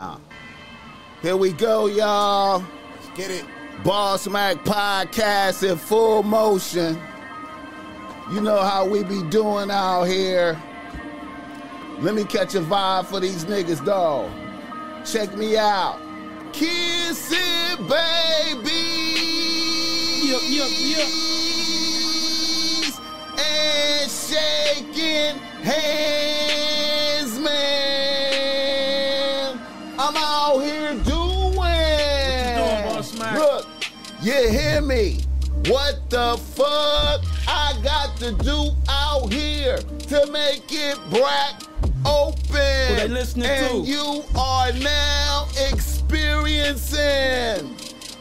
Uh, here we go, y'all. Let's get it. Boss Mac podcast in full motion. You know how we be doing out here. Let me catch a vibe for these niggas, dog. Check me out. Kiss it, baby. Yup, yup, yup. And shaking hands, man. What the fuck I got to do out here to make it black open? and to? you are now experiencing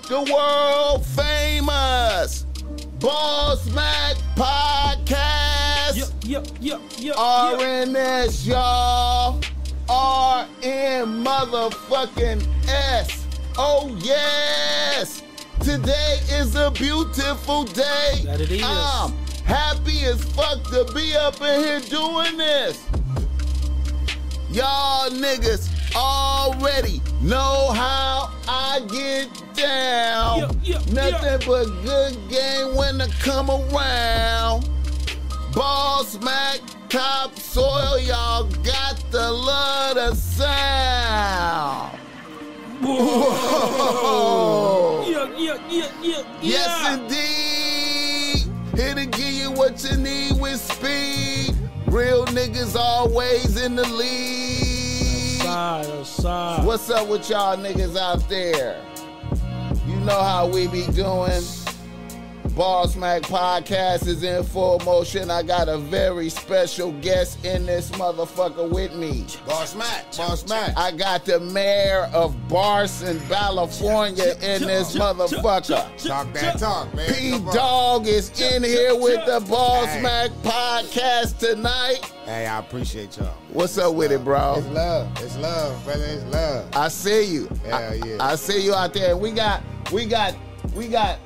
the world famous Boss Mac podcast. Yup, yup, yup. RNS, y'all. RN motherfucking S. Oh, yes. Today is a beautiful day. That it is. I'm happy as fuck to be up in here doing this. Y'all niggas already know how I get down. Yup, yup, Nothing yup. but good game when I come around. Ball smack, top soil, y'all got the love the sound. Whoa. Yup, yup, yup, yup, Yes, indeed. Here to give you what you need with speed. Real niggas always in the lead. Side, oh, side. What's up with y'all niggas out there? You know how we be doing. Boss Mac podcast is in full motion. I got a very special guest in this motherfucker with me. Boss Mac. Boss Mac. I got the mayor of Barson, California in this motherfucker. Talk that talk, man. P Dog is in here with the Boss Hey. Mac podcast tonight. Hey, I appreciate y'all. What's up with it, bro? It's love. It's love, brother. It's love. I see you. Hell I, yeah. I see you out there. We got, we got, we got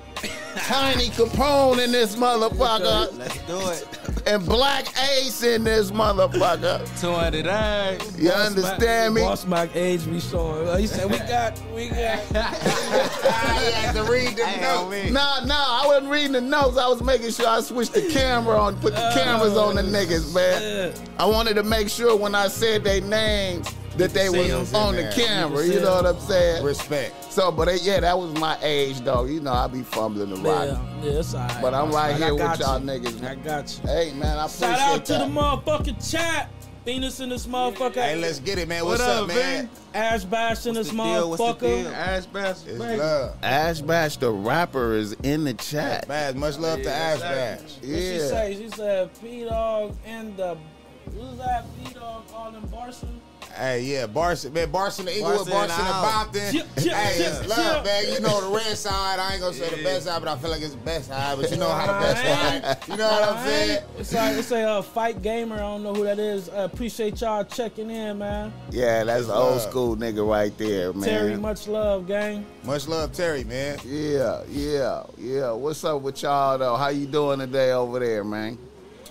Tiny Capone in this motherfucker, Let's do it. and Black Ace in this motherfucker. 200 eyes. You understand me? Boss Mac age be showing. Uh, He said, we got, we got. I had to read the Hey, note. homie. Nah, nah, I wasn't reading the notes. I was making sure I switched the camera on, put the cameras on the niggas, man. shit. I wanted to make sure when I said their names that they see was on in the there. camera. You You know what I'm saying? Respect. So, but it, yeah, that was my age, though. You know, I be fumbling the rock. Yeah, yeah, it's all right. But I'm right I here with y'all you. niggas, I got you. Hey, man, I appreciate that. Shout out to that. the motherfucking chat. Venus in this motherfucker. Hey, let's get it, man. What's What up, up, man? Ash Bash in What's this the deal? What's the deal? motherfucker. Ash Bash. It's baby. love. Ash Bash, the rapper, is in the chat. Bad. Much love to Yeah, Ash exactly. Bash. What she say? She said P Dog and the who's that P Dog all in Barson? Hey, yeah, Barson, man, Barson, the Inglewood, Barson Barson, the the house. Bompton. Yeah, yeah, hey, yeah, it's love, yeah. man. You know the red side. I ain't gonna say the best side, but I feel like it's the best side. But you know how the best Alright. side. You know what I'm saying? It's like it's a uh, fight gamer. I don't know who that is. I appreciate y'all checking in, man. Yeah, that's the old love. school nigga right there, man. Terry, much love, gang. Much love, Terry, man. Yeah, yeah, yeah. What's up with y'all though? How you doing today over there, man?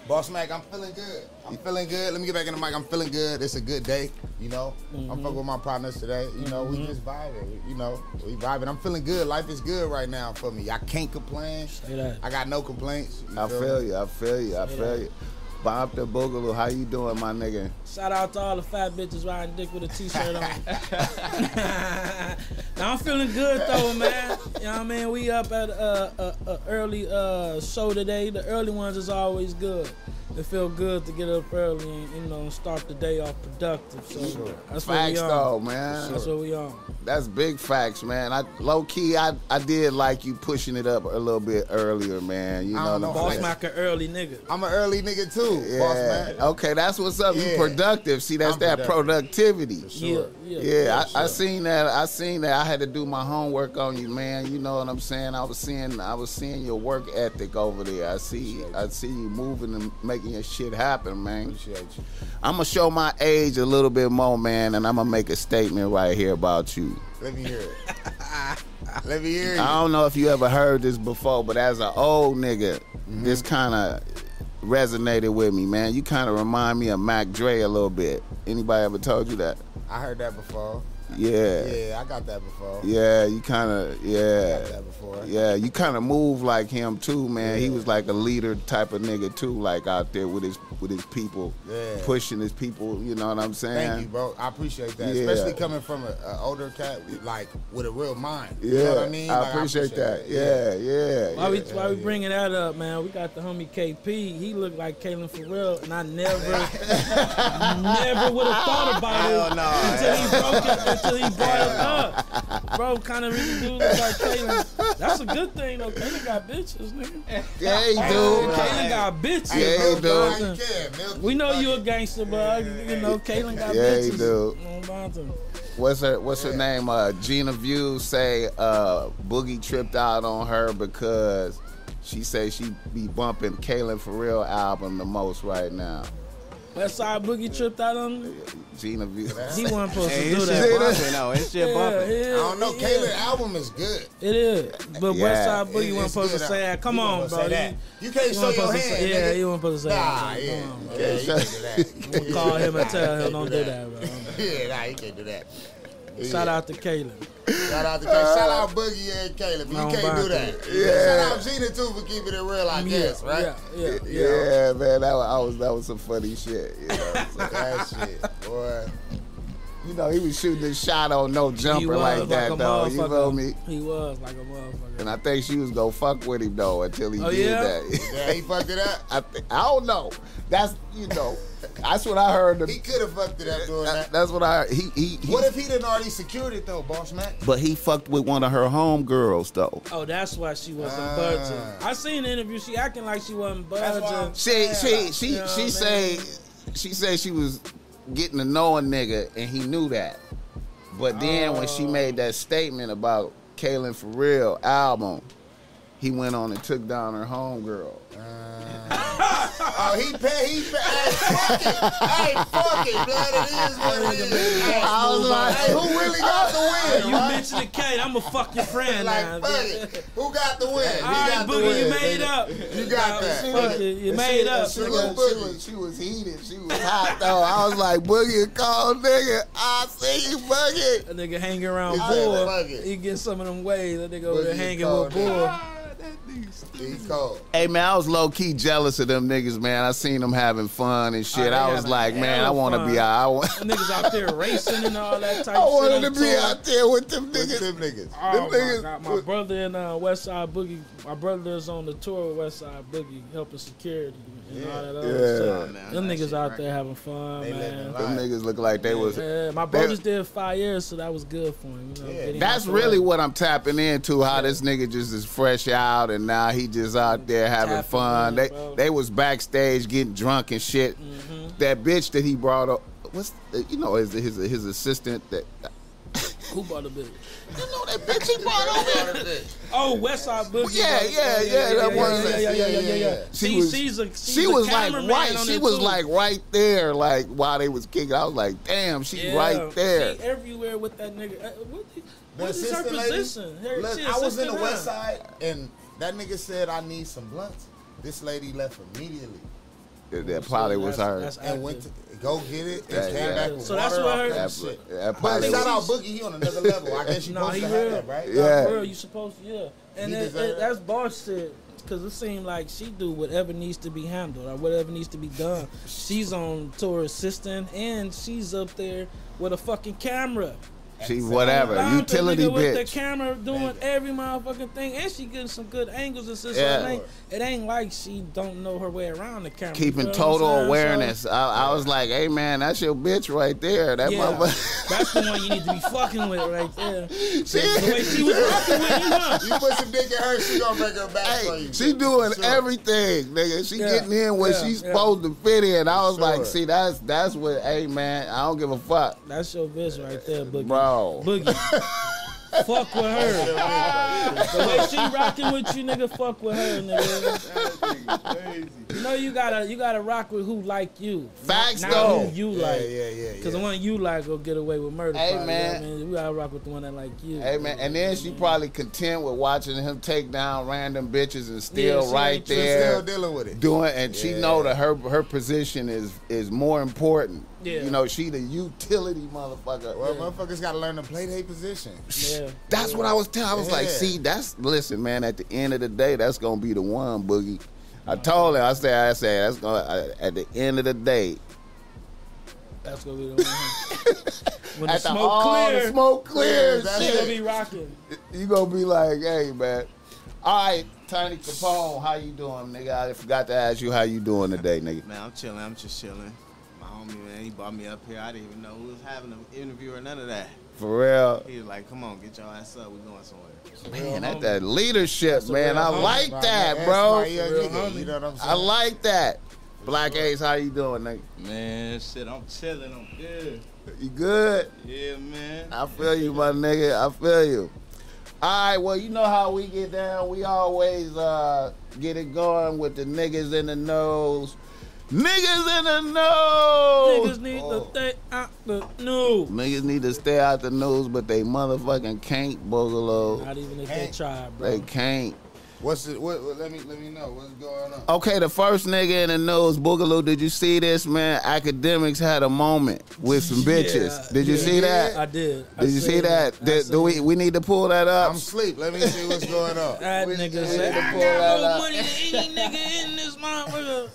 Boss Mac, I'm feeling good. I'm feeling good. Let me get back in the mic. I'm feeling good. It's a good day. You know, I'm fucking with my partners today. You know, we just vibing. You know, we vibing. I'm feeling good. Life is good right now for me. I can't complain. I got no complaints. You I feel feel you. I feel you. I feel you. Bob the Boogaloo, how you doing, my nigga? Shout out to all the fat bitches riding dick with a t-shirt on. now I'm feeling good though, man. You know what I mean? We up at a, a, a early uh, show today. The early ones is always good. It feel good to get up early and you know start the day off productive. So that's what Facts we on. though, man. That's what we on. That's big facts, man. I low key, I, I did like you pushing it up a little bit earlier, man. You I know, don't the know. Boss Like- Mac an early nigga. I'm an early nigga too, boss Yeah. man. Okay, that's what's up. You Yeah. productive. See, that's I'm that productivity. Yeah, yeah. Yeah, I, I seen that. I seen that. I had to do my homework on you, man. You know what I'm saying? I was seeing, I was seeing your work ethic over there. I see, I see you moving and making your shit happen, man. Appreciate you. I'm gonna show my age a little bit more, man, and I'm gonna make a statement right here about you. Let me hear it. Let me hear it. I don't know if you ever heard this before, but as an old nigga, mm-hmm. this kind of resonated with me, man. You kind of remind me of Mac Dre a little bit. Anybody ever told you that? I heard that before. Yeah. Yeah, I got that before. Yeah, you kind of yeah. Got that before. Yeah, you kind of move like him too, man. He was like a leader type of nigga too, like out there with his with his people, Yeah. pushing his people. You know what I'm saying? Thank you, bro. I appreciate that, Yeah. especially coming from an older cat, like with a real mind. Yeah, you know what I mean. Like, appreciate, that. Yeah, yeah. Why we yeah. why we bringing that up, man? We got the homie KP. He looked like Kalan.FrFr, and I never, never would have thought about Hell it no. until he broke it, until he brought it up. Bro, kind of really do look like Kalen. That's a good thing though. Kalen got bitches, nigga. Yeah, he do. Kalen got bitches. Yeah, bro. he do. How you can, Milky We know you a gangster, but you know Kalen got Yeah, he bitches. do. No nonsense. What's her What's her name? Uh, Gina View say uh, Boogie tripped out on her because she say she be bumping Kalan.FrFr album the most right now. West Side Boogie tripped out on him. Gina View. He wasn't supposed Hey, to do that. shit bumping, no, his shit Yeah, bumping. yeah, I don't know. yeah. Kayla's album is good. It is, but Yeah. West Side Boogie It- wasn't it's supposed to say that. Come You on, bro. say You- that. You can't you show your supposed hand. say- Yeah, nigga. you weren't supposed to say Nah, that. yeah, Come on, bro. yeah, you can't do that. We'll call him and tell him Can't don't do that, bro. Yeah, nah, you can't do that. Shout out to Kalen. Shout out to Kay- shout out Boogie and Caleb. You can't do Bronco. that. Yeah. Shout out Gina too for keeping it real. I guess, right? Yeah, yeah, yeah. Yeah, man, that was, was that was some funny shit. You know, So, That shit, boy. You know he was shooting this shot on no jumper like like that a though. You feel me? He was like a motherfucker. And I think she was gonna fuck with him though until he Oh, did yeah? that. Yeah, he fucked it up. I think, I don't know. That's you know, that's what I heard. He could have fucked it up doing That- that. that's what I heard. He he. he What if he didn't already secured it though, Boss Mac? but he fucked with one of her homegirls though. Oh, that's why she wasn't Ah. budging. I seen the interview. She acting like she wasn't That's why budging. She she she Yeah, she man. say she said she was getting to know a nigga and he knew that. But then when she oh. made that statement about Kaylin for real album, he went on and took down her homegirl. Oh, he pay. He pay. Hey, fuck it. Hey, fuck it, blood. It is what it is. I was like, hey, who really got the win? You right? mentioned the Kate. I'ma fuck your friend now. Like, fuck it. Who got the win? He All right, got the Boogie, you made nigga. up. You got that. Fuck it, you made up. She, Salute was, she, was, she was heated. She was hot though. I was like, Boogie, a cold nigga. I see you, Boogie. A nigga hanging around He Bull. He get some of them ways. That nigga over there Boogie hanging with Bull. He cold. Hey man, I was low key jealous of them niggas, man. I seen them having fun and shit. Oh, I was like, man, I want to be out. I, want, niggas out there racing and all that type I shit. wanted on to be tour. out there with them Look at niggas. them niggas. Oh Them my niggas God. My brother in uh, West Side Boogie, my brother is on the tour with West Side Boogie, helping security and all that other Yeah. stuff. man, Them niggas shit out right. there having fun, They man. Them niggas look like they was. Yeah, my brothers did five years, so that was good for him. You know, Yeah. That's really what I'm tapping into. How this nigga just is fresh out and now he just out there having Tapping fun. in, They bro. Mm-hmm. they was backstage getting drunk and shit. That bitch that he brought up, what's the, you know his his his assistant that. Who bought the bitch? You know that bitch he brought over. Oh, West Side Boogie. Yeah, bro. yeah, yeah, that yeah, one. Yeah, yeah, yeah, yeah, yeah, yeah. She See, was- she's a, she's she a was like right. She was too. like right there, like while they was kicking. I was like, damn, she Yeah, right there. She everywhere with that nigga. Uh, What, what is her lady? position? Her, Look, I was in the her. West Side, and that nigga said I need some blunts. This lady left immediately That, that probably was That's- her. that's and went to go get it and Yeah, came yeah. back with So that's water. what all her- kind of That, shit. that But probably shout was, out Boogie, he on another level. I guess you Nah, supposed he to have that, right? Yeah. For real, you supposed to, yeah. And He it, deserve it, it. that's boss shit. Cause it seemed like she do whatever needs to be handled or whatever needs to be done. She's on tour assistant and she's up there with a fucking camera. She whatever Live utility nigga With the bitch. camera doing every motherfucking thing, and she getting some good angles and shit. Yeah. it, ain't, it ain't like she don't know her way around the camera. Keeping feel what total awareness. So, I, I was like, hey man, that's your bitch right there. That yeah, motherfucker. that's the one you need to be fucking with right there. The way she was fucking with him, huh? You put some dick in her, she gonna break her back for you. she doing Sure. everything, nigga. She Yeah, getting in where yeah, she's yeah. supposed to fit in. I was like, see, that's that's what. Hey man, I don't give a fuck, That's your bitch right there, Boogie. bro. Boogie. fuck with her. The way she rocking with you, nigga, fuck with her, nigga. You know you gotta you gotta rock with who like you. Facts, not though. who you like. yeah, yeah, yeah. Cause yeah. the one you like will get away with murder. Hey, probably, man. You know I mean? We gotta rock with the one that like you. Hey man, and then she probably content with watching him take down random bitches and still Yeah, right there still dealing with it. doing, and she know that her her position is is more important Yeah. You know, she the utility motherfucker. Well, motherfuckers got to learn to play their position. Yeah. That's what I was telling. I was like, see, that's listen, man. At the end of the day, that's gonna be the one boogie. I told her, I said, I said, that's gonna. I, at the end of the day, That's gonna be the one. when the at smoke all clear, the smoke clears, that's shit, gonna be rocking. you gonna be like, hey, man. All right, Tiny Capone, how you doing, nigga? I forgot to ask you how you doing today, nigga. Man, I'm chilling. I'm just chilling. My homie, man, he brought me up here. I didn't even know who was having an interview or none of that. For real, He was like, "Come on, get your ass up. We going somewhere." man. That, that leadership, a man. I homie, like that, that's bro. Real homie. You know what I'm saying? I like that. Black Ace, how you doing, nigga? Man, shit, I'm chilling. I'm good. You good? Yeah, man. I feel you, my nigga. I feel you. All right, well, you know how we get down. We always uh, get it going with the niggas in the nose. Niggas in the nose. Niggas need Oh. to stay out the news. Niggas need to stay out the news, but they motherfucking can't, Boogaloo. Not even if Hey. they try, bro. They can't. What's it? What, what- let me let me know what's going on. Okay, the first nigga in the news, Boogaloo, did you see this, man? Akademiks had a moment with some bitches. Yeah, did you yeah. see that? I did. I Did you see seen that? Did- do we, we need to pull that up? I'm asleep. Let me see what's going on. That We- nigga we said, need to I got that more up." money than any nigga in this motherfucker.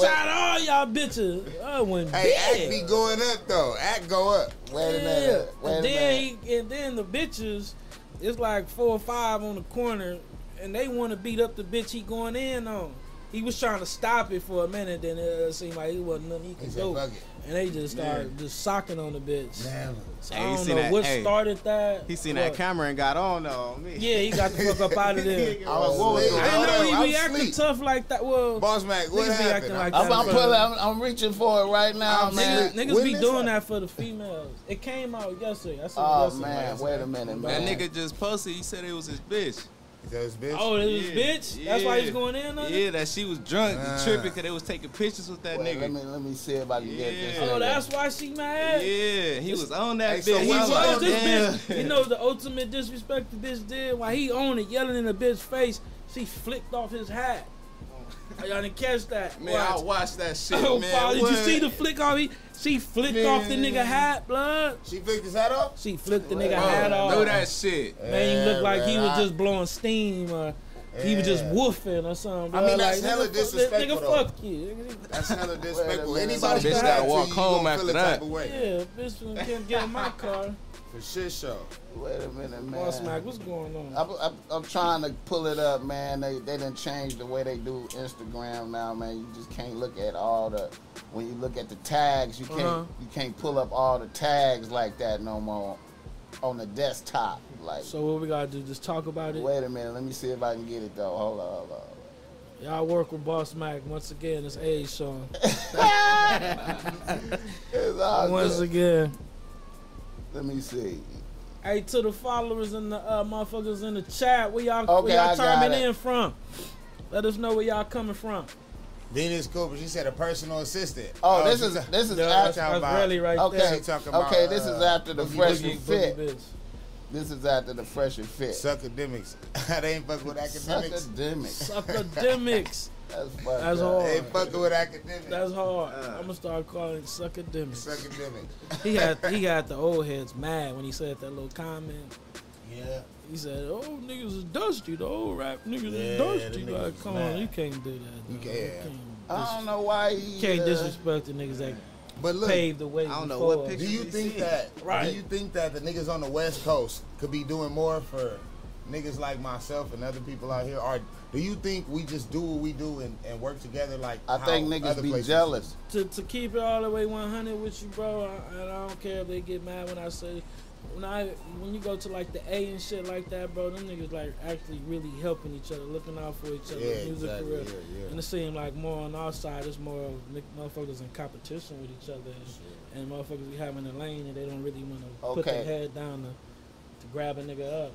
Shout all y'all bitches. I went Hey, big. act be going up though. Act go up. Wait a minute. Wait and a then minute. he, and then the bitches, it's like four or five on the corner, and they want to beat up the bitch he going in on. He was trying to stop it for a minute, then it seemed like it wasn't nothing he He could do, and they just started just socking on the bitch. Damn. So Hey, I don't know that- what hey, started that. He seen but- that camera and got on though on me. Yeah, he got the fuck up out of there. I was What was asleep. I didn't know he on, be I'm acting asleep. tough like that. Well, Boss Mac, what Niggas be happened? acting like I'm, that. I'm, pulling, I'm, I'm reaching for it right now, I'm man. sleep. niggas When be doing happen? that for the females. It came out yesterday. I said Oh yesterday. man, wait a minute, man. That nigga just posted. He said it was his bitch. Those bitch. Oh, it was Yeah, bitch. That's why he's yeah. going in on it. Yeah, that she was drunk, and tripping because they was taking pictures with that Wait, nigga. let me let me see if I can get this. Oh, that's why she mad. Yeah, he was on that Hey, so bitch. He why was was like, this damn. bitch. You know the ultimate disrespect the bitch did while he on it, yelling in the bitch face. She flicked off his hat. Y'all didn't catch that. Man, I watched that shit, Oh, man. Paul, did you see the flick off? He, she flicked off the nigga hat, blood. She flicked his hat off. She flicked the nigga Bro, hat off. Know that shit. Man, he looked like he was I- just blowing steam or he was just Yeah. woofing or something. I mean, that's like, hella nigga, fuck- disrespectful, Nigga, though. fuck you. That's hella disrespectful. Anybody Bitch do gotta walk home after feel that. type of way. Yeah, bitch can't get in my car. For shit show. Wait a minute, man. Boss Mac, what's going on? I'm, I'm, I'm trying to pull it up, man. They they didn't change the way they do Instagram now, man. You just can't look at all the when you look at the tags, you can't Uh-huh. you can't pull up all the tags like that no more on the desktop. Like, So what we gotta do? Just talk about it. wait a minute, let me see if I can get it though. Hold on, hold on. Y'all work with Boss Mac once again. It's Age Sean. Once good. again. Let me see. Hey, to the followers and the uh, motherfuckers in the chat, where y'all, Okay, where y'all I chiming it. in from? Let us know where y'all coming from. Venus Cooper, she said a personal assistant. Oh, this is ta- this is Yeah, after, that's, that's really right okay. there. She talking about, okay. This is uh, after the Boogie fresh Boogie and fit. bitch. This is after the fresh and fit. Suckademics. they ain't fucking with Akademiks. Akademiks. Suckademics. That's fucked That's hard. They ain't fucking with Akademiks. That's hard. Uh. I'm gonna start calling it suckademics. Suckademics. He had he had the old heads mad when he said that little comment. Yeah. He said, "Oh, niggas is dusty. The old rap niggas Yeah, is dusty." niggas Like, come mad. on, you can't do that. You dog. can't. I don't know why he can't uh, disrespect the niggas that But look, paved the way. I don't know before what picture- do you think that Right. do you think that the niggas on the West Coast could be doing more for niggas like myself and other people out here? Or do you think we just do what we do and, and work together like I think niggas other be places jealous. to, to keep it all the way 100 with you, bro, I, I don't care if they get mad when I say when I when you go to like the A and shit like that, bro, them niggas like actually really helping each other, looking out for each other, Yeah, music exactly. career. Yeah, yeah. And it seems like more on our side, it's more of motherfuckers in competition with each other, and, and motherfuckers be having a lane and they don't really want to put their head down to, to grab a nigga up.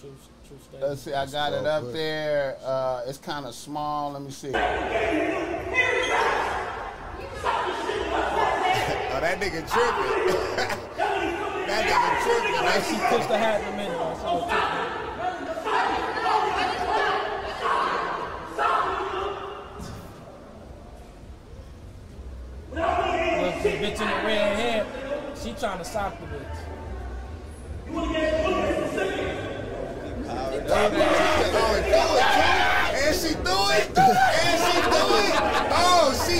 True, true statement. Let's see, I got it up put. there. Uh, it's kind of small. Let me see. Oh, that nigga tripping. that nigga tripping. Like she pushed took the hat in a minute. I saw her take the- The bitch in the red hair, she trying to sock the bitch. And she threw it. And she threw it. Oh, she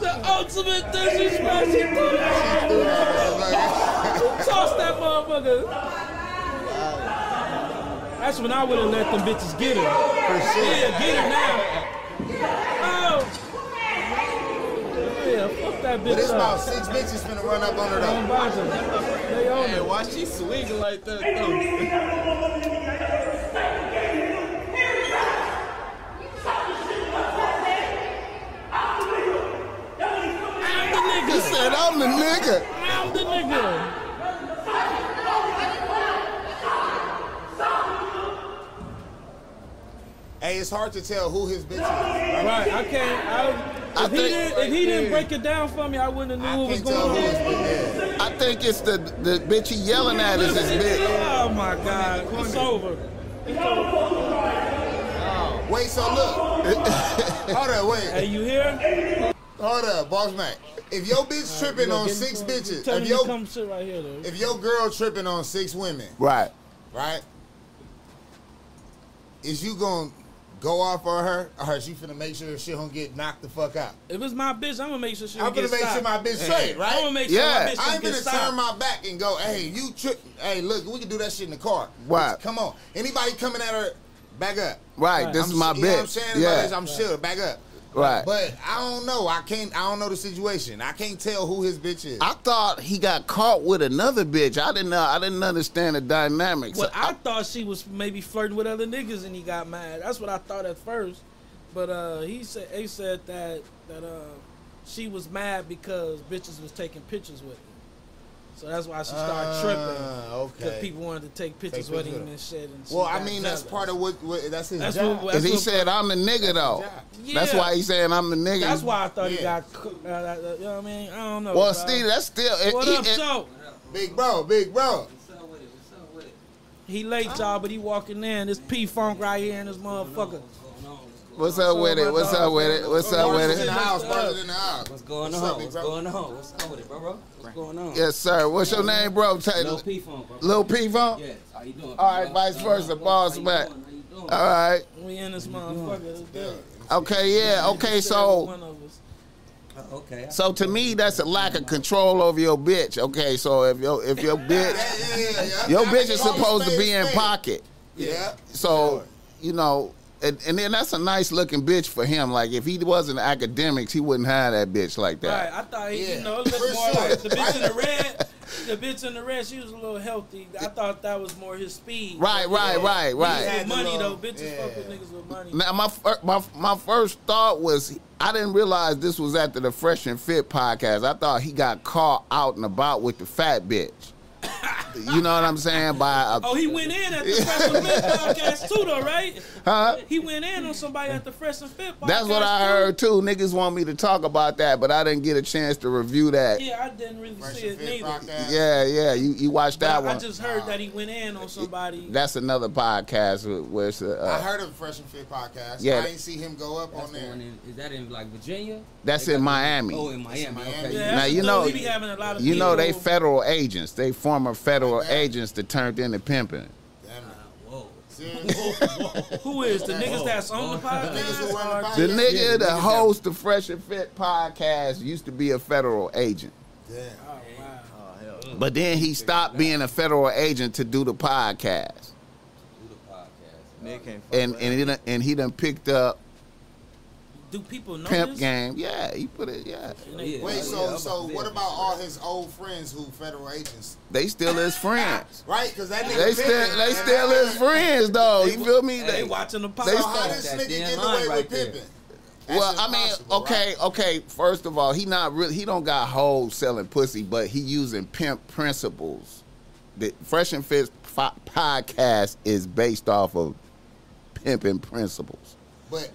the ultimate disrespect. She threw that. Toss that motherfucker. That's when I would have let them bitches get her. For sure. Yeah, get her now. Oh. Yeah, fuck that bitch But it's up. about six bitches finna run up on her though. They own Hey, it. why she swinging like that though? I'm the He nigga. said, I'm the nigga. I'm the nigga. Hey, it's hard to tell who his bitch is. Right, I can't. I, if, I he think- didn't, if he didn't break it down for me, I wouldn't have I knew what was going who his on. bitch. I think it's the the bitch he yelling at is his bitch. Oh my God, it's over. It's over. Wait, so look. Hold up, Hey, wait. you here? Hold up, boss man. If your bitch tripping You on gonna six him- bitches, Tell if me to your come sit right here, if your girl tripping on six women, Right. right? Is you gonna go off on her, or is you finna make sure she don't get knocked the fuck out? If it's my bitch, I'm gonna make sure she I'm don't gonna get make sure my bitch straight, I'm right? gonna make sure Yeah. my bitch I don't ain't gonna turn stopped. my back and go, hey, you trip. Hey, look, we can do that shit in the car. Right. Come on. Anybody coming at her, back up. Right. Right. This I'm is my sh- you know what I'm bitch. saying? Yeah. I'm sure. Back up. Right. But I don't know. I can't. I don't know the situation. I can't tell who his bitch is. I thought he got caught with another bitch. I didn't know. I didn't understand the dynamics. Well, I I- thought she was maybe flirting with other niggas and he got mad. That's what I thought at first. But uh, he said he said that that uh, she was mad because bitches was taking pictures with him. So that's why she started tripping. Ah, Because people wanted to take pictures Take with him and shit. And she well, I got mean, that's part of what. what that's his That's job. what- and he what- said, "I'm a nigga though." That's why he saying I'm a nigga. That's why I thought he got. coo- Uh, uh, you know what I mean? I don't know. Well, bro. Steve, that's still. What he- up, it- Joe? big bro, big bro. What's up with it? What's up with it? He late, y'all, but he walking in. This P Funk right here in this motherfucker. What's going on? What's up with it? What's up with it? What's up with Barters in it? the house. Barters in the house. What's going on? up, big What's bro? going on? What's up with it, bro, bro? What's going on? Yes, sir. What's your name, bro? Tay- Lil P phone, bro. Lil P Funk? Yes. How you doing? All right, vice versa, boss how you man. How you doing? All right. We in this motherfucker. Yeah. Okay. Yeah. Okay. One So, of us. Oh, okay. so to me, that's a lack of control over your bitch. Okay. So if your if your bitch yeah, yeah, yeah. your bitch is supposed to be in pocket. Yeah. So you know. And, and then that's a nice looking bitch for him. Like if he wasn't Akademiks, he wouldn't have that bitch like that. Right, I thought he, Yeah. you know, it looked more sure. like the bitch in the red. The bitch in the red, she was a little healthy. I thought that was more his speed. Right, right, right, Niggas right. with Had money little- though, bitches yeah. fuck with niggas with money. Now my my my first thought was I didn't realize this was after the Fresh and Fit podcast. I thought he got caught out and about with the fat bitch. you know what I'm saying? By a, Oh, he went in at the Fresh and Fit podcast too, though, right? Huh? He went in on somebody at the Fresh and Fit podcast. That's what I too. heard too. Niggas want me to talk about that, but I didn't get a chance to review that. Yeah, Yeah, I didn't really Fresh see it Fit neither. podcast. yeah. You you watched But that I, one? I just heard that he went in on somebody. That's another podcast where- where it's, I uh, heard of the Fresh and Fit podcast. Yeah. I didn't see him go up That's on the there. in, is that in like Virginia? that's in got the- Miami. Oh, in Miami. Miami. Okay. Yeah, Now, you know- dude, he be having a lot of You know they federal agents. They former federal Like agents that turned into pimping. Damn it. Whoa. Serious? Who is the niggas that's on the podcast? Niggas who run the Or- nigga yeah, that nigga hosts the Fresh and Fit podcast used to be a federal agent. Damn. Oh, wow. Oh hell. But then he stopped being a federal agent to do the podcast. Do the podcast. Nick And and he done, and he done picked up Do people know Pimp this? Game. Yeah, he put it, yeah. Yeah, Wait, so I'm so what about all his old friends who federal agents? They still his friends. Right? Because that nigga They Pippen- still they still his friends though. You feel me? They They, watching the They So podcast. how this That nigga thin getting line away right with there. Pippen? That's well, I mean, okay, right? okay. First of all, he not really he don't got hoes selling pussy, but he using pimp principles. The Fresh and Fit podcast is based off of pimping principles. But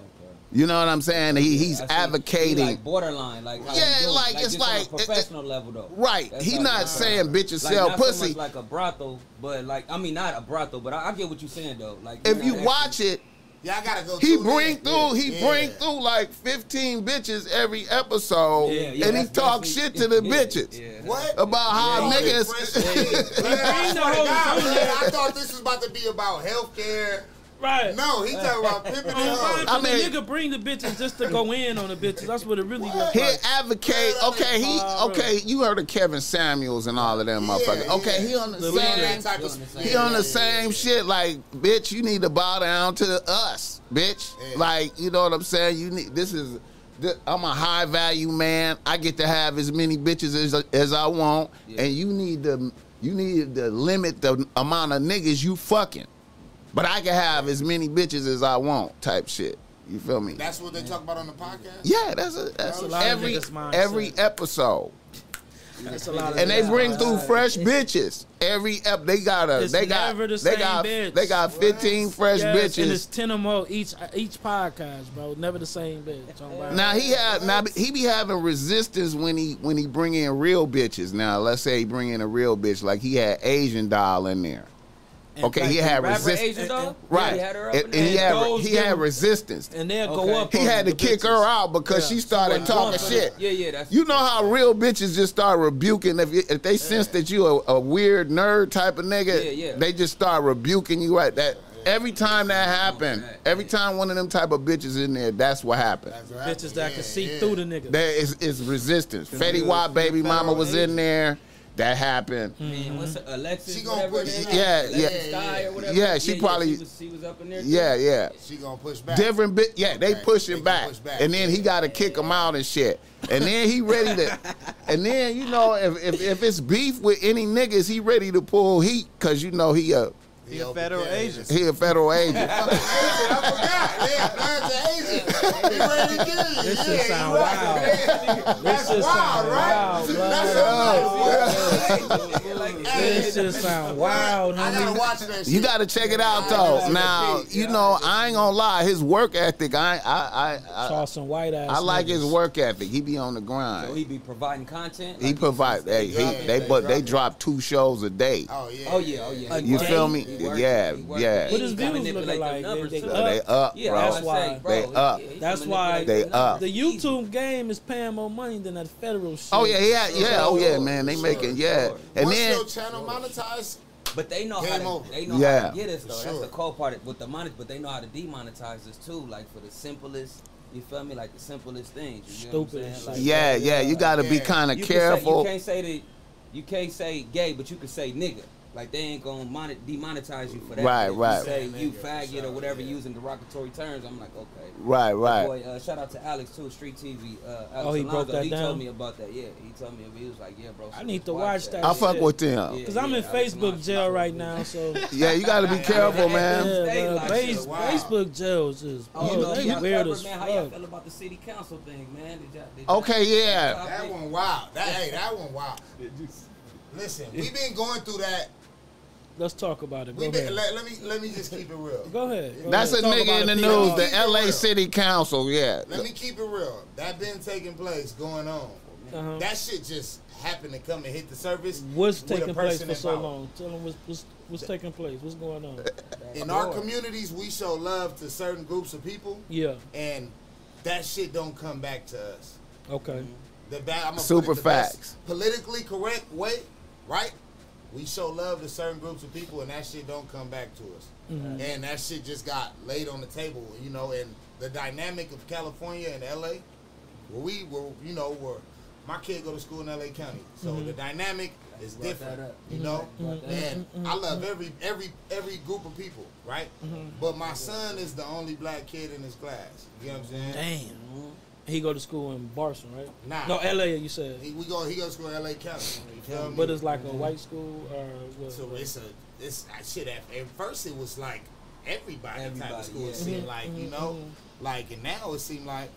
You know what I'm saying? He he's I see. He advocating. like borderline, like how Yeah, you doing, like, it's just on a like- it- professional level though. Right. That's He like- not saying bitches like, sell not So pussy. much like a brothel, but like I mean not a brothel, but I, I get what you're saying though. Like if you know, watch it, Yeah, I gotta go. He bring in. through, he Yeah. bring through like 15 bitches every episode, Yeah, yeah, and he that's talk definitely- shit to the yeah, bitches yeah. What? about how Yeah. niggas. I the swear to whole God, thing. man, I thought this was about to be about healthcare. Right. No, he talking about pimping and Oh, hoes. I I mean, mean- nigga bring the bitches just to go in on the bitches. That's what it really looks He like. advocate. Okay, he okay. You heard of Kevin Samuels and all of them Yeah, motherfuckers. Okay, yeah. he on the The same. type of He on the He on the yeah, same yeah. shit. Like, bitch, you need to bow down to us, bitch. Yeah. Like, you know what I'm saying? You need. This is. I'm a high value man. I get to have as many bitches as as I want, Yeah. and you need to you need to limit the amount of niggas you fucking. But I can have as many bitches as I want, type shit. You feel me? That's what they talk about on the podcast. yeah, that's a that's a lot every niggas' every episode. That's a lot of And they bring mindset. through fresh bitches every ep. They got a. It's they got. the they got. bitch. They got fifteen fresh Yes, and it's bitches. ten or more each each podcast, bro. Never the same bitch. Now he had. Now he be having resistance when he when he bring in real bitches. Now let's say he bring in a real bitch like he had Asian doll in there. And Okay, like he had resistance. Right, Yeah, he had and, and he had he had resistance. and they'll go Okay. up. He had to kick bitches. her out because Yeah. she started wasn't talking shit. Yeah, yeah, that's You know how real bitches just start rebuking if, if they sense that you a, a weird nerd type of nigga, Yeah, yeah. they just start rebuking you right that every time that happened, every time one of them type of bitches in there, that's what happened. That's what Bitches that happened. can see Yeah, through the nigga. There is is resistance. Fetty real- Wap baby mama was in there. That happened. Man, what's her, Alexis? She gonna whatever push her it. Yeah, is? yeah. Or. Yeah, she probably- she, was, she was up in there. too. Yeah, yeah. She gonna push back. Different bit, yeah. They Okay, pushing they back, push back. and then he got to kick him out and shit. And then he ready to, and then you know if, if if it's beef with any niggas, he ready to pull heat because you know he a He a federal agent. he a federal agent. I forgot. Yeah, Bloods an agent. He ready to kill you. This yeah, shit he sound right. wild. That's This shit wild, sound right? wild, blood. That's This shit sound wild, I gotta watch that shit. You got to check it out though. Now you know I ain't gonna lie, his work ethic. I I I Saw some white ass. I like his work ethic. He be on the So grind. he be providing content. He provide. Hey, he, dropping, they they but they drop two shows a day. Oh yeah. Oh yeah, oh yeah. He You working. feel me? He working. Yeah, He working. yeah. And What his views manipulate looking like? numbers, They- they So they up, Yeah, bro. That's gonna say, why. bro, They he- up. he can That's why They them up. The YouTube game is paying more money than that federal shit. Oh yeah, yeah, yeah. Oh yeah, man. They Sure, making yeah. sure. And Once then your channel monetized, But they know Game how over. to, they know Yeah. how to get us though. That's the cool part with the money. But they know how to demonetize us too. Like for the simplest, you feel me? Like the simplest things. You know what I'm Stupid. Like, yeah, yeah. You got to be kind of you can say- careful. you can't say that. You can't say gay, but you can say nigga. Like they ain't gonna mon- demonetize you for that. Right, But if right. You say you nigga, for faggot or whatever yeah. using derogatory terms. I'm like, okay. Right, right. Boy, uh, shout out to Alex too, Street TV. Uh, Alex Oh, he broke Alonso, that he down? told me about that. Yeah, he told me he was like, yeah, bro. I need to watch watch that I fuck with them. Yeah. Cause I'm in Alex Facebook Alonso. jail right now, so Yeah, you got to be careful, man. yeah, like Face- Wow. Facebook jails is Oh, oh, no, they y'all weird covered, as man. How y'all feel about the city council thing, man? Did y'all, did Okay, yeah. that one wild. That hey, that one wild. Listen, we've been going through that. Let's talk about it. Go been ahead. let, let me let me just keep it real. Go ahead. Go That's a ahead. Talk nigga in the it, news. people. The LA City Council. Yeah. Let me keep it real. That been taking place, going on. Uh-huh. That shit just happened to come and hit the surface. What's taking place for so involved. long? Tell them what's, what's, what's taking place. What's going on? In our communities, we show love to certain groups of people, Yeah. and that shit don't come back to us. Okay. The bad, I'm Super put it the best facts. politically correct way, right? We show love to certain groups of people, and that shit don't come back to us. Mhm. And that shit just got laid on the table, you know. And the dynamic of California and LA, where we were, you know, where my kid go to school in LA County, so Mm-hmm. the dynamic is Brought that different, up. you know. Brought that And I love every every every group of people, right? Mm-hmm. But my son is the only black kid in his class. You know what I'm saying? Damn. He go to school in Barson, right? Nah. No, L.A. You said. He, we go. He goes to school in LA County. You? But it's like a white school or what? So it's a it's that shit. At, at first, it was like everybody, type Everybody, of school. yeah. It seemed Mhm, like you know, like and now it seemed like,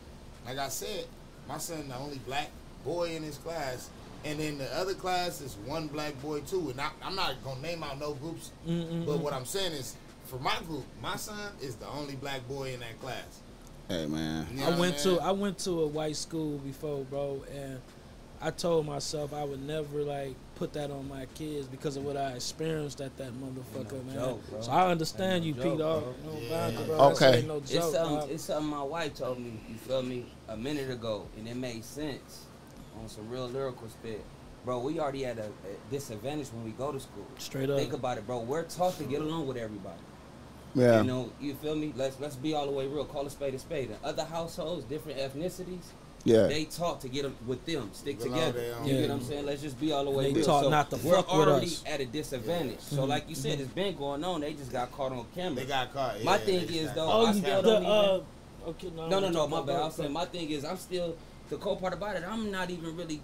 like I said, my son the only black boy in his class, and then the other class is one black boy too. And I, I'm not gonna name out no groups, Mm-mm-mm. but what I'm saying is, for my group, my son is the only black boy in that class. Hey, man. You know I went I'm to? I went to a white school before, bro, and I told myself I would never like put that on my kids because of what I experienced at that motherfucker, no man. joke, bro. so I understand you, Ain't no P joke, dog. bro. No Yeah. boundary, bro. That shit Okay. ain't no It's something. dog. It's something my wife told me. You feel me? A minute ago, and it made sense on some real lyrical spit. Bro, we already at a, a disadvantage when we go to school. Straight up. Think about it, bro. We're taught to get along with everybody. Yeah. You know, you feel me? Let's let's be all the way real. Call a spade a spade. In other households, different ethnicities, Yeah. they talk to get them with them, stick Get along together. their own. You Yeah. get what I'm saying? Let's just be all the way They real. taught so not to we're fuck with already us. at a disadvantage. So, like you said, it's been going on. They just got caught on camera. They got caught. My thing is, got though. Oh, I still the don't even- uh, okay, no, No, no, I'm no, my bad. I'm saying my thing is I'm still the cool part about it. I'm not even really,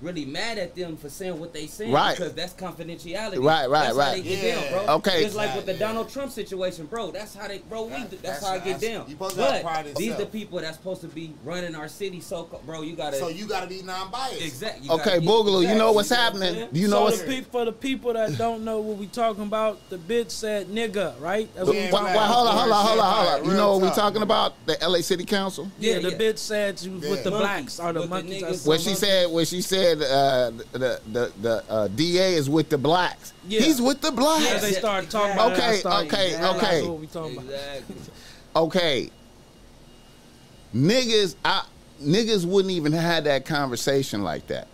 really mad at them for saying what they saying Right. because that's confidentiality. Right, right, that's right. How they get Yeah. down, bro. Okay. Just like with the Yeah. Donald Trump situation, bro. That's how they, bro. We, that's, that's- how I get that's- down. you supposed but pride in these the people that's supposed to be running our city. So, bro, you gotta So you got to be non-biased. exactly. you Okay, get- Boogaloo, you know what's happening? saying? You know so what's the peop for the people that don't know what we talking about, the bitch said nigga, right? That's what Yeah, we Why, talking why, hold on, hold on, hold on, hold on. You know what we talk. talking about? The LA City Council? Yeah, Yeah, the yeah. bitch said she was with the blacks or the monkeys. niggas. or When she said, when she said, uh, the the the uh, DA is with the blacks. Yeah. He's with the blacks. As they started talking about it, Okay, started okay, realizing okay. What we talking about. Exactly. okay, niggas, I, niggas wouldn't even have that conversation like that.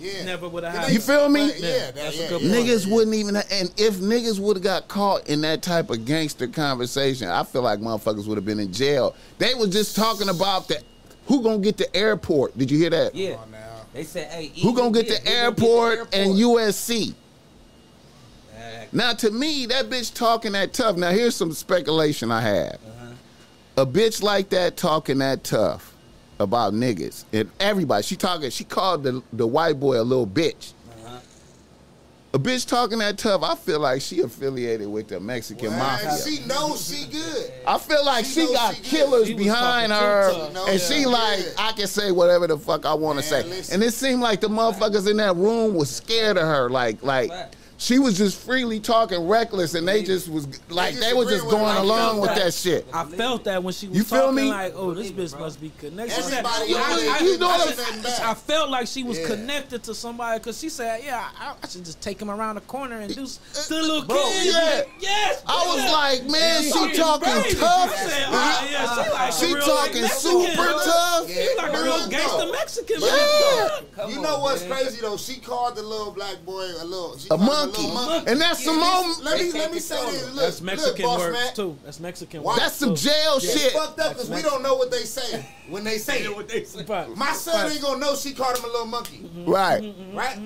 Yeah. Never would have You happened. You feel me? But, yeah, that, That's a good yeah, point. Niggas yeah. wouldn't even, ha- and if niggas would have got caught in that type of gangster conversation, I feel like motherfuckers would have been in jail. They was just talking about that. Who gonna get the airport? Did you hear that? Yeah. Come on now. They said, hey, Who gonna get this, the airport, and? USC? Exactly. Now, to me, that bitch talking that tough. Now, here's some speculation I have. Uh-huh. A bitch like that talking that tough about niggas and everybody. She talking. She called the the white boy a little bitch. A bitch talking that tough. I feel like she affiliated with the Mexican Well, mafia. She knows she good. I feel like She she, got she killers She behind her, too tough. and she Yeah. like, Yeah. I can say whatever the fuck I want to say. listen. And it seemed like the motherfuckers in that room was scared of her, like, like Fact. She was just freely talking reckless, and they just was like, they was just agreeing with going along felt with that. that shit. I felt that when she was You feel talking, me? like, oh, this bitch bro. must be connected. Everybody I, out I, I, you know I what I'm- nothing I felt like she was Yeah. connected to somebody because she said, "Yeah, I, I should just take him around the corner and do s- to the little Bro, kid." yeah. Yes, I was yeah. like, man, she Fucking talking crazy. tough. I said, oh, yeah, she uh, like She real talking Mexican, super huh? tough. She like a real look, gangster. Mexican. Yeah. You know what's crazy though? She called the little black boy a little she A called him monkey. monkey. And that's some Yeah, more- this- Let me let me say this. Look, That's Mexican look, boss words man. too. That's Mexican Why- words. That's some jail It's shit. fucked up because we don't know what they say when they say it. Right. My son ain't gonna know she called him a little monkey, mm-hmm. Right. right?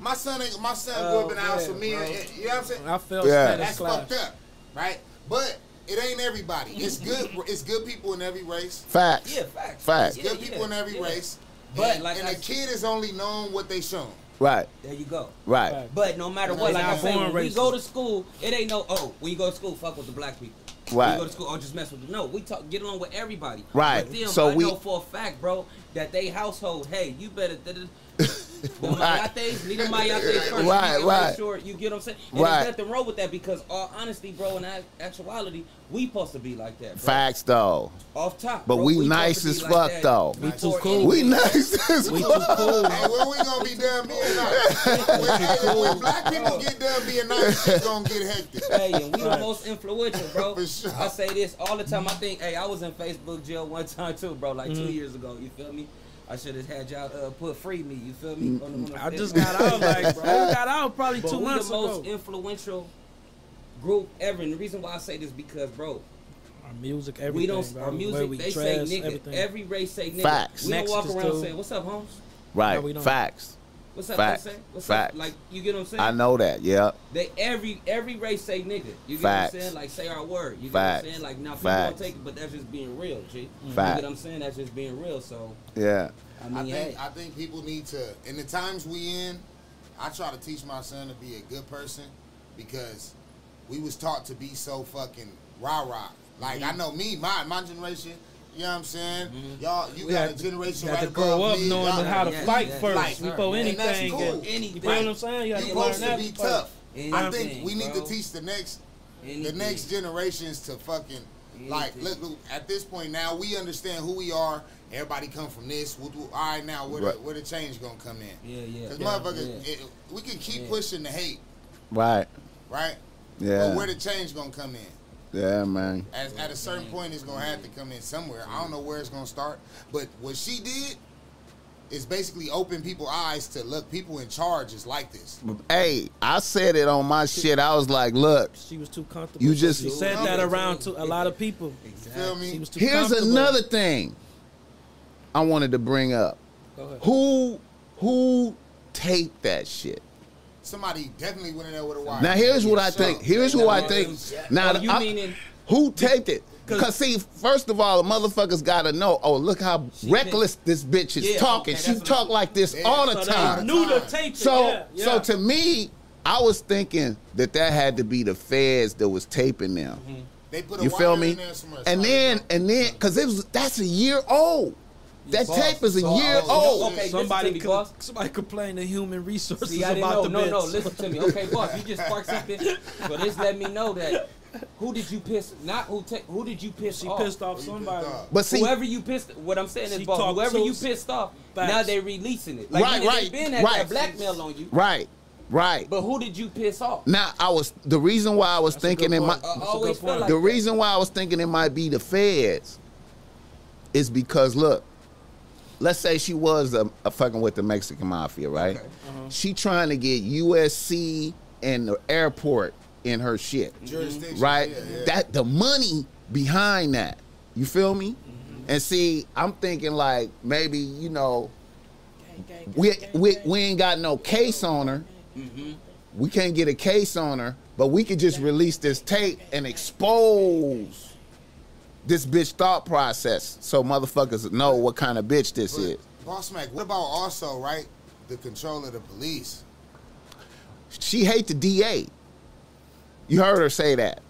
My son ain't. My son grew up in the Oh, house with me. And, you know what I'm saying? I felt Yeah. That's class. fucked up, right? But it ain't everybody. It's good. It's good people in every race. Facts. Yeah, facts. Facts. Yeah, Good people yeah, in every yeah. race. But and, like and I the kid is only known what they shown. Right. There you go. Right. Right. But no matter what, like I not say, born when we go to school, it ain't no oh, when you go to school, fuck with the black people. When Right. you go to school, oh, just mess with them. No, we talk, get along with everybody. Right. With them, So I we- know for a fact, bro, that they household, hey, you better. da- da- The Right. mayates, need a mayate first. Right, You gotta right. Make sure you get what I'm saying. And Right. there's nothing wrong with that because, all honesty, bro, in actuality, we supposed to be like that. Bro. Facts though. Off top. But bro, we supposed nice as like fuck, that though. We before too cool. anything. We nice as We fuck. too cool. Hey, when we gonna be done being nice? when, hey, when black people get done being nice, it's gonna get hectic. Hey, and we the most influential, bro. For sure. I say this all the time. I think, hey, I was in Facebook jail one time too, bro, like Mm-hmm. two years ago. You feel me? I should have had y'all uh, put free me. You feel me? On the- on the I just got out like, bro. I got out probably But two we months the most ago. influential group ever. And the reason why I say this because, bro, Our music, everything. we don't. bro. Our music, we they say nigga. everything. Every race say nigga. Facts. We don't walk around saying, "What's up, Holmes? Right. No, we don't. Facts. What's up, Facts. Jose? What's Facts. up?" Like you get what I'm saying? I know that. Yeah. They every every race say nigga. You get Facts. what I'm saying? Like say our word. You get Facts. what I'm saying? Like now people Facts. don't take it, but that's just being real, G. You Facts. get what I'm saying? That's just being real. So Yeah. I I mean, hey, think I think people need to in the times we in. I try to teach my son to be a good person because we was taught to be so fucking rah rah. Like Mm-hmm. I know me, my my generation. You know what I'm saying? Y'all, you We got had a to- generation You right to grow up me. knowing Y'all- how to Yeah, fight yeah, first Right. before And that's anything. cool. get- Anything. You feel what I'm saying? You got to learn supposed to that be first. tough. I think we need bro. to teach the next the next generations to fucking Yeah, like, look, look, at this point now, we understand who we are. Everybody come from this. We'll do, all right, now where, Right. the, where the change gonna come in? Yeah, yeah. Because yeah, motherfuckers, yeah. it, we can keep Yeah. pushing the hate, Right. right? Yeah. But where the change gonna come in? Yeah, man. At, at a certain point, it's gonna have to come in somewhere. I don't know where it's gonna start, but what she did is basically open people's eyes to look. People in charge is like this. Hey, I said it on my shit. I was like, look, She was too comfortable. You just- she said that around to a lot of people. You feel Exactly. She was too here's another thing I wanted to bring up. Go ahead. Who who taped that shit? Somebody definitely went in there with a wire. Now here's what I Sure. think. Here's who I think. Now Oh, you I- meaning- who taped it? Because see, first of all, the motherfuckers gotta know. Oh, look how She reckless this bitch is Yeah, talking. okay, she talk like this Yeah. all the So time. they knew to tape. So, yeah, yeah. so to me, I was thinking that that had to be the feds that was taping them. Mm-hmm. They put a You wire feel in me? there. And then, and then, cause it was that's a year old. That Boss, tape is a so- year oh, old. okay, somebody to me, co- somebody complained to human resources See, I about know. the No, bits. no, listen to me. Okay, boss, you just sparked something. So this let me know that who did you piss? Not who. Ta- who did you piss She off? pissed off somebody. But see, whoever you pissed. What I'm saying is, boss, whoever you pissed off, Facts. now they're releasing it. Like Right, nigga, right, been had right. that blackmail on you. right, right. But who did you piss off? Now I was the reason why I was That's thinking it might point. I always felt like the that. reason why I was thinking it might be the feds is because look, let's say she was a, a fucking with the Mexican mafia, right? Okay. She trying to get USC and the airport in her shit. Mm-hmm. jurisdiction. right? Yeah, yeah. That the money behind that. You feel me? Mm-hmm. And see, I'm thinking like maybe you know, we we we ain't got no case on her. Mm-hmm. We can't get a case on her, but we could just release this tape and expose this bitch thought process, so motherfuckers know what kind of bitch this But, is. Boss Mac, what about also right the control of the police? She hate the DA. You heard her say that.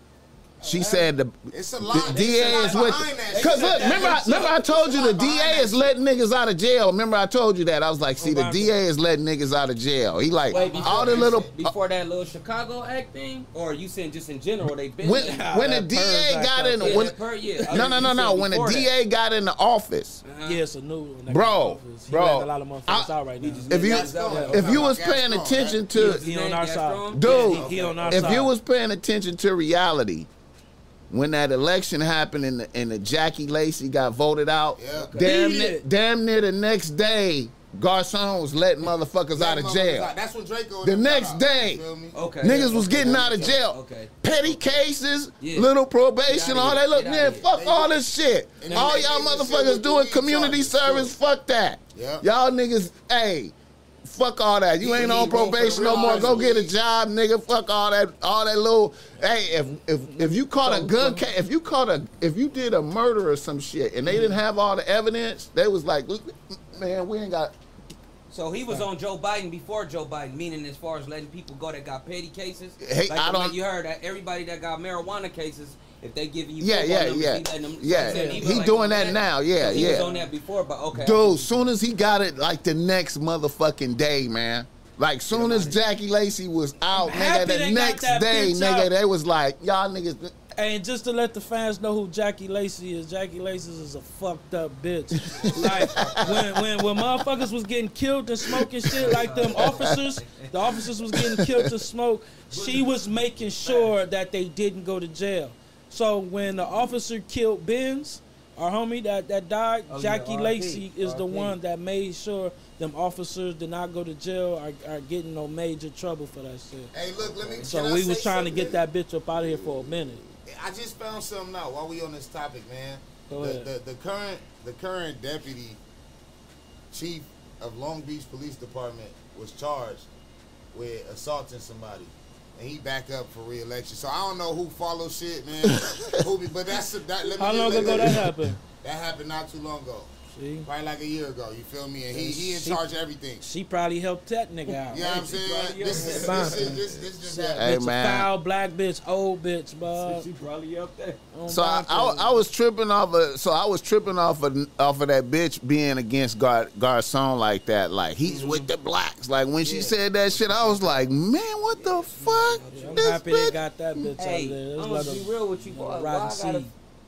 She said the, It's a the lot. DA a lot is with. behind. Because look, remember, I, remember I told you the It's a lot DA is letting niggas out of jail. Remember I told you that I was like, see, the DA is letting niggas out of jail. He like Wait, all the little. before that little Chicago act thing, or you saying just in general they been when when the that DA purge got in, out when, per- yeah. No no no no, when the before that. DA got in the office, Uh-huh. Yeah, a new one. Bro, got office. He bro, a lot of motherfuckers out right now. if you That's all right. if you was paying attention to His He on name our Gascón? side. Dude, Yeah, he, he on our if you was paying attention to reality, when that election happened and the, and the Jackie Lacey got voted out, Yeah. damn, near, damn near the next day, Gascón was letting motherfuckers out of jail. out. That's when Draco. The next out. day. You feel me? Okay. Niggas was Okay, getting out of jail. Okay. Petty cases, Yeah. little probation, Get all that. Look, Get man, fuck They- all this shit. All y'all did this shit motherfuckers doing community service, fuck that. Yeah. Y'all niggas, hey, fuck all that. You He- ain't on probation no more. Go get a job, nigga. Fuck all that, all that little. Hey, if if if you caught a gun, ca- if you caught a, if you did a murder or some shit, and they didn't have all the evidence, they was like, man, we ain't got. So he was on Joe Biden before Joe Biden, meaning as far as letting people go that got petty cases. Hey, like I don't- you heard that everybody that got marijuana cases, if they giving you Yeah, yeah, numbers, yeah. he them, Yeah, I'm he was doing on that now, yeah, he was yeah. on that before, but okay. Dude, soon as he got it, like the next motherfucking day, man. Like soon as Jackie Lacey was out, nigga, the next day, nigga, out. they was like, y'all niggas. And just to let the fans know who Jackie Lacey is, Jackie Lacey is a fucked up bitch. like when when when motherfuckers was getting killed and smoking shit, like them officers, the officers was getting killed to smoke. She was making sure that they didn't go to jail. So when the officer killed Benz, our homie that that died, Oh, Jackie RIP, Lacey is the RIP. one that made sure them officers did not go to jail or are getting no major trouble for that shit. Hey, look, let me. So can I we was say trying to get that bitch up out of here for a minute. I just found something out while we on this topic, man. Go the, ahead. The, the current the current deputy chief of Long Beach Police Department was charged with assaulting somebody. And he back up for re-election. So I don't know who follows shit, man. who be, but that's that. Let me How long let- ago let that happened? That happened not too long ago. See, Probably like a year ago. You feel me? And he he in She- charge of everything. she probably helped that nigga out. You know what I'm saying? This is Fine. this is this, this just That happened. Hey, bitch a man. foul black bitch, old bitch, bud. She probably up there. Oh, so I, I, I was tripping off of so I was tripping off of off of that bitch being against Gar, Gascón like that. Like he's mm-hmm. with the blacks. Like when she said that shit, I was like, man, what the fuck? I'm This happy they got that bitch Hey, out there. I'm Let's gonna let be real with you, let boy. Why I gotta, see.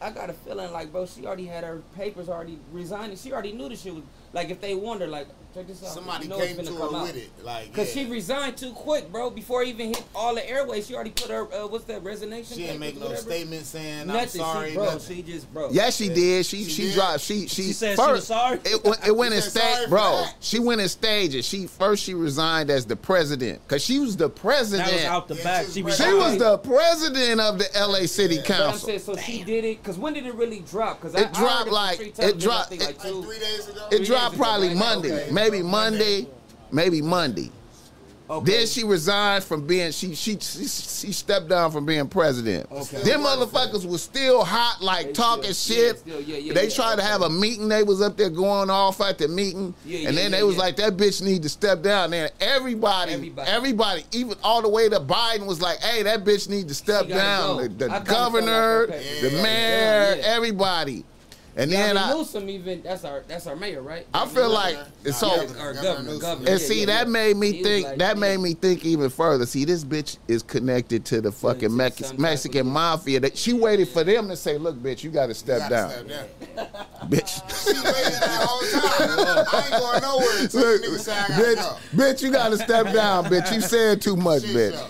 I got a feeling like, bro, she already had her papers already resigning. She already knew the shit was like if they wonder, like, check this out. Somebody you know came it's to her with it. Like, Cause yeah. she resigned too quick, bro. Before it even hit all the airways, she already put her uh, what's that resignation? She didn't make no whatever. statement saying I'm sorry. she, bro. nothing. She just, bro. Yes, she did. She She she, did? dropped. She she, She said she first. was sorry? It, went- it went in She said stage, bro. She went in stages. She first she resigned as the president because she was the president. That was out the Yeah, back. she She was she was the president of the LA City But I'm Council. saying, so she did it. Cause when did it really drop? Cause I, It I dropped from like- it dropped- like Like two. three days ago. It dropped ago, probably? Monday, Okay. maybe Monday, maybe Monday. Okay. Then she resigned from being she she she, she stepped down from being president. Okay. Them motherfuckers was still hot, like They talking still- shit. yeah, still- yeah, yeah, they tried to have a meeting. They was up there going off at the meeting, Yeah, and then they was like, "That bitch need to step down." Then everybody, Everybody. everybody, even all the way to Biden was like, "Hey, that bitch need to step down." go. The, the governor, like that. the mayor, everybody, and Yeah, then I I, Newsom even that's our that's our mayor, right? I feel like Nah, so. Governor- or Governor governor, governor. And see, yeah, that yeah. made me He think. like, that yeah. made me think even further. See, this bitch is connected to the fucking to Mex- some type Mexican mafia. That she waited for them to say, "Look, bitch, you got to step down, step down. bitch." She waited that whole time. I ain't going nowhere until Look, the nigga say I gotta bitch, go. bitch, you got to step down, bitch. You said too much, Shit, bitch. yo.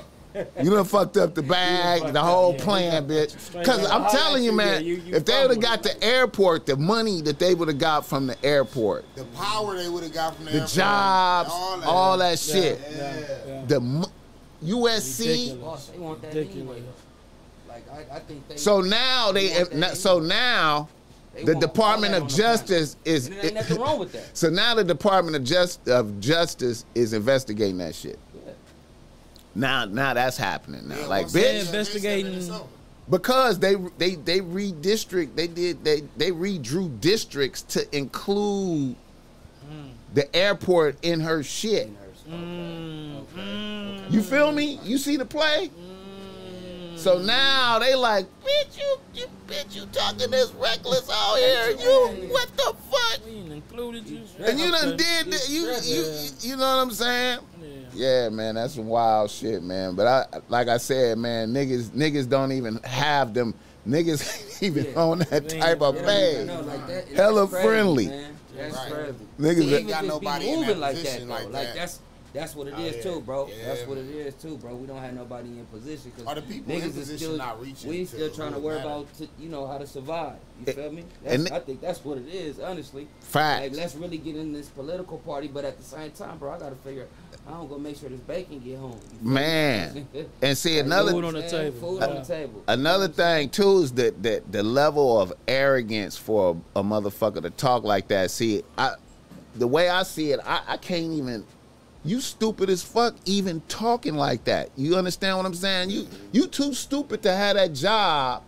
You done fucked up the bag, fucked the up, whole yeah. plan, bitch. Because. I'm telling you, you- man, yeah, you- you if they would have got the airport, the money that they would have got from the airport, The power they would have got from the, the airport, jobs, all that, Yeah, shit, yeah, yeah. the mo- USC. Ridiculous. Boss, they want that Ridiculous. anyway. Like I, I think they. So now they, They want that so now they the Department of on the. Justice is. And there ain't nothing wrong with that. So now the Department of Just of Justice is investigating that shit. Yeah. Now, now that's happening now. Yeah, like, once they- bitch, investigating- they said it's over. because they they they redistrict, they did they they redrew districts to include the airport in her shit. Mm, mm, You feel me? You see the play? So now they like, bitch, you, you, bitch, you talking this reckless out here. You, what the fuck? we ain't included you. And you done Okay. did that. You, you, you know what I'm saying? Yeah. Yeah, man, that's some wild shit, man. But I, like I said, man, niggas, niggas don't even have them. Niggas even Yeah. on that They type of Yeah, page. no, like that- Hella crazy, friendly. man. That's Right. crazy. Niggas ain't got nobody be in moving that like that, like Like that. that's that's what it Oh, is yeah. too, bro. Yeah, that's what it is too, bro. We don't have nobody in position Are because the people niggas is position still not reaching we to still trying to worry matter? about to, you know how to survive. You It- feel me? That's, and- I think that's what it is, honestly. Facts. Like let's really get in this political party, but at the same time, bro, I gotta figure how I'm gonna make sure this bacon get home. You feel me? Man. And see another Food on the table. Food on the table. Another thing too is that the, the level of arrogance for a, a motherfucker to talk like that. See, I the way I see it, I, I can't even. You stupid as fuck, even talking like that. You understand what I'm saying? You you too stupid to have that job.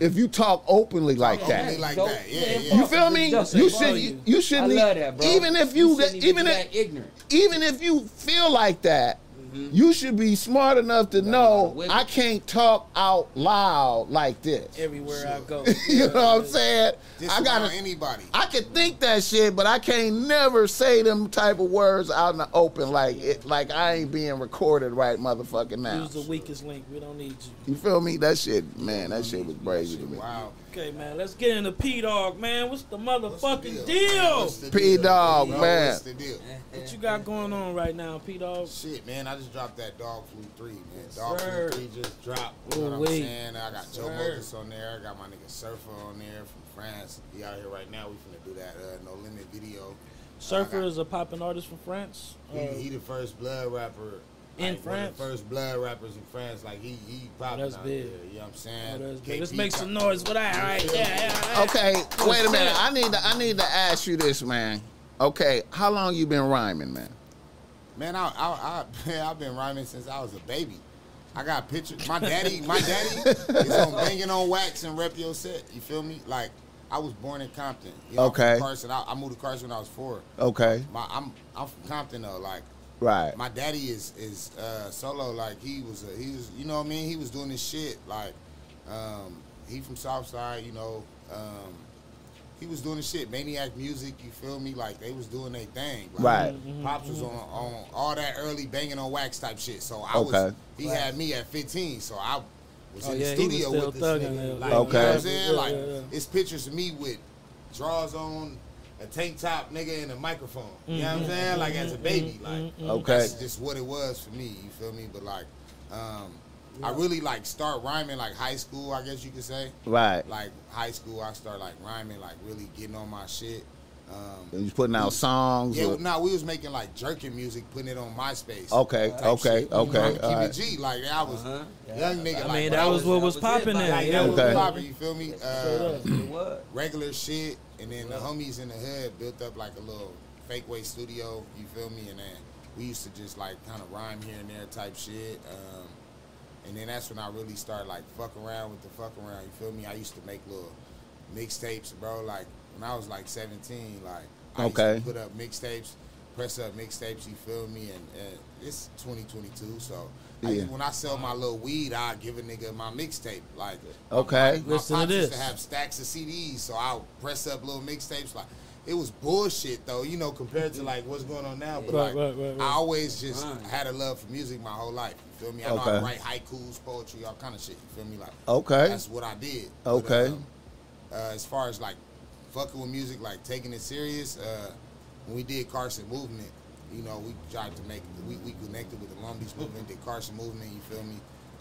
If you talk openly like Openly that, like Dope. that. Yeah, yeah. you feel me? Just You should you, you shouldn't I love that, bro. Even if you, shouldn't even if ignorant. even if you feel like that, you should be smart enough to Mm-hmm. Know how to know wiggle. I can't talk out loud like this. Everywhere I go. you know what I'm saying? Just I gotta. anybody. I can think that shit, but I can't never say them type of words out in the open like it, like I ain't being recorded right, motherfucking now. Use the weakest link. We don't need you. You feel me? That shit, man. That shit was crazy to me. Wow. Okay, man. Let's get into P Dog, man. What's the What's the motherfucking deal? What's P? Dog, Bro, man. What's the deal? What you got going on right now, P Dog? Shit, man, I just dropped that Dog Flu 3, man. Dog sir. Flu 3 just dropped. You know what I'm Ooh-wee. saying? I got Joe Sir. Moses on there. I got my nigga Surfer on there from France. He out here right now. We finna do that uh, No Limit video. Surfer I got- is a popping artist from France. He, Uh, he the first blood rapper. In like, one of France? the first blood rappers in France. Like, he, he popping that's out big. there. You know what I'm oh, saying? that's big. Let's make some noise for that. All right. Yeah, yeah, yeah. Okay, wait a minute. shit. I need to I need to ask you this, man. Okay, how long you been rhyming, man? Man, I, I, I, man, I've been rhyming since I was a baby. I got pictures. My daddy, my daddy is on banging on wax and rep your set. You feel me? Like I was born in Compton. You know, I'm from Okay. Carson. I, I moved to Carson when I was four. Okay, My, I'm, I'm from Compton though. Like right. my daddy is is uh, solo. Like he was, a, he was, you know what I mean? He was doing this shit. Like um, he from Southside. You know, um, he was doing this shit. Maniac music. You feel me? Like they was doing their thing. Like, Right. Pops was on on all that early banging on wax type shit. So I Okay. was he had me at 15. So I was Oh, in yeah, the he studio with this nigga. there. Like, Okay. You know what I'm saying? Yeah, like, yeah, yeah. it's pictures of me with drawers on, a tank top, nigga, and a microphone. You know what I'm mm-hmm. saying? Like as a mm-hmm. baby, mm-hmm. like Okay. that's just what it was for me. You feel me? But like, um, I really like start rhyming like high school. I guess you could say. Right. Like high school, I start like rhyming, like really getting on my shit. Um, And you putting out songs. yeah, or- no, we was making like jerking music, putting it on MySpace. Okay, type okay, shit. okay, You know, keep alright. it G. Like I was Uh-huh. Young nigga. I like, mean, that was what was it, popping like, there. like Yeah. that was popping. You feel me? Uh, It was. regular shit, and then the homies in the hood built up like a little fake way studio. You feel me? And then we used to just like kind of rhyme here and there type shit. Um, and then that's when I really started like fuck around with the fuck around. You feel me? I used to make little mixtapes, bro. Like when I was like 17, like I used Okay. to put up mixtapes, press up mixtapes. You feel me? And, and it's 2022, so. I Yeah. used- when I sell my little weed, I give a nigga my mixtape. Like, Okay. my, my Listen to pops used to have stacks of CDs, so I'll press up little mixtapes. Like it was bullshit though, you know, compared to like what's going on now. But Right, like right, right, right. I always just Right. had a love for music my whole life. You feel me? I know how Okay. to write haikus, poetry, all kind of shit. You feel me? Like Okay. that's what I did. Okay. um, uh, as far as like fucking with music, like taking it serious, uh, when we did Carson Movement, you know, we tried to make we, we connected with the Long Beach movement, did Carson Movement, you feel me?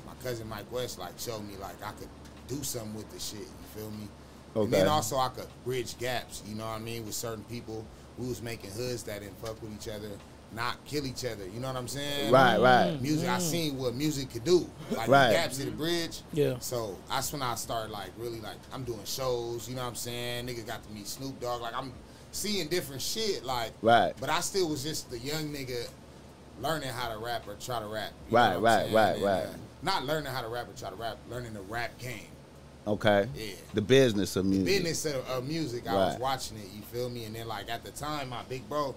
My cousin Mike West like showed me like I could do something with the shit, you feel me? Okay. And then also I could bridge gaps, you know what I mean, with certain people. We was making hoods that didn't fuck with each other, not kill each other. You know what I'm saying? Right, right. Music, I seen what music could do. Like Right. the gaps in the bridge. Yeah. So that's when I started like really like I'm doing shows, you know what I'm saying? Nigga got to meet Snoop Dogg. Like I'm seeing different shit. Like Right. But I still was just the young nigga learning how to rap or try to rap. you Right, know what right, I'm saying? right, And, right. uh, not learning how to rap or try to rap, learning the rap game. Okay. Yeah. The business of music. Business of, of music. I was watching it, you feel me? And then like at the time my big bro,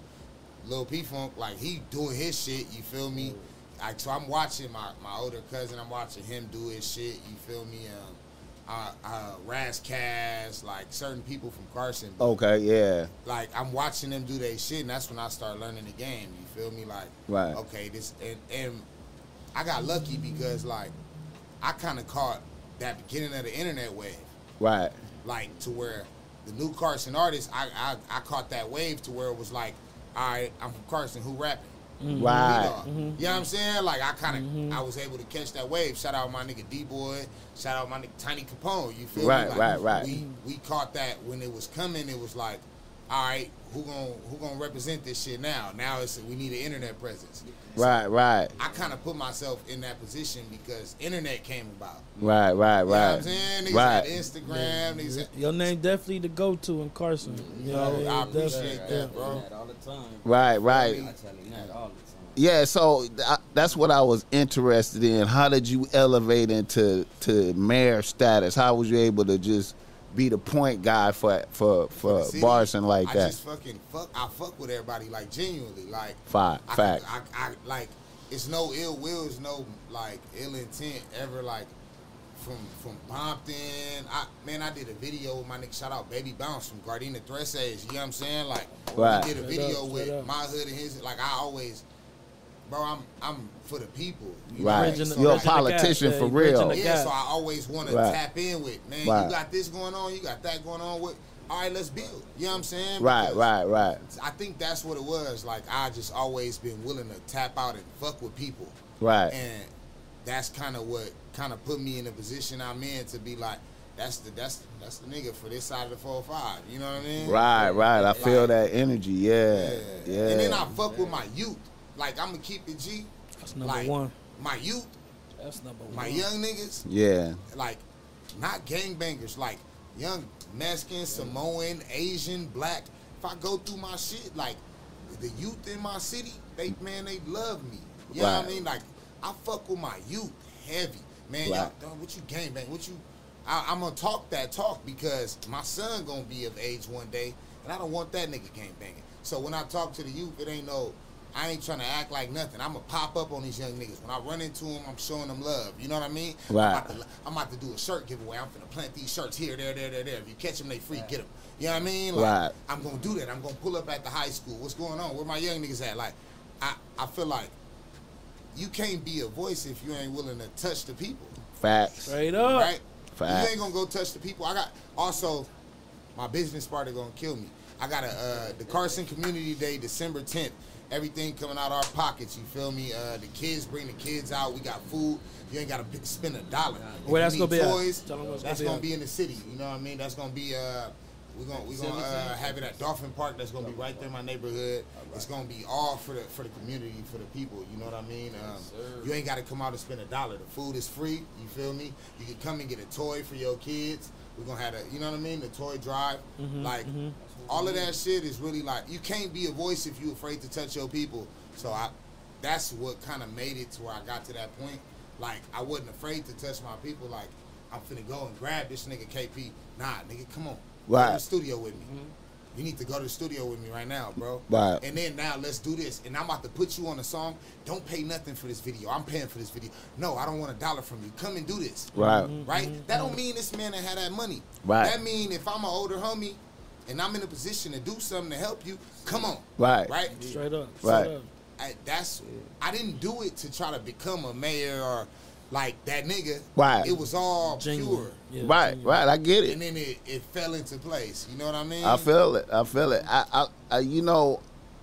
Lil P Funk, like he doing his shit, you feel me? Like so I'm watching my, my older cousin, I'm watching him do his shit, you feel me? Um uh, uh, Ras Kass, like certain people from Carson. Okay, yeah. Like I'm watching them do their shit, and that's when I start learning the game. You feel me? Like, Right. okay, this and and I got lucky because like I kind of caught that beginning of the internet wave, Right. like to where the new Carson artists, I I, I caught that wave to where it was like, all right, I'm from Carson, who rapping? Mm-hmm. Right. Dog. Mm-hmm. You know what I'm saying? Like I kind of mm-hmm. I was able to catch that wave. Shout out my nigga D Boy. Shout out my nigga Tiny Capone. You feel Right, me? Like, right, right. We we caught that when it was coming. It was like, all right, who gonna who gonna represent this shit now? Now it's we need an internet presence. So Right, right. I kind of put myself in that position because internet came about. Right, right, You know what right. I'm saying? Niggas Right. had Instagram. Niggas had, Your name definitely the go-to in Carson. You know, I appreciate that, bro. That all the time. Right, right. I tell you that all the time. Yeah, so th- that's what I was interested in. How did you elevate into to mayor status? How was you able to just be the point guy for for for the city. Barson like I that? just fucking fuck. I fuck with everybody like genuinely. Like Fact, I, fact. I, I like. It's no ill will. It's no like ill intent ever. Like from from Bompton. I man, I did a video with my nigga. Shout out Baby Bounce from Gardena Threshes. You know what I'm saying? Like Right. we did a Straight video up, with up. my hood and his. Like I always, bro. I'm I'm for the people. You know? Right. Bridging the- So, You're a like, bridging politician Yeah, for you real. yeah, gap. so I always want to tap in with, man, Right. you got this going on, you got that going on. With, all right, let's build. You know what I'm saying? Right, Because right, right, I think that's what it was. Like I just always been willing to tap out and fuck with people, right. and that's kind of what kind of put me in the position I'm in to be like, that's the that's that's the nigga for this side of the four oh five. You know what I mean? Right, right. I feel that energy. Yeah, yeah. And then I fuck with my youth. Like I'm gonna keep it G. That's number like, one. My youth, That's number one. my young niggas, yeah, like not gangbangers, like young Mexican, Samoan, Asian, black. If I go through my shit, like the youth in my city, they man, they love me. You know what I mean? Like I fuck with my youth heavy, man. Right. Y'all, dog, what you gangbang? What you? I, I'm gonna talk that talk because my son gonna be of age one day, and I don't want that nigga game banging. So when I talk to the youth, it ain't no. I ain't trying to act like nothing. I'm gonna pop up on these young niggas. When I run into them, I'm showing them love. You know what I mean? Right. I'm about, to, I'm about to do a shirt giveaway. I'm gonna plant these shirts here, there, there, there, there. If you catch them, they free. Get them. You know what I mean? Like, Right. I'm gonna do that. I'm gonna pull up at the high school. What's going on? Where my young niggas at? Like, I, I feel like you can't be a voice if you ain't willing to touch the people. Facts. Straight up. right? Facts. You ain't gonna go touch the people. I got also my business partner gonna kill me. I got a uh, the Carson Community Day, December 10th. Everything coming out our pockets. You feel me? Uh, the kids bring the kids out. We got food. You ain't gotta p- spend a dollar. If Where you that's gonna be? Toys. Tell 'em where it's that's gonna gonna be be in the city. You know what I mean? That's gonna be. Uh, we're gonna we gonna uh, have it at Dolphin Park. That's gonna be right there in my neighborhood. It's gonna be all for the for the community, for the people. You know what I mean? Um, you ain't got to come out and spend a dollar. The food is free. You feel me? You can come and get a toy for your kids. We're gonna have a, you know what I mean? The toy drive. like all of that shit is really like you can't be a voice if you afraid to touch your people. So I, that's what kind of made it to where I got to that point. Like I wasn't afraid to touch my people. Like I'm finna go and grab this nigga KP. Nah, nigga, come on. Go to Right. the studio with me. You need to go to the studio with me right now, bro. Right. And then now let's do this. And I'm about to put you on a song. Don't pay nothing for this video. I'm paying for this video. No, I don't want a dollar from you. Come and do this. Right. Right? That don't mean this man that had that money. Right. That mean if I'm an older homie and I'm in a position to do something to help you, come on. Right. Right? Straight up. Straight Right. up. I, that's I didn't do it to try to become a mayor or like that nigga. Right. It was all Genuine. pure. Yeah, Right. genuine. Right. I get it. And then it, it fell into place. You know what I mean? I feel it. I feel it. I, I, I you know,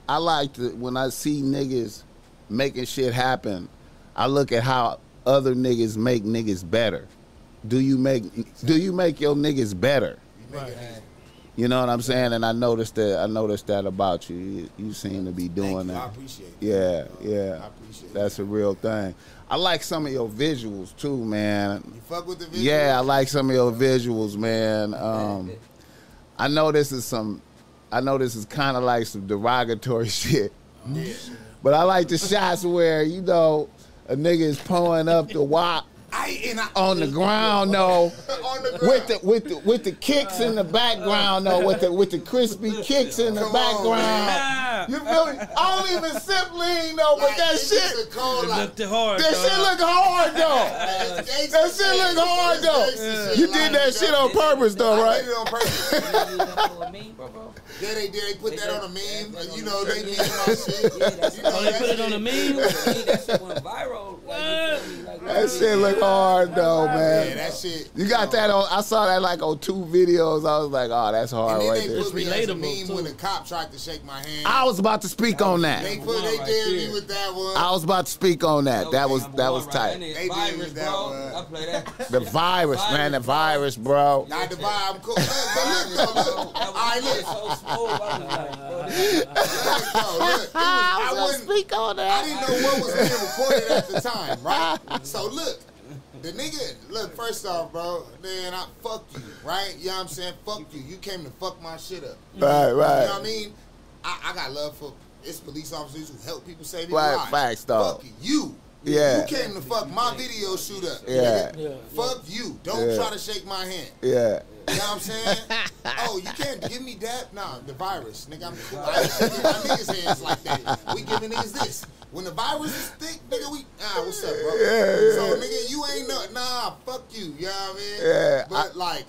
I like to when I see niggas making shit happen. I look at how other niggas make niggas better. Do you make Do you make your niggas better? You Right. You know what I'm saying? And I noticed that. I noticed that about you. You, you seem to be Thank doing you. I that. appreciate it. Yeah, yeah. I appreciate That's a real thing. I like some of your visuals too, man. You fuck with the video? Yeah, I like some of your visuals, man. Um, I know this is some. I know this is kind of like some derogatory shit, but I like the shots where you know a nigga is pulling up the wop I and I on the ground though. on the ground. With the with the with the kicks in the background though, with the with the crispy kicks in the Come background. Ah, You feel me? I don't even sip lean though, but Like, that shit, cold, it like, looked hard. that dog. shit look hard though. That shit look hard though. gangsta. You did that shit on purpose though, I right? did it on purpose. You use that for a meme, bro, bro? Yeah, they did. They put They that on a meme. They You know, they meme my shit. Yeah, that's You know, Oh, they put it on a meme? That shit went viral. Like, you feel me? Like, That shit look hard though, Yeah, man. that shit. You got that on? I saw that like on two videos. I was like, oh, that's And hard then right they there. put me as a relatable, meme when a cop tried to shake my hand. I was about to speak on that. They that. put, they Right dared me with that one. I was about to speak on that. That was that was tight. That They did virus, with that bro. one. I play that. The virus, man. The virus, bro. Not the vibe. I'm cool. Look, but look, though, look. All right, was smooth. I was like, bro, this Look. It I speak on I didn't know what was being recorded at the time, right? So look, the nigga, look, first off, bro, man, I fuck you, right? You know what I'm saying? Fuck you. You came to fuck my shit up. Right, right. You know what I mean? I, I got love for it's police officers who help people save their Right, lives. facts, dog. Fuck you. Yeah. You came to fuck my video shoot up. Yeah. Yeah. Fuck you. Don't Yeah. try to shake my hand. Yeah. You know what I'm saying? oh, you can't give me that? Nah, the virus. Nigga, I'm cool. I ain't my niggas' hands like that. We giving niggas this. When the virus is thick, nigga, we, ah, what's up, bro? Yeah, So, nigga, you ain't no, nah, fuck you. You know what I mean? Yeah, But, like,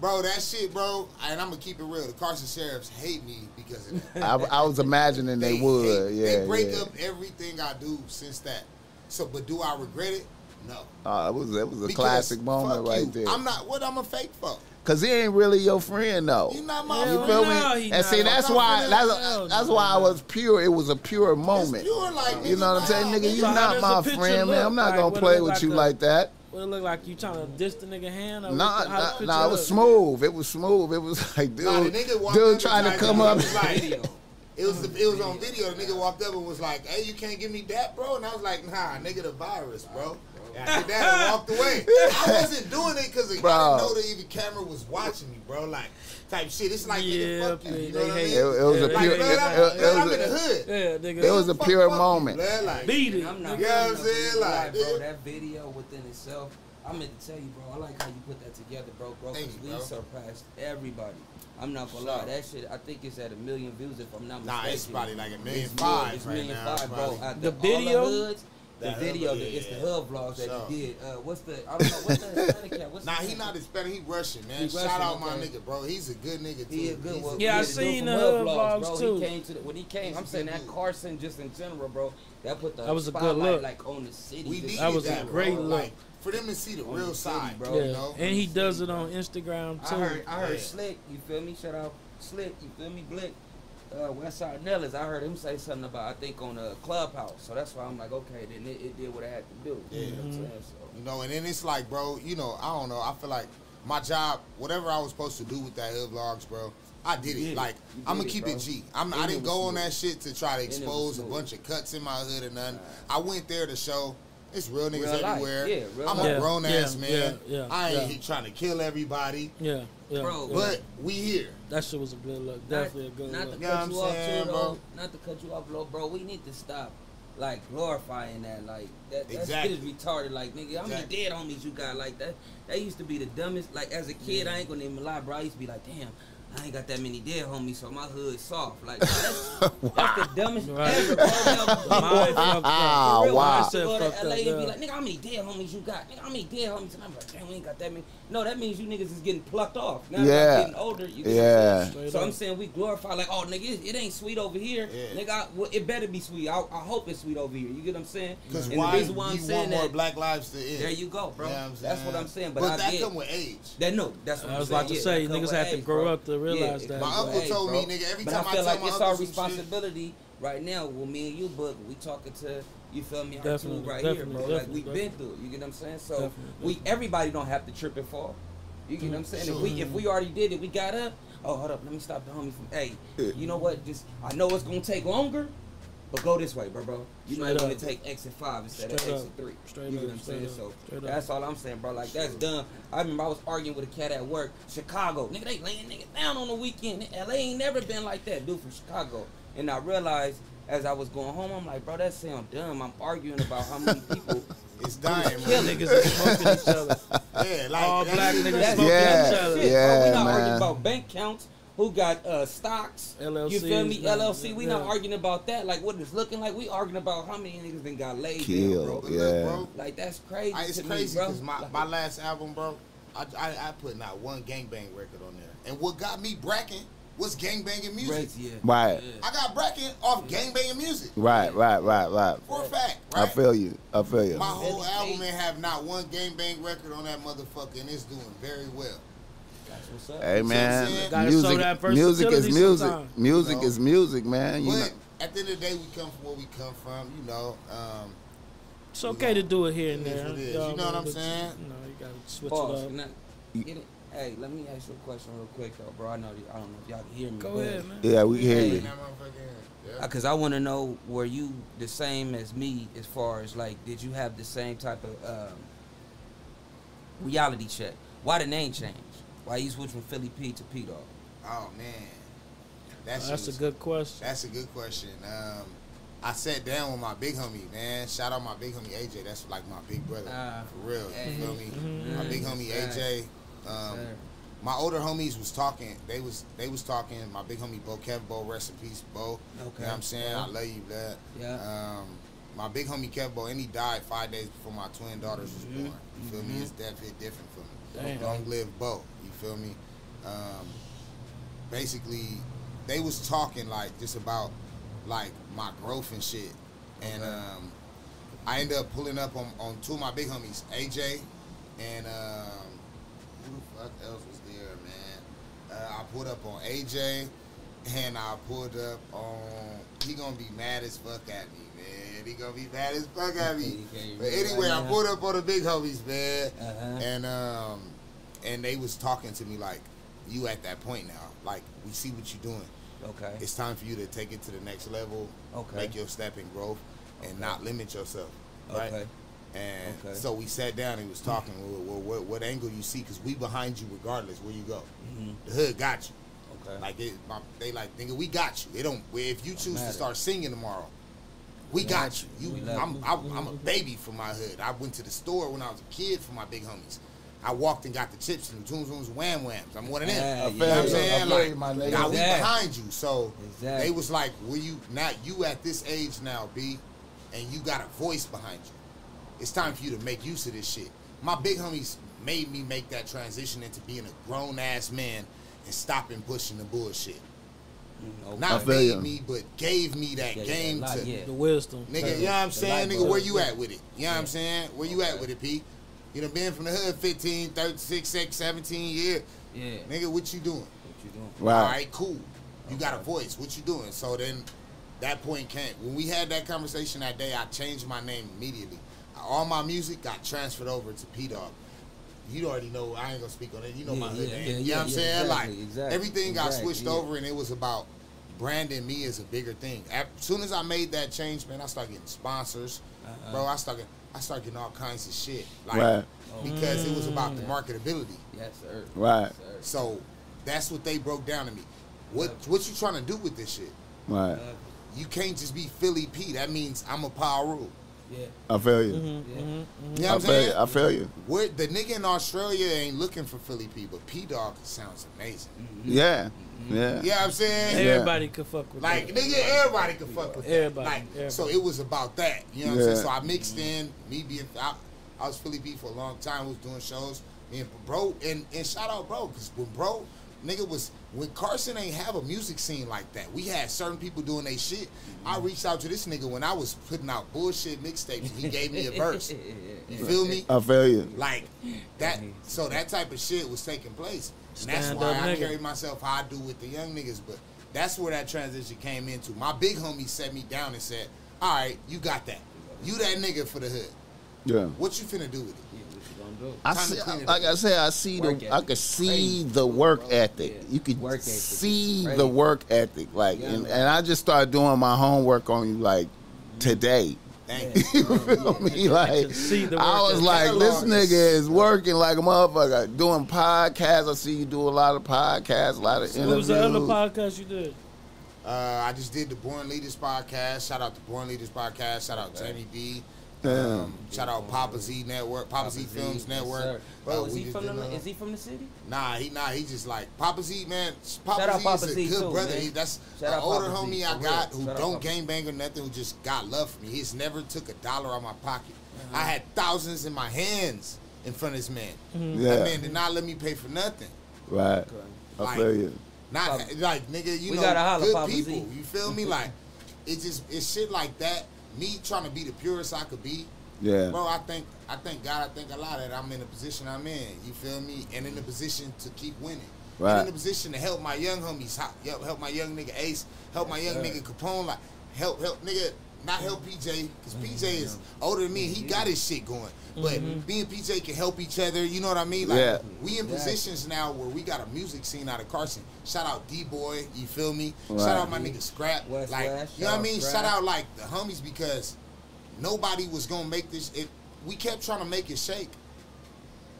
bro, that shit, bro, and I'm going to keep it real. The Carson Sheriffs hate me because of that. I, I was imagining they, would. hate- yeah. They break yeah. up everything I do since that. So, but do I regret it? No. Oh, it was it was a Because classic moment right you. there. I'm not, what I'm a fake for? Cause he ain't really your friend though. You not my You friend. feel No, me? he And see, that's why that's, Hell that's why I was pure. It was a pure moment. pure, like, You know what I'm saying, nigga? You So not my friend, man. I'm not Like, gonna play with like you a- like that. What it look like? You trying to diss the nigga hand? Or Nah, what the- how the nah, nah, it was smooth. It was smooth. It was like, dude, Nah, dude trying to come up. It was like- It was the, it was on video. The nigga walked up and was like, "Hey, you can't give me that, bro." And I was like, "Nah, nigga, the virus, bro." And I that and walked away. I wasn't doing it because I didn't know that even camera was watching me, bro. Like type shit. It's like Yeah, nigga, fuck you. You know what I mean? It, it was a pure. Like, It, I'm, it- it I'm was in the a, hood. Yeah, nigga. it was a Fuck, pure fuck you, moment. like, beat it. I'm not. You know what I'm saying? Like, bro, that video within itself, I meant to tell you, bro. I like how you put that together, bro, bro. Because we bro. surpassed everybody. I'm not gonna Sure. lie, that shit. I think it's at a million views if I'm not mistaken. Nah, mistaken. it's probably like a million It's more, five It's right million now. five, bro. probably. Out The the, video? All the That video, hood, the, yeah, it's the yeah. hood vlogs that Sure. he did. Uh, what's the? I don't know. What's the Hispanic cat? What's Nah, his he name? not Hispanic. He Russian, man. He Shout Russian, out my okay. nigga, bro. He's a good nigga too. He a good He's one. Yeah, I seen the Hood hood vlogs, bro. too. He came to the, when he came. He's I'm saying good that. Carson just in general, bro. That put the That was a good spotlight, look. like on the city. We needed That was a great bro. look. Like, for them to see the On real the city, side, bro. bro. Yeah, You know? and he does it on Instagram I too. heard, I heard Yeah. Slick. You feel me? Shout out Slick. You feel me? Blick. Uh, Westside Nellis. I heard him say something about I think on a clubhouse. So that's why I'm like, okay, then it, it did what I had to do. You know what I'm Mm-hmm. saying? So. You know, and then it's like, bro, you know, I don't know. I feel like my job, whatever I was supposed to do with that hood vlogs, bro, I did it. did it. Like, You I'm gonna did it, keep bro. it G. I'm, And I didn't was go on that shit to try to And it was expose a bunch of cuts in my hood or nothing. I went there to show it's real niggas Real everywhere. Yeah, real I'm life. a grown ass Yeah, man. yeah, yeah, I ain't yeah. trying to kill everybody, yeah, yeah, Bro, yeah. but we here. that shit was a good look. Not- Definitely a good not look. to You know cut you I'm off saying, too, bro? though. Not to cut you off, bro. Bro, we need to stop like glorifying that. Like that, that Exactly. shit is retarded. Like nigga, how many Exactly. dead homies you got? Like that. That used to be the dumbest. Like as a kid, I ain't gonna even lie, bro. I used to be like, damn. I ain't got that many dead homies, so my hood soft. Like that's, that's the dumbest Right. ever, bro. Now, Mind fucked up. Ah, For real, wow. I used to go Mindset to fucked LA up, and be yeah. like, nigga, how many dead homies you got? Nigga, how many dead homies? And I'm like, damn, we ain't got that many. No, that means you niggas is getting plucked off. Now that Yeah. I'm getting older, you get what I'm Yeah. saying? Straight So up. I'm saying we glorify like, oh, nigga, it, it ain't sweet over here. Yeah. Nigga, I, well, it better be sweet. I, I hope it's sweet over here. You get what I'm saying? Because and why the reason why I'm you saying want more that, black lives to end? there you go, bro. You know what That's what? I'm saying. But, But I that get, come with age. that no, that's what I was about to say, niggas have to grow up to realize it that. My uncle age, told me, nigga, every but time I I feel tell like my it's our some shit- responsibility right now. Well, me and you, book, we talking to you feel me? Our Definitely, two right definitely, here, bro. Like definitely, we've been through. it, You get what I'm saying? So Definitely, we everybody don't have to trip and fall. You get what I'm saying? If we if we already did it, we got up. Oh, hold up, let me stop the homie from. Hey, you know what? Just I know it's gonna take longer, but go this way, bro, bro. You might Straight want up. to take exit five instead Straight of up. exit three. Straight you get up, what I'm straight saying? up, So straight up. that's all I'm saying, bro. Like that's dumb. I remember I was arguing with a cat at work, Chicago. Nigga, they laying niggas down on the weekend. LA ain't never been like that, dude from Chicago. And I realized as I was going home, I'm like, bro, that sound dumb. I'm arguing about how many people. It's dying, Kill man. Niggas is smoking each other. Yeah, like All black shit- niggas smoking Yeah, each other. shit, yeah, bro. We not man. arguing about bank counts. Who got uh, stocks? LLCs, you feel me? nah, LLC. We not arguing about that. Like what it's looking like. We arguing about how many niggas then got laid down, bro. Yeah. look, bro, Like that's crazy. I, it's to crazy because my, Like, my last album, bro, I, I, I put not one gangbang record on there. And what got me bracking was gangbanging music. crazy, yeah. Right. I got bracking off gangbanging music. Right, right, right, right. For a fact, I feel you. I feel you. My whole album ain't have not one gangbang record on that motherfucker, and it's doing very well. That's what's up. Hey what I'm man, saying? Show music, that music is music. sometime. Music You know? is music, man. You know. At the end of the day, we come from where we come from, you know. Um, It's okay to do it here and there. it is. Y'all know what I'm saying? You know, you gotta switch Pause. it up. Can I get it? Hey, let me ask you a question real quick though, bro. I know you- I don't know if y'all can hear me. Go but- ahead, man. Yeah, we can hear you. that yeah. Because I want to know, were you the same as me as far as like, did you have the same type of um, reality check? Why the name change? Why you switch from Philly P to P Dog? Oh man, that shit That's a good question. That's a good question. Um, I sat down with my big homie, man. Shout out my big homie AJ. That's like my big brother, Ah, for real. hey. You feel me? Mhm. My big homie AJ. Um, my older homies was talking. They was they was talking. My big homie Bo Kev Bo, rest in peace, Bo. You Okay. know what I'm saying? I love you, blood. Yeah. Um, my big homie Kev Bo, and he died five days before my twin daughters was Mhm. born. You feel me? Mhm. His death hit different for me. Damn. Long live Bo. You feel me? Um, basically, they was talking like just about like my growth and shit, and Okay. um, I ended up pulling up on, on two of my big homies, AJ, and um, who the fuck else was there, man? Uh, I pulled up on AJ, and I pulled up on. He gonna be mad as fuck at me, man. He gonna be mad as fuck at me. But anyway, I pulled up on the big homies, man, Uh-huh. and um, and they was talking to me like, "You at that point now? Like, we see what you're doing. Okay. It's time for you to take it to the next level, Okay. make your step in growth, and Okay. not limit yourself, right?" Okay. And Okay. so we sat down and was talking. Well, well, what, what angle you see? Because we behind you regardless where you go. Mhm. The hood got you. Okay. Like it, my, they like nigga, we got you. They don't. If you choose to start singing tomorrow, we We got you. you. You, We love I'm, you. I'm, I'm a baby from my hood. I went to the store when I was a kid for my big homies. I walked and got the chips and the tunes, tunes, wham whams. I'm one of them. Yeah, you know what I'm saying? I feel you, Like, my nigga. now we behind you. So Exactly. they was like, "Will you not? You at this age now, B, and you got a voice behind you. It's time for you to make use of this shit. My big homies made me make that transition into being a grown ass man and stopping pushing the bullshit. Okay. Not feel made you. me, but gave me that Yeah, yeah, game like, to yeah. The wisdom. Nigga, you know what I'm saying? Nigga, where you at with it? You know what I'm saying? Where you at with it, P? You know, been from the hood 15, 36, 6, 17 years. Yeah. Nigga, what you doing? What you doing? Right. All right, cool. You got a voice. What you doing? So then that point came. When we had that conversation that day, I changed my name immediately. All my music got transferred over to P Dog. You already know, I ain't gonna speak on it. You know my hood yeah, name. yeah, you know what I'm yeah, saying? exactly, like, exactly, everything got switched yeah. over and it was about branding me is a bigger thing. As soon as I made that change, man, I started getting sponsors. Uh-uh. Bro, I started, I started getting all kinds of shit. Like, Right. because it was about the Mm. marketability. Yes, sir. Right. Yes, sir. So that's what they broke down to me. What what you trying to do with this shit? Right. You can't just be Philly P. That means I'm a power rule. yeah. I feel you. Yeah. Mm-hmm, mm-hmm, mm-hmm. You know I what I'm feel you. saying? I feel you. The nigga in Australia ain't looking for Philly P, but P Dog sounds amazing. Yeah. You Yeah. know what I'm saying? Yeah. Everybody could fuck with Like that. nigga, everybody could fuck with Everybody, that. Like everybody. so, it was about that. You know what I'm saying? So I mixed in me being. I, I was Philly P for a long time. Was doing shows. Me and bro, and and shout out bro, because when bro, nigga was when Carson ain't have a music scene like that. We had certain people doing they shit. I mm-hmm. reached out to this nigga when I was putting out bullshit mixtapes. and He gave me a verse. You feel me? I feel you. Like that. Mm-hmm. So that type of shit was taking place, and that's Stand why up I nigga. carry myself how I do with the young niggas. But that's where that transition came into. My big homie set me down and said, "All right, you got that. You that nigga for the hood. Yeah. What you finna do with it?" Yeah, what you gonna do? I Time to see, like. I said, I see Work the, I could see Crazy, the work bro. ethic. Yeah. You could Work see Crazy. the work ethic, like, Yeah, and, and I just started doing my homework on you, like today. Thank you. You feel me? Like, see the I was like, this Catalog is- nigga is working like a motherfucker, doing podcasts. I see you do a lot of podcasts, a lot of interviews. What was the other podcast you did? Uh, I just did the Born Leaders podcast. Shout out to Born Leaders podcast. Shout out to Jamie B. Damn. Um, shout out Papa Z Network, Papa, Z Films Yes, Network. sir. Bro, is he from the? Is he from the city? Nah, he nah, he just like Papa Z, man. Papa Shout out Z Papa is a Z good too, brother. man. He, that's Shout an older Papa homie for I got who Shout don't Papa gang bang or nothing, who just got love for me. He's never took a dollar out of my pocket. Uh-huh. I had thousands in my hands in front of this man. Yeah. That man did not let me pay for nothing. Right. I Like- feel you. Not Papa- like nigga, you We know, gotta holla, good Papa Z. people. You feel me? Like it just it's shit like that. Me trying to be the purest I could be. Yeah. Bro, I think I thank God, I think a lot that I'm in the position I'm in. You feel me? And in the position to keep winning. And Right. in the position to help my young homies, help, help help my young nigga Ace, help my young sir. nigga Capone, like help help nigga, not help PJ, because PJ is older than me. He got his shit going. But me and PJ can help each other. You know what I mean? Like Yeah. we in Yeah. positions now where we got a music scene out of Carson. Shout out D Boy, you feel me? Right. Shout out my nigga Scrap. West like West, you know what I mean? out Shout out like the homies because nobody was gonna make this. It, we kept trying to make it shake.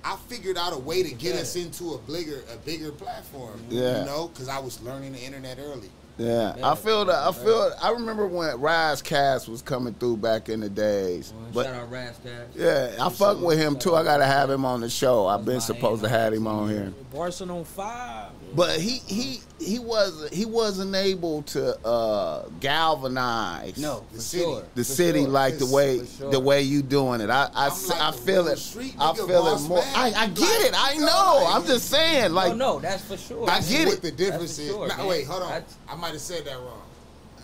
I figured out a way to get us into a bigger a bigger platform. Yeah. You know, because I was learning the internet early. Yeah, Yeah, I feel that. I feel. I remember when Ras Kass was coming through back in the days. But Shout out Ras Kass. yeah, I fuck with him too. I gotta have him on the show. I've been supposed to have him on here. Barson on five. But he he he was he wasn't able to uh, galvanize No, The city. sure. the For city sure. like the way for sure. the way you doing it. I I, I'm like I a feel it. street I feel it more. man. I, I Like, get it. I know, know. like- I'm just saying. Like oh no, that's for sure. I get what it. the difference That's is. sure, Nah, wait, hold on. That's- I might have said that wrong.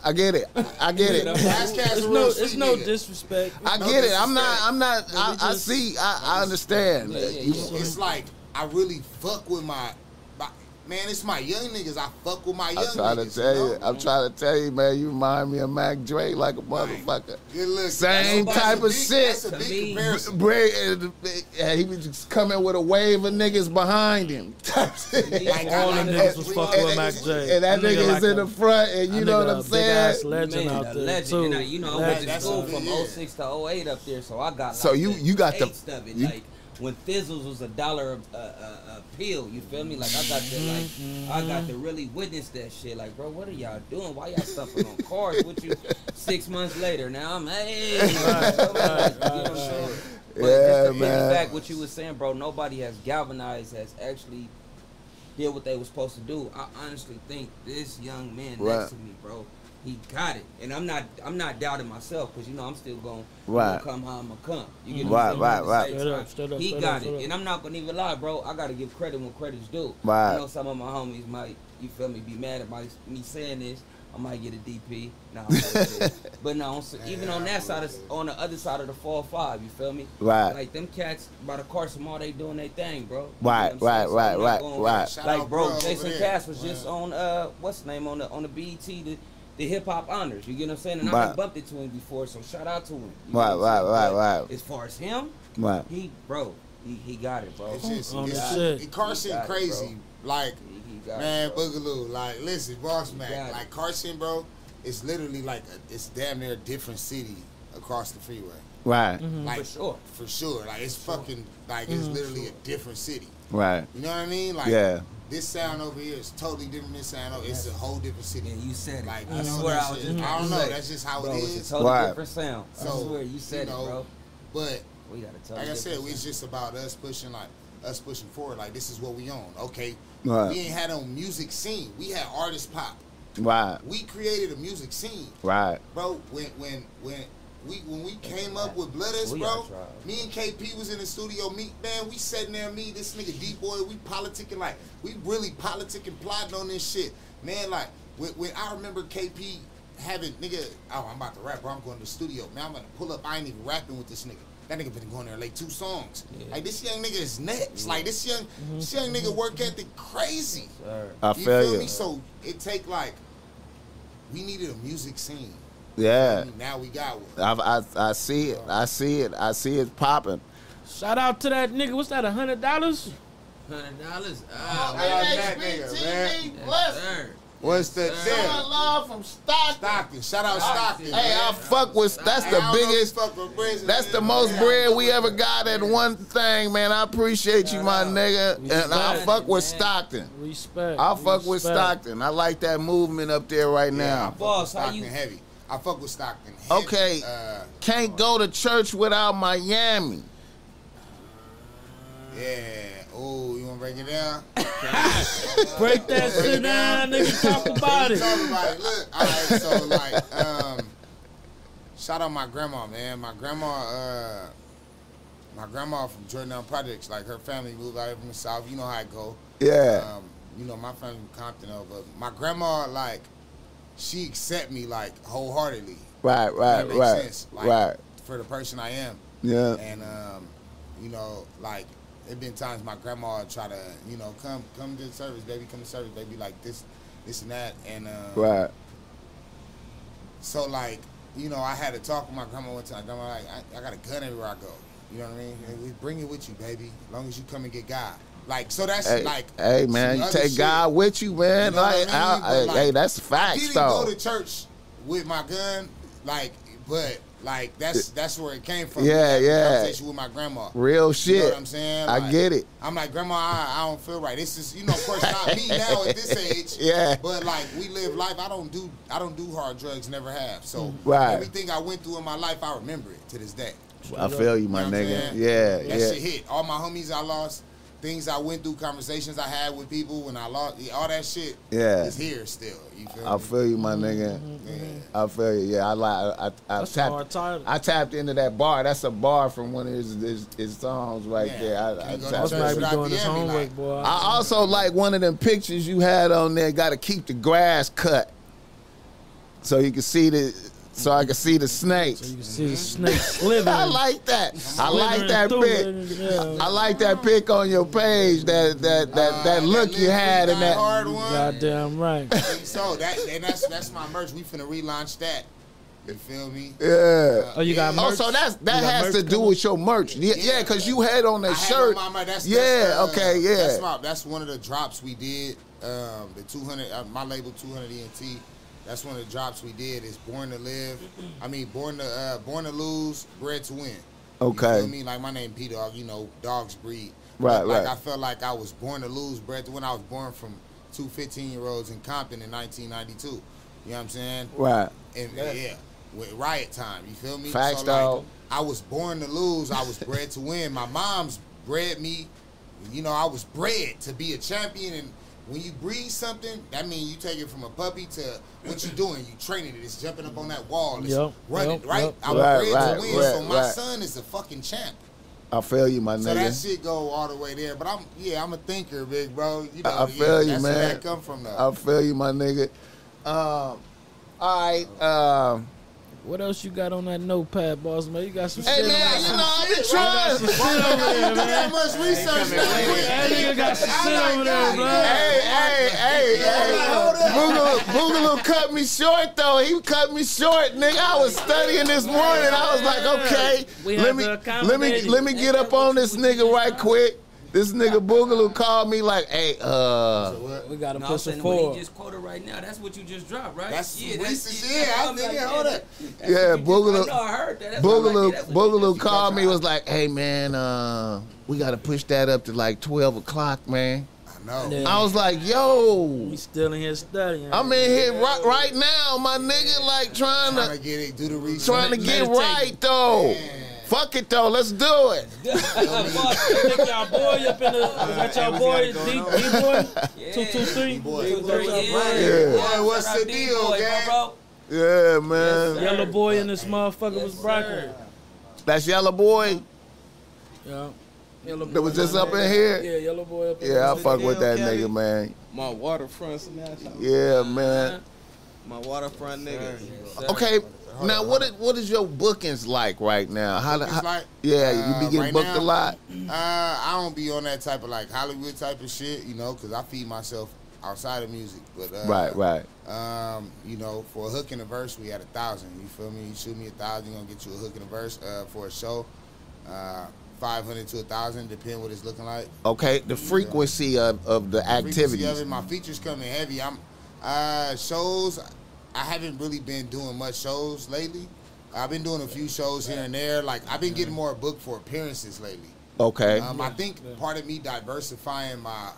I get it. I get it. Last It's no, it's no nigga. disrespect. I No get it. I'm not. I'm not. I, we I see. I, I understand. Yeah, yeah, yeah. It's like I really fuck with my, my man. It's my young niggas. I fuck with my young I'm trying to niggas. tell you. know? I'm trying to tell you, man. You remind me of Mac Dre like a motherfucker. Good look. Same type of big- shit. That's a big comparison. Bray, eh, and eh, he was just coming with a wave of niggas behind him. Type. Like, All I- them niggas was we- fucking with Mac J. and that That nigga nigga is in the front, and you know what I'm saying. legend Man, out there legend. And I, you know, I went to school from yeah. 06 to 08 up there, so I got So like you- you got the- of it. you- like when Thizzles was a dollar a, a, a pill, you feel me? Like I got to like I got to mm-hmm. really witness that shit. Like, bro, what are y'all doing? Why y'all stuffing on cars with you? Six months later, now I'm hey, you know what I'm saying? But Yeah, just to man. piggyback what you was saying, bro, nobody has galvanized, has actually did what they was supposed to do. I honestly think this young man next to me, bro, he got it, and I'm not I'm not doubting myself because you know I'm still going Right. to come how I'm gonna come. You get Right, what I'm right, At the same right. Straight up, straight up, He straight got up, it, up. and I'm not gonna even lie, bro. I gotta give credit when credit's due. Right. You know, some of my homies might you feel me be mad about me saying this. I might get a DP. Nah, but no, on s- even on that side, of, on the other side of the four five, you feel me? Right. Like them cats by the Carson Mall, they doing their thing, bro. You know Right, saying? right, So right, right, gonna- right. Like bro, Bro Jason there. Cass was Wow. just on uh what's the name on the on the BET the the hip hop honors. You get what I'm saying? And I Right. have bumped into him before, so shout out to him. You get Right, what right, right, right. As far as him, Right. he bro, he, he got it, bro. It's just, Oh, it's, shit. it- Carson He got it, crazy. like, He, he man, it. Boogaloo. Like, listen, Boss got Mac. it. Like, Carson, bro, it's literally like, a, it's damn near a different city across the freeway. Right. Mm-hmm. Like, For sure. For sure. Like, it's fucking, like, it's mm-hmm. literally a different city. Right. You know what I mean? Like, Yeah. This sound over here is totally different than this sound over It's a whole different city. Yeah, you said it. Like, I you know swear I was just I don't know. say, That's just how bro, it it's is. a totally Right. different sound. I So, swear, you said you know, it, bro. But We got a totally like I said, different it's just about us pushing like us pushing forward. Like this is what we own. Okay, Right. we ain't had no music scene. We had artist pop. Right. We created a music scene, Right. bro. When when when we when we came up with Blooders, bro. Me and KP was in the studio. Me man, we sitting there. Me this nigga D boy. We politicking like we really politicking plotting on this shit, man. Like when, when I remember KP having nigga. Oh, I'm about to rap, bro. I'm going to the studio. Man, I'm gonna pull up. I ain't even rapping with this nigga. That nigga been going there like two songs. Yeah. Like this young nigga is next. Like this young, this young nigga work ethic crazy. Sir. I You feel feel you. me? So it take like we needed a music scene. Yeah. Now we got one. I, I, I see it. I see it. I see it popping. Shout out to that nigga. What's that? A hundred dollars? Hundred dollars. Oh, Ah, man, that nigga, man. yes, sir. What's the Yes, there? love from Stockton. Stockton. Shout out Stockton. Hey, Hey, I fuck with. That's the I don't know if biggest. fuck with Brizzy, That's the most Yeah. bread we ever got at one thing, man. I appreciate you, my Shout out. nigga. And I fuck with man. Stockton. Respect. I fuck with. Stockton. I like that movement up there right Yeah, now. fuck Boss, with how Stockton you- heavy. I fuck with Stockton heavy. Okay. Uh, Can't go to church without Miami. yeah. Oh, you wanna break it down? Break that shit down, nigga. Talk about it. Talk about it. Look, all right. So like, um, shout out my grandma, man. My grandma, uh, my grandma from Jordan Projects. Like her family moved out here from the south. You know how it go. Yeah. Um, you know my family from Compton, though, but my grandma like, she accept me like wholeheartedly. Right, right, That makes right, sense. Like, right. For the person I am. Yeah. And um, you know, like it been times my grandma would try to, you know, come come to the service, baby, come to service, baby, like this, this and that, and um, Right. So like, you know, I had to talk with my grandma one time. Grandma like, I, I got a gun everywhere I go. You know what I mean? And we bring it with you, baby, as long as you come and get God. Like, so that's Hey, like, hey man, you take shit. God with you, man. You know like, I mean? I- But, like, hey, that's I facts, didn't though. go to church with my gun, like, but like that's that's where it came from. Yeah, That yeah. Conversation with my grandma. Real shit. You know what I'm saying? I get it. I'm like, Grandma, I, I don't feel right. This is, you know, of course, not me now at this age. Yeah. But like, we live life. I don't do, I don't do hard drugs. Never have. So Right. everything I went through in my life, I remember it to this day. I feel you, my You know nigga. Yeah, That yeah. shit hit. All my homies I lost, things I went through, conversations I had with people when I lost, all that shit. Yeah. is here still. You feel I me? feel you, my nigga. Yeah. I feel you. Yeah, I like. I, I, I That's a hard tapped. I tapped into that bar. That's a bar from one of his his, his songs right Yeah. there. I, I Can't to tapped Boss might be doing his homework, like- boy. I also like one of them pictures you had on there. Got to keep the grass cut, so you can see the, so I can see the snakes. so you can see the snake slithering. I like that. I like that pic. yeah. I like that pic on your page. That that that Uh, that look Live you had in that. hard one. Goddamn right. So that and that's that's my merch. We finna relaunch that. You feel me? Yeah. Oh, you got Yeah. Oh, so that's that has to do coming? with your merch. Yeah, Yeah. yeah, cause you had on I that had shirt. on my- that's- yeah, that's, uh, okay, yeah. That's my that's one of the drops we did. Um, the 200, uh, my label 200 ENT. That's one of the drops we did. Is born to live. I mean, born to uh, born to lose, bred to win. Okay. You feel me? Like my name P Dog. You know, dogs breed. Right, like right. I felt like I was born to lose, bred to win. I was born from two 15 year olds in Compton in 1992. You know what I'm saying? right. And yeah, with riot time. You feel me? Facts, so, dog. like, I was born to lose. I was bred to win. My mom's bred me. You know, I was bred to be a champion. And when you breed something, that means you take it from a puppy to what you're doing. You training it. It's jumping up on that wall. It's Yep, running, yep, right? yep. I was Right, bred right, to win, right, so my right. son is a fucking champ. I feel you, my nigga. So that shit go all the way there. But I'm, yeah, I'm a thinker, big bro. You know, I feel you, that's Where that come from, though. I feel you, my nigga. Um, all right. Um, What else you got on that notepad, boss man? You got some hey shit man, on you know I be Got trying. some shit over there, do that much research now. That nigga got some shit over there, bro. Hey, hey, hey, hey. Boogaloo, Boogaloo cut me short though. He cut me short, nigga. I was studying this morning. I was like, okay, let me let me let me get up on this nigga right quick. This nigga Boogaloo called me like, hey, uh, We gotta No, push it saying what he just quoted right now. That's what you just dropped, right? That's yeah, recent that's shit. I I'm think, like, hold yeah, up. that's Yeah, what you just- Boogaloo- I know, I heard that. That's why I'm like, Boogaloo yeah, that's what you Boogaloo just called me dropped. was like, hey man, uh, we gotta push that up to like twelve o'clock, man. I know. Yeah. I was like, yo, We still in here studying. I'm in here right right now, my nigga, like trying Trying to to get it, do the research. trying to get Meditate. right though. Fuck it though, let's do it. Fuck, think y'all boy up in the. Is that y'all boy? D, D boy? Yeah. Two two three. boy. Two, Two, three, three, yeah. Yeah. Boy, what's the deal, gang? Yeah, man. Yes, Yellow boy in this motherfucker Yes, was Brockle. sir. That's Yellow Boy. Yeah. Yellow boy. That was just up in here. Yeah, yellow boy up in Yeah, I fuck with that Deal, nigga, man. My waterfront snatch. Yeah, man. My waterfront nigga. Okay, now what is, what is your bookings like right now? How, how like? yeah, you Uh, be getting right booked now? a lot. Uh, I don't be on that type of like Hollywood type of shit, you know, because I feed myself outside of music. But uh, Right, right. Um, you know, for a hook and a verse, we had a thousand. You feel me? You shoot me a thousand, you gonna get you a hook and a verse. Uh, for a show, uh, five hundred to a thousand, depending what it's looking like. Okay, the frequency of, of the Frequency activities. Of it, my features coming heavy. I'm uh, shows. I haven't really been doing much shows lately. I've been doing a few shows here and there. Like I've been getting more booked for appearances lately. Okay. Um, I think part of me diversifying my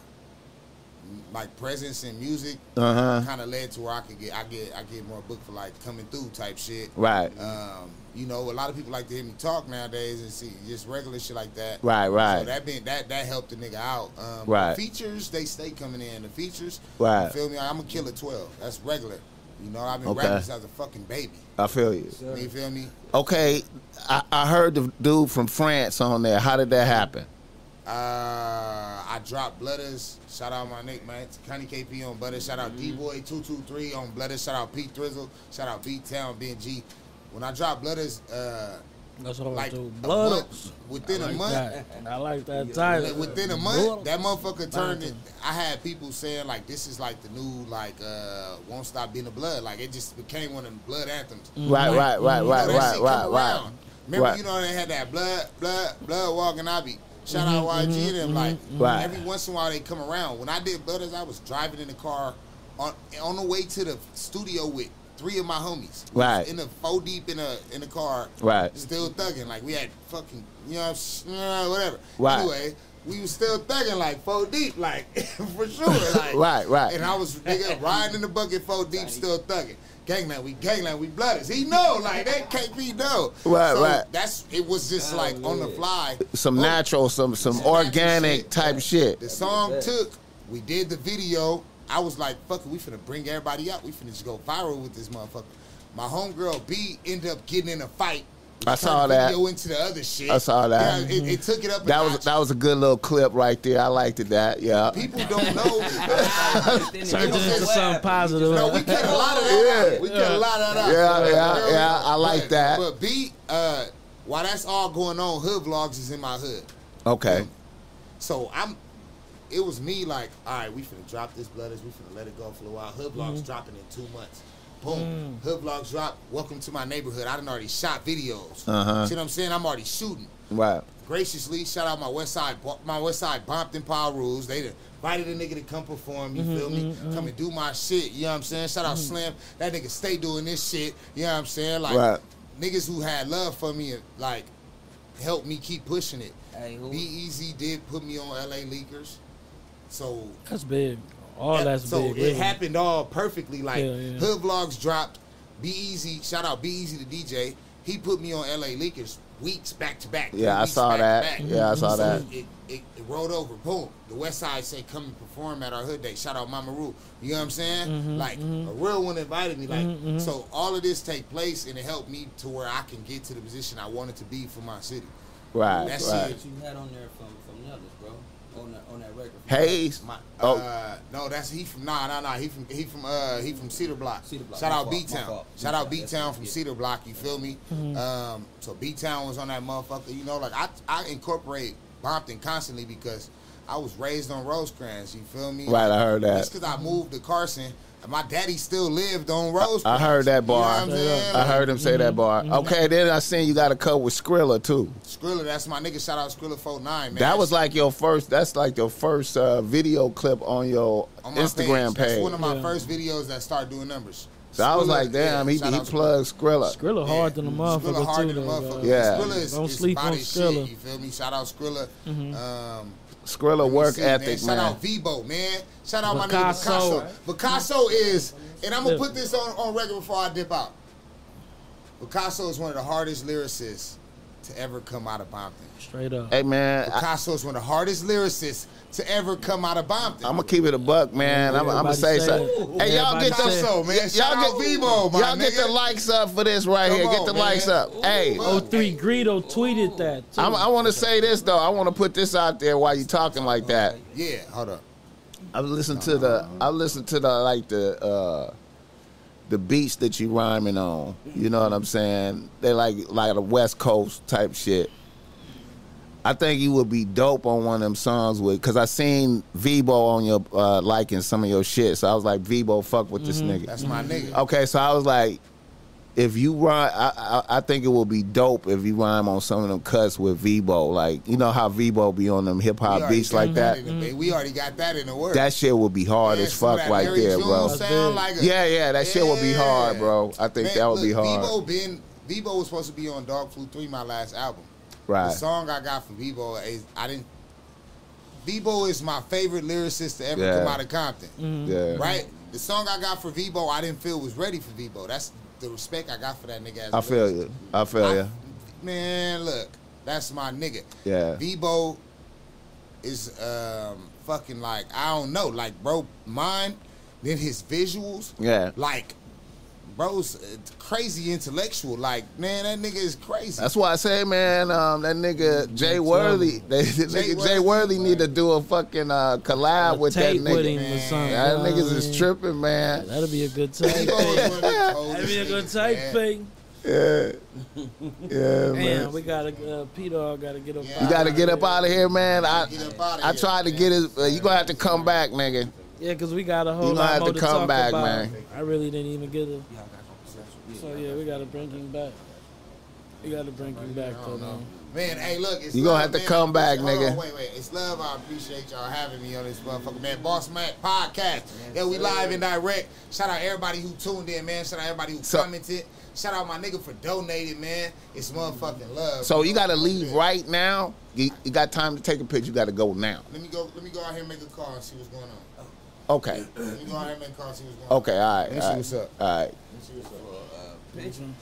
like presence in music Uh huh. kind of led to where I could get I get I get more booked for like coming through type shit. Right. Um, you know, a lot of people like to hear me talk nowadays and see just regular shit like that. Right, right. So that been that that helped the nigga out. Um, Right. The features they stay coming in. The features. Right. You feel me? I'm a killer twelve. That's regular. You know, I've been Okay. rapping since I was a fucking baby. I feel you. You feel me? Okay, I, I heard the dude from France on there. How did that happen? Uh, I dropped Blooders. Shout out my Nick, man. Connie KP on Butter. Shout out D Boy two two three on Blooders. Shout out Pete Thizzle. Shout out B Town BNG. When I dropped Blooders, uh, That's what I like do. a Blood. month, within I a like month, that. I like that title. like, within a month, that motherfucker turned it. I had people saying like, this is like the new like uh, won't stop being the blood. Like it just became one of the blood anthems. Mm-hmm. Right, right, right, You right, know, that right, right, come right. Remember, Right. you know, they had that blood, blood, blood walking. I be shout out mm-hmm, YG and them. Mm-hmm, like Right. every once in a while they come around. When I did Blooders, I was driving in the car on on the way to the studio with three of my homies. Right. In the four deep in the in the car. Right. Still thugging. Like we had fucking you know sh- whatever. Right. Anyway. We was still thugging like four deep, like for sure. Like Right, right. And I was nigga riding in the bucket four deep, still thugging. Gangland, we gangland, we blooders. He know, like that can't be no. Right, so right. That's it was just like on the fly. Some Oh, natural, some some some organic shit. type shit. The song took. We did the video. I was like, "Fuck it, we finna bring everybody out. We finna just go viral with this motherfucker." My homegirl B ended up getting in a fight. I saw that. Video into the other shit. I saw that. Yeah, it, it took it up. a That was notch. that was a good little clip right there. I liked it. That yeah. People don't know. Turned it into something positive. no, we cut a lot of that Yeah. out. We cut a lot of that out. Yeah, yeah, Girl, yeah, I like but- that. But B, uh, while that's all going on, Hood Vlogs is in my hood. Okay. So I'm. It was me like, all right, we finna drop this blooders, we finna let it go for a while. Hood vlogs Mm-hmm. dropping in two months. Boom. Mm. Hood vlogs drop. Welcome to my neighborhood. I done already shot videos. Uh-huh. See what I'm saying? I'm already shooting. Right. Graciously, shout out my West Side, my West Side Bompton Pirus. They done invited a nigga to come perform. You mm-hmm, feel me? Mm-hmm, mm-hmm. Come and do my shit. You know what I'm saying? Shout out Slim. That nigga stay doing this shit. You know what I'm saying? Like Right. niggas who had love for me and like helped me keep pushing it. Hey. Be Easy did put me on LA Leakers. So That's big. All that's so big. it really. happened all perfectly. Like Yeah, yeah. Hood Vlogs dropped. Be Easy, shout out Be Easy the DJ. He put me on LA Leakers. weeks back to back. Yeah, I saw that. Yeah, I saw So that. It, it, it rolled over. Boom. The West Side say come and perform at our hood day. Shout out Mama Roo. You know what I'm saying? Mm-hmm, mm-hmm, like a real one invited me. Like mm-hmm, mm-hmm. so, all of this take place and it helped me to where I can get to the position I wanted to be for my city. Right, That's right. it. What you had on there from from Nellis, bro? On that on that record. Hayes. My, Oh. uh, no, that's he from nah nah nah he from he from uh he from Cedar Block. Cedar Block, Shout out fault, B Town. Shout out B-Town, B that's Town it, from yeah. Cedar Block. You feel me? Um, so B Town was on that motherfucker. You know, like I I incorporate Bompton constantly because I was raised on Rosecrans. You feel me? Right, I heard that. Just because I moved to Carson. And My daddy still lived on Rosecrans. I heard that bar. You know what I'm saying? I heard him say that bar. Okay, then I seen you got a cut with Skrilla too. Skrilla, that's my nigga. Shout out Skrilla 49, man. That was like your first. That's like your first uh, video clip on your on Instagram That's page. one of my Yeah. first videos that started doing numbers. So I was like, damn, yeah, he, he out Skrilla. plugged Skrilla. Skrilla hard than a Skrilla motherfucker hard too, than a motherfucker. Yeah. Skrilla is, Don't is sleep on Skrilla. shit. You feel me? Shout out Skrilla. Um, Skrilla work see, ethic, man. Shout man. out Vibo, man. Shout out my Picasso. nigga Picasso. Picasso is, and I'm gonna put this on, on record before I dip out. Picasso is one of the hardest lyricists to ever come out of Bompton. Straight up. Hey man, I, Picasso is one of the hardest lyricists to ever come out of Bompton. I'm gonna keep it a buck, man. I'm, I'm gonna say say something. Hey, y'all get the say it. Picasso, man. y'all Shout out get Vivo, my y'all get the likes up for this right Come here. Get the man. likes up. Hey, Ooh. 03 Greedo tweeted that. Too. I'm, want to say this though. I want to put this out there while you're talking like that. Yeah, hold up. I listened to the I listened to the like the uh the beats that you rhyming on. You know what I'm saying? They like like a West Coast type shit. I think you would be dope on one of them songs with because I seen Vibo on your uh liking some of your shit. So I was like, Vibo, fuck with this nigga. That's my nigga. Okay, so I was like, if you rhyme, I, I I think it will be dope if you rhyme on some of them cuts with Vibo. Like you know how Vibo be on them hip hop beats like that. in the- We already got that in the work. That shit will be hard Man, as fuck right Larry there, June bro. Sound like a, Yeah, yeah, that shit will be hard, bro. I think Man, that would be hard. Vivo been Vivo was supposed to be on Dog Flu Three, my last album. Right. The song I got from Vivo is I didn't. Vivo is my favorite lyricist to ever Yeah. come out of Compton. Yeah. Right. The song I got for Vivo, I didn't feel was ready for Vivo. That's the respect I got for that nigga. I feel you. I feel I- you. Man, look, that's my nigga. Yeah. Vibo is um fucking like I don't know, like bro, mine. Then his visuals, Yeah. like bro's crazy intellectual. Like man, that nigga is crazy. That's why I say, man, um, that nigga Jay Worthy, they, the Jay nigga Jay Worthy, Worthy need to do a fucking uh, collab A with that tape with him nigga. or. That you niggas what is tripping, man. That'll be a good tape. Vibo is one of the coldest That'd be a good niggas, tape, man. thing. Yeah. Yeah, Man, man. we gotta, uh, Peter gotta get up. Yeah. You got to get up out of here, man. I Get up outta I tried to get his. Uh, you gonna have to come back, nigga. Yeah, because we got a whole You lot have more to to come talk back, about. man. I really didn't even get it. So yeah, we gotta bring him back. We gotta bring him back though, man. Man, hey, look, it's You gonna love, have to man. come back, hold nigga. on, wait, wait, it's love. I appreciate y'all having me on this motherfucker, man. Boss Mac podcast. Yeah, we live and direct. Shout out everybody who tuned in, man. Shout out everybody who So- commented. Shout out my nigga for donating, man. It's motherfucking love. So you got to leave that. right now. You, you got time to take a picture. You got to go now. Let me go. Let me go out here and make a call and see what's going on. Okay. You go ahead and call see what's going on. Okay, all right. Let's see what's up. All right. Let me see what's up. Uh, uh,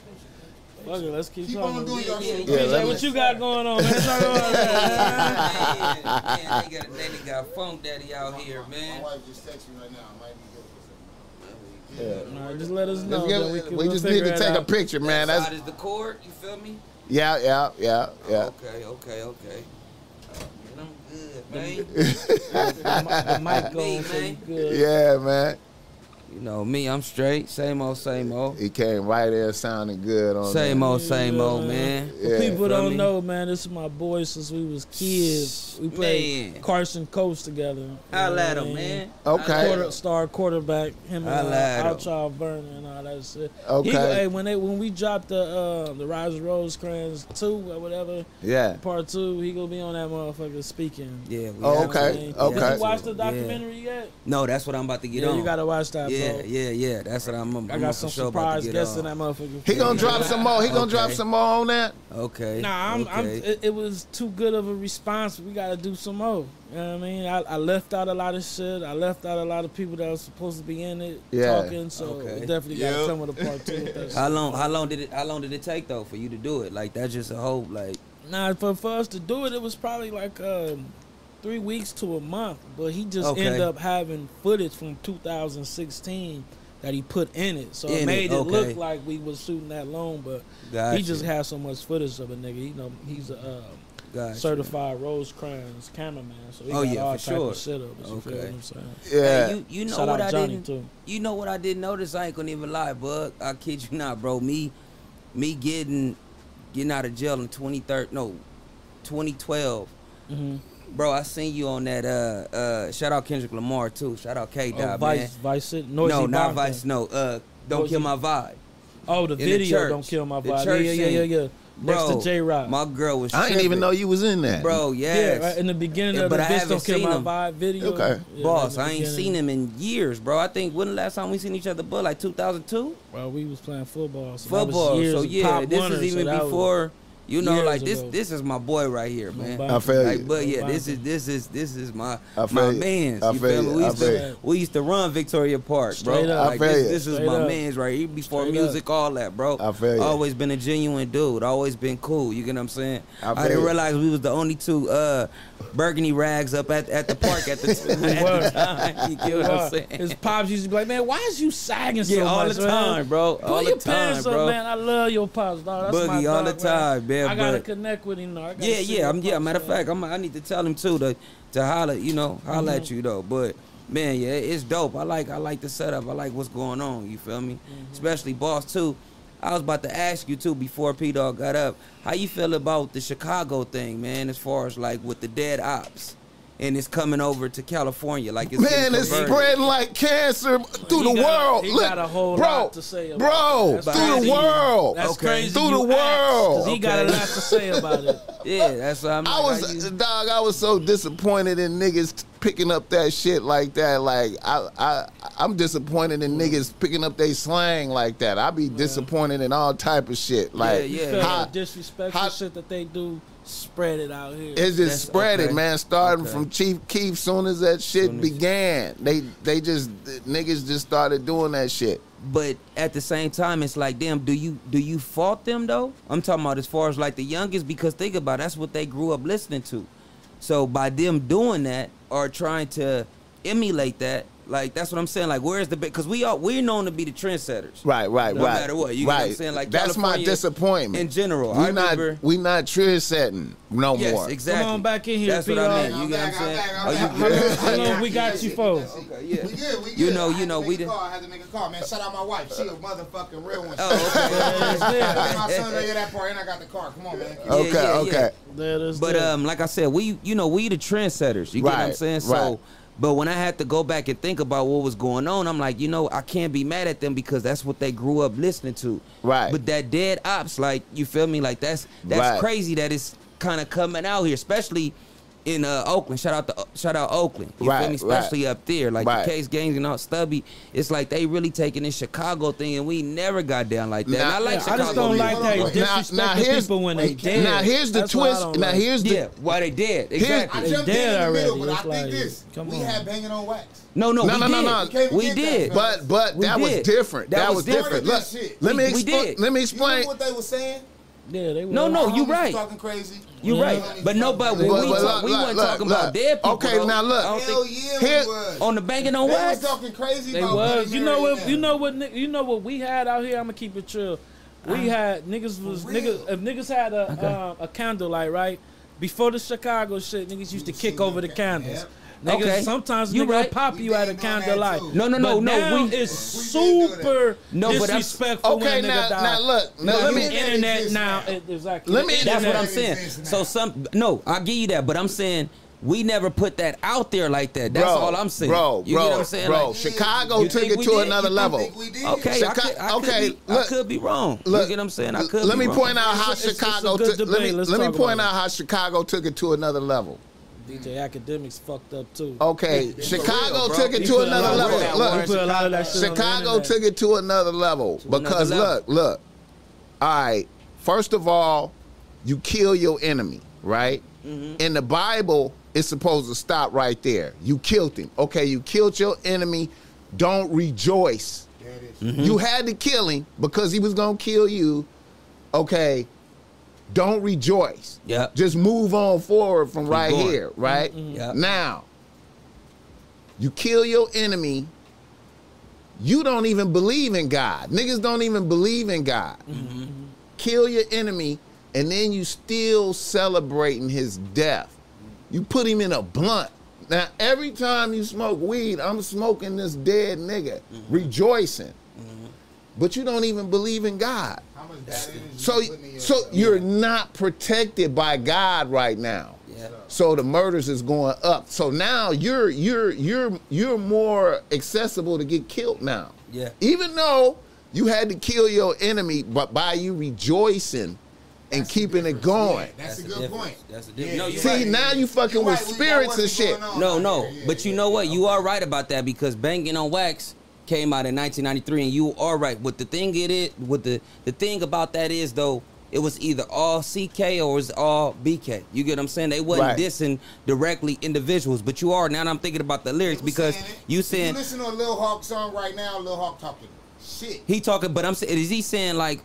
Fuck it, let's keep, Keep talking. on doing your shit. Yeah, PJ, what you got going on, man? Talk about that. man, man, they got, they got Funk Daddy out here, My man. wife just texted me right now. I might be good for something. Yeah. All right, just let us know. Get- we, we, can, we'll just need to it take a picture, man. That That's side is the cord, you feel me? yeah, yeah, yeah, yeah. Okay, okay, okay. Man, man. The mic on, so good. Yeah, man. You know me, I'm straight. Same old, same old. He came right there sounding good on Same that. old, same Yeah. old, man. For Yeah. people don't me? know, man, this is my boy since we was kids. We played Man. Carson Coast together. You Holla know at what I him, man. Okay. Quarter, star quarterback, him and Holla uh, at him. Outchild Vernon and all that shit. Okay. He, hey, when they when we dropped the uh, the Rise of Rosecrans two or whatever Yeah. part two, he gonna be on that motherfucker speaking. Yeah. We Oh, have okay. Did okay. you watch the Yeah. documentary yet? No, that's what I'm about to get yeah, on. you gotta watch that, Yeah, Yeah, so yeah, yeah. That's what I'm. I'm I got for some sure about surprise guests in that motherfucker. He gonna drop some more. He gonna drop some more on that. Okay. Nah, I'm, I'm, it, it was too good of a response. We got to do some more. You know what I mean? I, I left out a lot of shit. I left out a lot of people that was supposed to be in it Yeah. talking. So Okay. we definitely got to Yep. come with a part two. With that How long? How long did it? How long did it take though for you to do it? Like that's just a whole like. Nah, for, for us to do it, it was probably like um, three weeks to a month. But he just Okay. ended up having footage from 2016 that he put in it. So In it it, made it, okay. look like we was shooting that long. But Gotcha. he just had so much footage of a nigga. You know, he's a uh, Gotcha. certified Rosecrans cameraman. So he Oh, got yeah, all for type sure. of shit up. You feel Okay. what I'm saying? Yeah. Hey, you, you know Shout what I Johnny didn't. too. You know what I didn't notice? I ain't gonna even lie, bud. I kid you not, bro. Me, me getting getting out of jail in 2013, no, 2012. Mm-hmm. Bro, I seen you on that. Uh, uh, shout out Kendrick Lamar too. Shout out K Oh, Dot, man. Vice, Vice Noisey no, not Bonfire. Vice. No, uh, don't Noisey- kill my vibe. Oh, the the video church. don't kill my vibe. Yeah, church yeah, yeah, yeah, scene. yeah. Next Bro, to Jay Rock. My girl was. I didn't even know you was in that. Bro, Yeah, right in the beginning Yeah, of the but I Bitch Don't Kill seen My him. Vibe video. Okay. Yeah, Boss, I ain't seen him in years, bro. I think when the last time we seen each other, but like 2002 Well, we was playing football. So that was football. years So yeah, this Warner, is so even was- before. You know, years like this. ago. This is my boy right here, man. I feel Like, you. but yeah, this is this is this is my I feel my you. man's. I You feel feel me? you. We I used, feel to, we used to run Victoria Park, bro. Straight up. I Like feel this, you. this is Straight my up. man's right here before Straight up. music, all that, bro. I feel you. Always been a genuine dude. Always been cool. You get what I'm saying? I I, didn't realize we was the only two uh, burgundy rags up at, at the park at the, at the time. You get what I'm saying? His pops used to be like, "Man, why is you sagging so Yeah, all much, the man? time, bro. Pull All your the time, pants bro. up, man. I love your pops, dog. That's my Boogie all the time, man, I gotta but- connect with him, though. Yeah, yeah, I'm, yeah. Matter of fact, I'm, I need to tell him too to to holler, you know, holler Mm-hmm. at you though. But man, yeah, it's dope. I like I like the setup. I like what's going on. You feel me? Mm-hmm. Especially boss too. I was about to ask you too before P Dog got up. How you feel about the Chicago thing, man? As far as like with the dead ops, and it's coming over to California, like it's Man, it's spreading like cancer through He the got- world. he Look, got a whole bro, lot to say about bro, that. That's through crazy. the world. That's Okay. crazy. Through the asked, 'cause world. he got a lot to say about it. Yeah, that's what I'm. I was, how you- dog. I was so disappointed in niggas picking up that shit like that. Like I, I, I'm disappointed in niggas picking up they slang like that. I be disappointed in all type of shit. Like, Yeah, Feel how- disrespectful how- shit that they do, spread it out here. It's just That's- spread it, man. Starting Okay. from Chief Keef, soon as that shit Soon as- began, they they just niggas just started doing that shit. But at the same time, it's like, damn, do you do you fault them though? I'm talking about as far as like the youngest, because think about it, that's what they grew up listening to. So by them doing that or trying to emulate that, like that's what I'm saying. Like, where's the? Because we are we're known to be the trendsetters. Right, right, No right. No matter what, you get what I'm saying? Like, that's my disappointment in general. We I not remember- we not trend setting no Yes, more. exactly. Come on back in here, That's what I mean. I'm You get what I'm I'm saying? back, I'm Oh, back. How long, good? how long we got you for? Okay, yeah. We good, we good. You know, you know, we make did- I had to make a call, man. Shout out my wife. She a motherfucking real one. Oh, okay. Yeah, it's there. I got my son to hear that part, and I got the car. Come on, man. Okay, okay. yeah. There it is But um, like I said, we you know we the trendsetters. You get what I'm saying? So, right. But when I had to go back and think about what was going on, I'm like, you know, I can't be mad at them because that's what they grew up listening to. Right. But that dead ops, like you feel me? Like that's that's Right. crazy that it's kind of coming out here, especially. In uh, Oakland, shout out to shout out Oakland. You Right, feel me? Especially up there, like Right. the case gangs and all stubby. It's like they really taking this Chicago thing, and we never got down like that. and Nah, I like Yeah, I just don't music. like that on, you. Now- disrespect now here's- people when they dead. Now here's the That's twist. Now like. here's the yeah, why they dead? Exactly. I They jumped dead in in the already. middle, but I think like, this. come we on. had banging on wax. No, no, No, we no, did. no, no. We we did. that, But but We that was different. That That, was was different. different. Look, let me We- we explain. Let me explain. what they were saying? Yeah, they were. No, no, you homies right. Talking crazy. You Yeah. right, but no, but when But- we, but talk, look, we look, weren't look, talking look. about dead people. Okay, though. now look. I don't Hell think yeah, Here- we was. on the banging on They was wax. talking crazy They about was. You know what? You know what? You know what we had out here. I'm gonna keep it chill. We had niggas was niggas. If niggas had a um, a candlelight right before the Chicago shit, niggas used to kick over the that. candles. Yep. Niggas Okay. sometimes You nigga right. pop We you at a banged on that candlelight. No, no, no, but no, Now we- it's We did do that. super No, but I'm- disrespectful Okay, when a nigga now- die. now look, now The let me- internet now. now. exactly. Let The me- That's what I'm saying. So some no, I give you that, but I'm saying we never put that out there like that. That's bro, all I'm saying. Bro, you bro, get what I'm saying? bro. Like, Chicago took it to did? another You level. think we did? okay, I could, I okay, could be, look. I could be wrong. Look, you get what I'm saying? I could. Let be me wrong. point out how It's a- it's a Chicago took. Let me. Let's me point out how Chicago took it to another level. DJ Akademiks fucked up too. Okay, for Chicago real, took it He to another level. work- Look, he put a lot of that shit Chicago internet. took it to another level because another look, look. All right, first of all, you kill your enemy, right? Mm-hmm. In the Bible, it's supposed to stop right there. You killed him. Okay, you killed your enemy. Don't rejoice. There. Mm-hmm. You had to kill him because he was gonna kill you. Okay, don't rejoice. Yeah. Just move on forward from right going. here, right? Mm-hmm. Yep. Now, you kill your enemy. You don't even believe in God. Niggas don't even believe in God. Mm-hmm. Kill your enemy, and then you still celebrating his death. You put him in a blunt. Now, every time you smoke weed, I'm smoking this dead nigga, mm-hmm. rejoicing. But you don't even believe in God. How much bad energy So, you putting in your- so you're not protected by God right now. Yeah. So the murders is going up. So now you're you're you're you're more accessible to get killed now. Yeah. Even though you had to kill your enemy, but by you rejoicing and That's keeping it going. Yeah, that's, That's a the good difference. point. That's the difference. Yeah, No, you're you're See, right. now you fucking You're with right, spirits and shit. No, no. Yeah, but you yeah, know what? yeah. You are right about that because Banging on Wax came out in 1993, and you are right. What the thing it is, what the the thing about that is though, it was either all CK or it was all BK. You get what I'm saying? They wasn't Right. dissing directly individuals, but you are. Now I'm thinking about the lyrics because saying you If saying you listen to a Lil Hawk song right now, Lil Hawk talking shit. he talking, but I'm saying is he saying like.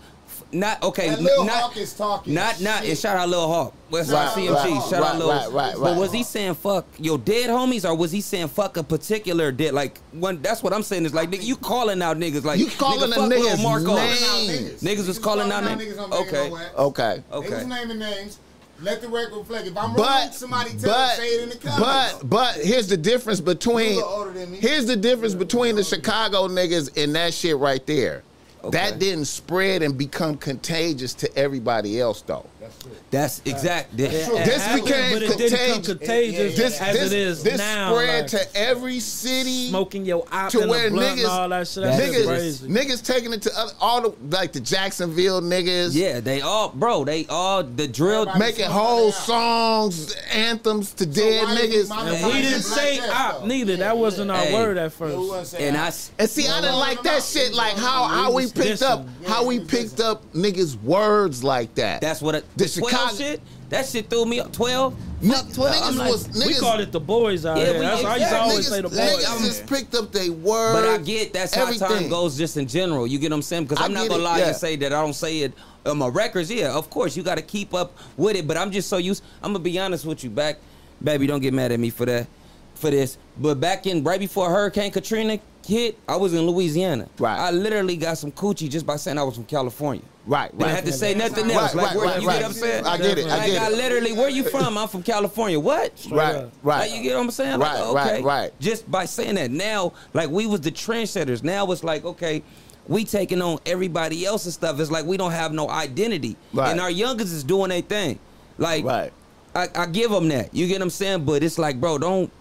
Not okay. N- Lil not, Hawk is talking Not not and shout out Lil Hawk. West Right, CMG. right, shout out Lil. right, right, But was he saying fuck your dead homies or was he saying fuck a particular dead? Like one. That's what I'm saying is like nigga, you calling out niggas like You calling nigga, fuck Lil nigga's Marco. name. Niggas was calling out names. niggas on Okay. Okay. Okay. naming names. Let the record reflect. If I'm wrong, somebody tell but say it in the comments. but but here's the difference between You a little older than me. here's the difference between the Chicago niggas and that shit right there. Okay. That didn't spread and become contagious to everybody else though. That's true. That's exact. That- It This became but it didn't come contagious. contagious This as this it is this now. spread like, to every city. smoking your op to where niggas, and all that shit. That niggas, crazy. niggas taking it to other, all the like the Jacksonville niggas. yeah, they all, bro. They all the drill. Everybody- Making whole songs, anthems to dead niggas. And we didn't say like op though? neither. That wasn't our Hey. word at first. we wasn't saying And I And see, I didn't like that shit. Like how how we picked up how we Yeah, we was picked up niggas' words like that. that's what it, The the Chicago- shit. That shit threw me up. Twelve. Ni- Fuck twelve. Niggas like, was we called it the boys out Yeah, here. we- That's, I used to exactly. always say the boys. niggas just picked up their words. But I get that's how time goes just in general. You get what I'm saying? Because I I'm not gonna it, lie yeah. and say that I don't say it on my records. Yeah, of course you got to keep up with it. But I'm just so used. I'm gonna be honest with you. Back, baby, don't get mad at me for that, for this. But back in right before Hurricane Katrina hit, I was in Louisiana. Right. I literally got some coochie just by saying I was from California. Right, right. Didn't right. have to say nothing Right, else. Like, right, where, right, you right. get what I'm saying? I get it. I Like, get I it. literally, where you from? I'm from California. What? Right, up. right. Like, you get what I'm saying? Right, like, right, right. Just by saying that. Now, like we was the trendsetters. Now it's like, okay, we taking on everybody else's stuff. It's like we don't have no identity. Right. And our youngest is doing their thing. Like Right. I, I give them that. You get what I'm saying? But it's like, bro, don't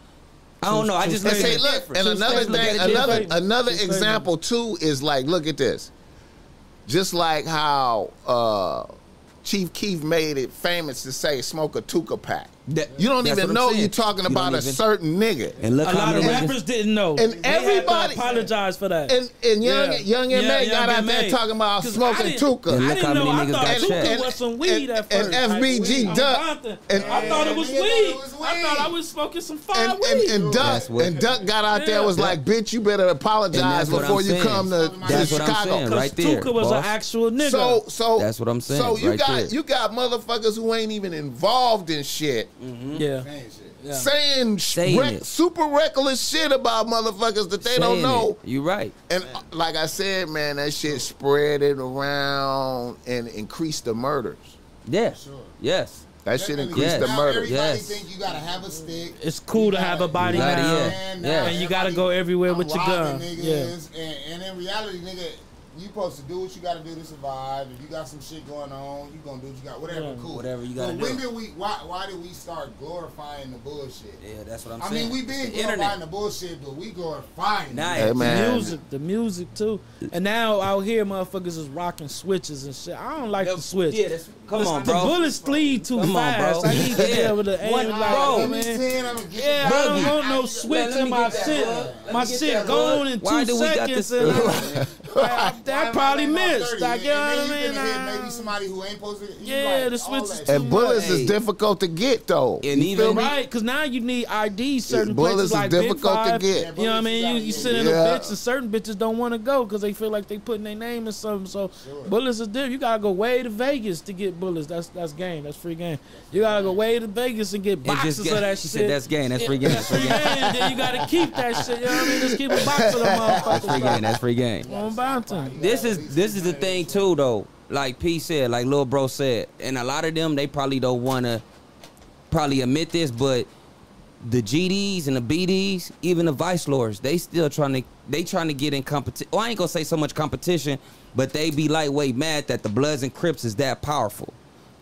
I don't know. I just And say, look, and another thing, look at it another another example too is like, look at this. Just like how uh, Chief Keef made it famous to say, "Smoke a Tooka pack." That- You don't that's even know saying. you're talking You about don't a even- certain nigga. And look A lot of many niggas- rappers didn't know. And They everybody- apologized for that. And and young Yeah. young Yeah, M.A. Young got out there talking about smoking didn't- Tooka. And I didn't how know. many I thought got Tooka was some weed And- at and. FBG Like, Duck- I'm and- I thought it was Yeah, weed. I thought I was smoking some fire And, and, weed. and Duck and Duck got out there Yeah. was like, bitch, you better apologize before you come to, to That's what I'm Chicago. right there, Tooka was an actual nigga. So so That's what I'm saying, So you right got there. you got motherfuckers who ain't even involved in shit yeah. Saying shit. Yeah. saying, Saying rec- super reckless shit about motherfuckers that they don't know. it. You right. And uh, like I said, man, that shit spread it around and increased the murders. Yeah. Sure. Yes. That shit Definitely. increased Yes. the Now murders. Everybody Yes. think you gotta have a stick. It's cool to have a body now. yeah. And Yeah. And you gotta go everywhere I'm with your gun. Niggas, and, and in reality, nigga, you supposed to do what you gotta do to survive. If you got some shit going on, you gonna do what you got. Whatever, Yeah. cool. Whatever you gotta do. when did we? Why? Why did we start glorifying the bullshit? Yeah, that's what I'm I saying. I mean, we been The glorifying internet. the bullshit, but we glorifying. Nah, it. Hey, The music, the music too. And now out here, motherfuckers is rocking switches and shit. I don't like the switch. Yeah, that's, Come on, bro. the bro. bullets flee too Come on, fast. bro. I need to be Yeah. able to aim What- like, bro, man. 10, I'ma Yeah, the I don't want no switch let in my shit. hood. My shit that gone in two Why do we got seconds. this- and I, I, that probably missed. I get what I And mean. hit maybe somebody who ain't supposed to. Yeah, like, the switch is too. And bullets is difficult to get though. And You even- feel me? Right, because now you need ID certain Bullets places is like Big difficult to Five. get. You know what I mean? You, you sit in a bitch and certain bitches don't want to go because they feel like they putting their name in something. So bullets is different. You gotta go way to Vegas to get bullets. That's that's game. That's free game. You gotta go way to Vegas and get And boxes just of that she shit. said that's game. That's free game. That's free game. And then you gotta keep that shit. You know what I mean? Just keep a box of them motherfuckers. That's free game. That's free game. On Bounty. This is this is the thing too though. Like P said, like Lil Bro said, and a lot of them they probably don't want to probably admit this, but the GDs and the BDs, even the Vice Lords, they still trying to they trying to get in competition. Oh, well, I ain't gonna say so much competition, but they be lightweight mad that the Bloods and Crips is that powerful.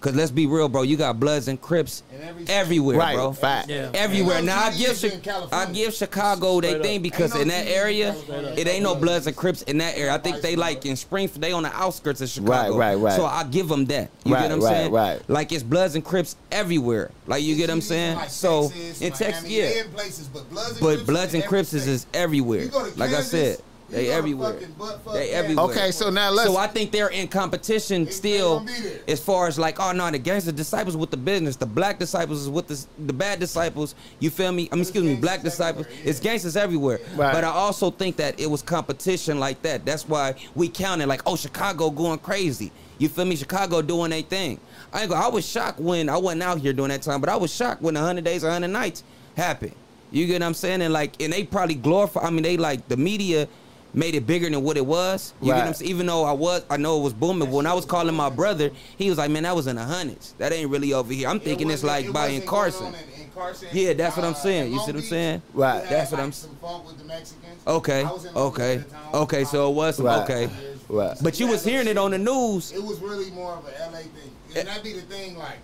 Cause let's be real, bro. You got Bloods and Crips In every- everywhere, Right, bro. fact. Yeah. Everywhere. And Now I give GDs Chi- I give Chicago they Straight thing because Ain't in that GDs area it ain't no Bloods and Crips in that area. I think they like in Springfield. They on the outskirts of Chicago. Right, right, right. So I give them that. You Right, get what I'm right, saying? right. Like it's Bloods and Crips everywhere. Like you get what I'm saying? like So Texas, in Texas, Miami, yeah. in places, but Bloods and But Crips Bloods and Crips is, is everywhere. You go to Like I said, you they go to everywhere. fucking butt fuck They everywhere. Okay, so now let's. So I think they're in competition They- still, they gonna be there. as far as like, oh no, the gangster disciples with the business, the black disciples is with the the bad disciples. You feel me? I mean, excuse me, black disciples. yeah. It's gangsters everywhere. Right. But I also think that it was competition like that. That's why we counted like, oh, Chicago going crazy. You feel me? Chicago doing their thing. I ain't go, I was shocked when I wasn't out here during that time, but I was shocked when 100 days or 100 nights happened. You get what I'm saying? And like, and they probably glorify. I mean, they like the media made it bigger than what it was. You get what I'm saying? Even though I was, I know it was booming. But when I was calling my brother, he was like, "Man, that was in the hundreds. That ain't really over here." I'm It thinking it's like it by in Carson. in- in Carson. Yeah, that's what I'm Uh, saying. in You see what I'm saying? Right. had, That's what I'm s- some funk with the Mexicans. Okay, I was in Long Beach okay, at the time. okay. So it was some Right. okay. Right. But you was hearing it on the news. It was really more of a LA thing. And that be the thing, like,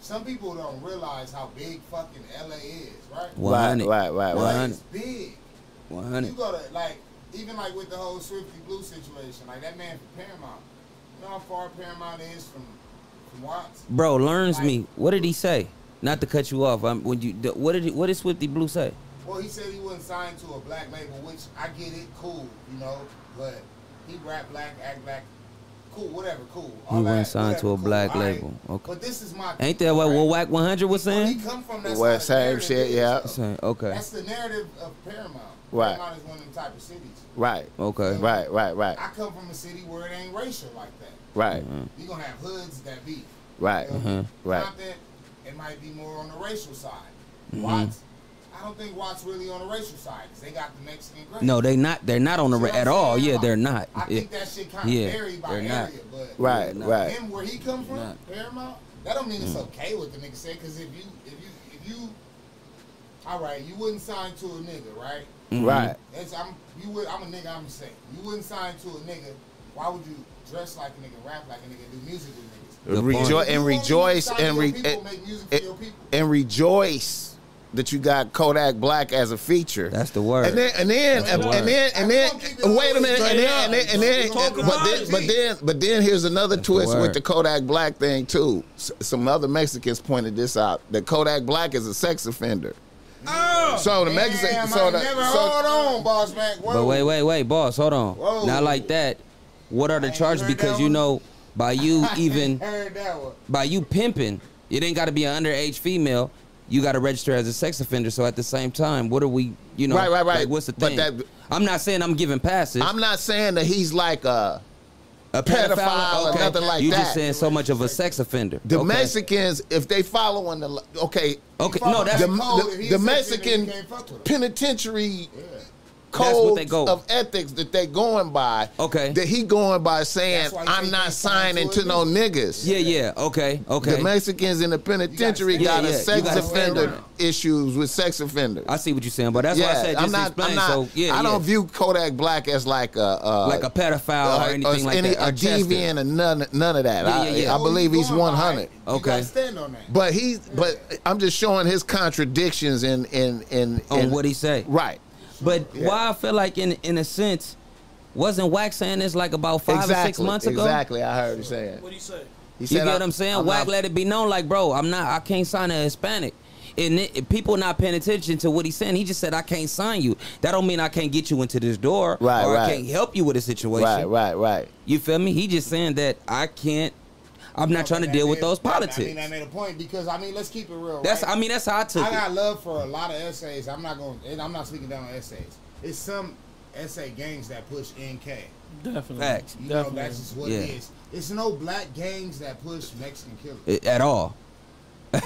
some people don't realize how big fucking LA is, right? 100, right, right, right. 100, It's big. 100. You go to, like, even like with the whole Swifty Blue situation, like that man from Paramount. You know how far Paramount is from, from Watts? Bro, learns me. What did he say? Not to cut you off. Um, when you, what did he, what did Swifty Blue say? Well, he said he wasn't signed to a black label, which I get it, cool, you know, but he rap black, act black, cool, whatever, cool. He wasn't signed whatever, to a cool, black all right. label. Okay. But this is my Ain't that what right? Will Wack 100 was Well, he saying? come from that Well, side same of the narrative shit, yeah. Saying, Okay. That's the narrative of Paramount. Right. Paramount is one of them type of cities. Right. Okay. Right. Right. Right. I come from a city where it ain't racial like that. Right. you gonna have hoods that beef. Right. You know? Mm-hmm. Right. Compton, it might be more on the racial side. Mm-hmm. Watts, I don't think Watts really on the racial side because they got the Mexican grace. No, they not. They're not on the ra- at all. Yeah, they're not. I Yeah. think that shit kind of Yeah, vary by they're area, not. but Right. Nah. Right. him where he come from, Paramount, that don't mean it's okay what the nigga said. Because if you, if you, if you, all right, you wouldn't sign to a nigga, right? Right. That's, I'm, you would, I'm a nigga. I'm saying you wouldn't sign to a nigga. Why would you dress like a nigga, rap like a nigga, do music with niggas? Good. Rejo- and rejoice and re- people, and- make music for and- your people. and rejoice that you got Kodak Black as a feature. That's the word. And then and then and, the then and then I'm gonna keep it wait a minute and then and then, and then Talk but then but then but then here's another That's the twist with the Kodak Black thing too. S- Some other Mexicans pointed this out that Kodak Black is a sex offender. Oh. So the Mexican Damn, so I the never so, hold on, boss man. Whoa. But wait, wait, wait, boss, hold on. Whoa. Not like that. What are the charges? Because you know, by you even ain't heard that one. by you pimping, it ain't got to be an underage female. You got to register as a sex offender. So at the same time, what are we? You know, Right, right, right. Like, what's the But thing? that- I'm not saying I'm giving passes. I'm not saying that he's like a a pedophile or nothing like you that. just saying so much of a sex offender. the Okay. Mexicans if they following the okay Okay, no, that's the, the, the a sex offender, Mexican you can't fuck with him. penitentiary That's what codes go. of ethics that they going by. Okay. That he going by saying, That's why he I'm not signing to to no niggas. yeah, yeah. Okay, okay. The Mexicans in the penitentiary got gotta a stay- sex yeah, you gotta stay offender issues with sex offenders. I see what you're saying, but that's why I said just I'm not. explain. I'm not. so yeah, I don't view Kodak Black as like a uh, like a pedophile or anything like any, that. A or Chester. deviant or none, none of that. Yeah, I, yeah, yeah. I believe he's going by 100. You Okay. stand on that. But he's. But I'm just showing his contradictions in in in, on in what he say. Right. But why I feel like in in a sense, wasn't Wax saying this like about five exactly. or six months ago? Exactly. I heard you saying. What do you say? He You said, get what I- I'm saying? I'm Wack not- let it be known, like, bro, I'm not, I can't sign a Hispanic. And it, people not paying attention to what he's saying. He just said, I can't sign you. That don't mean I can't get you into this door, Right, or right. I can't help you with a situation. Right, right, right. You feel me? He just saying that I can't. I'm not trying to deal with made- those I politics. mean, that made a point because I mean, let's keep it real. That's, right? I mean, that's how I took I it. got love for a lot of essays. I'm not going. I'm not speaking down on essays. It's some essay gangs that push NK. Definitely. Facts. You Definitely. know, that's just what Yeah. it is. It's no black gangs that push Mexican killers. It- at all,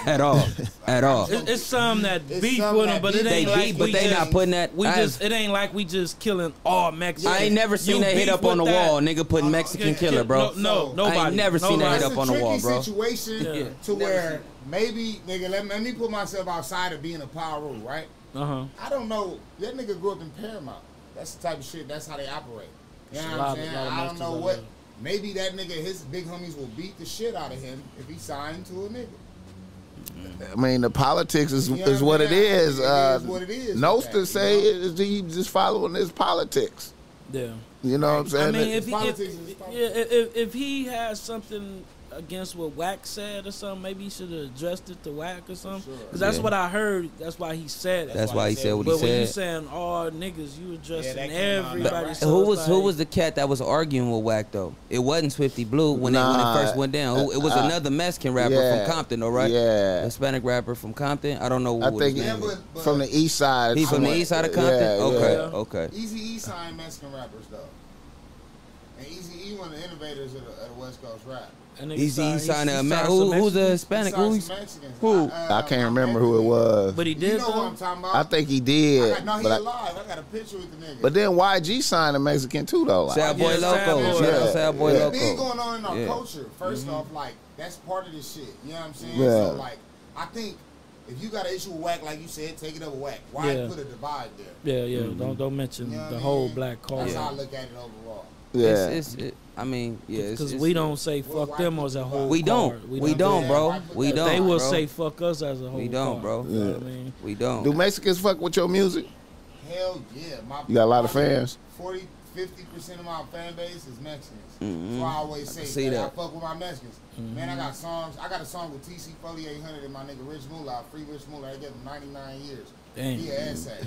at all, at all. It- it's some that It's beef some with that them, but it beef. They ain't like beef, but we they just, not putting that. We as- just it ain't like we just killing all Mexicans. I ain't never seen You that hit up on the that. wall, nigga. Putting Uh, Mexican yeah, killer, bro. No, no, nobody. I ain't never seen that hit It's up a on the tricky wall, bro. situation Yeah. to Never where maybe nigga let, let me put myself outside of being a Piru, right? Uh huh. I don't know. That nigga grew up in Paramount. That's the type of shit. That's how they operate. You know It's what a I'm saying? I don't know what. Maybe that nigga, his big homies will beat the shit out of him if he signed to a nigga. I mean, the politics is, You know is what what I'm it saying? is. It uh, is what it is with Nostra that, you say know? it is he just following his politics. Yeah. You know what I'm saying? I mean, if he, if, yeah, if, if he has something against what Wack said or something, maybe he should have addressed it to Wack or something. Sure. Because that's Yeah. what I heard. That's why he said it. That's why he said what he said. but when you saying all niggas, you addressing that came out. everybody. So who it's was who was the cat that was arguing with Wack though? It wasn't Swifty Blue when it when it first went down. Who- It was uh, another Mexican rapper yeah, from Compton, all right? yeah. Hispanic rapper from Compton. I don't know. I what think his Yeah, name is. but, but from the east side. He's from the east side of Compton. yeah. okay, Yeah. okay. Eazy E signed Mexican rappers though, and Eazy E one of the innovators of the, of the West Coast rap. That nigga Eazy signed- signed a man. signed Who, who's a Mexicans, Hispanic? He signed Who's some Mexicans. who? uh, I can't remember who it was. But he You did know what. I'm talking about? I think he I did. got, no, he but, I- alive. I got a picture with the nigga. but then YG signed a Mexican too, though. Like, Sad Boy Yeah, Sad Loco. Boy. Shout out Yeah. Sad Boy Yeah. It's big going on in our Yeah. culture. 1st Mm-hmm. off, like that's part of this shit. You know what I'm saying? Yeah. So like, I think if you got an issue with Wack, like you said, take it up with Wack. Why Yeah. put a divide there? Yeah, yeah. Mm-hmm. Don't don't mention You know the I whole mean? black That's culture. how I look at it overall. Yeah. It's, it's, it, I mean, yeah. Because we don't say fuck them as a whole. We don't. card. We don't, bro. We they don't. They will bro. say fuck us as a whole. We don't, card, bro. You know what I mean? We don't. Do Mexicans fuck with your music? Hell yeah. My, You got a lot of fans? 40, 50% of my fan base is Mexicans. Mhm. That's why I always say can see that. I fuck with my Mexicans. Man, I got songs. I got a song with TC 4800 and my nigga Rich Moolah, Free Rich Moolah. I gave him 99 years. Damn. He an essay.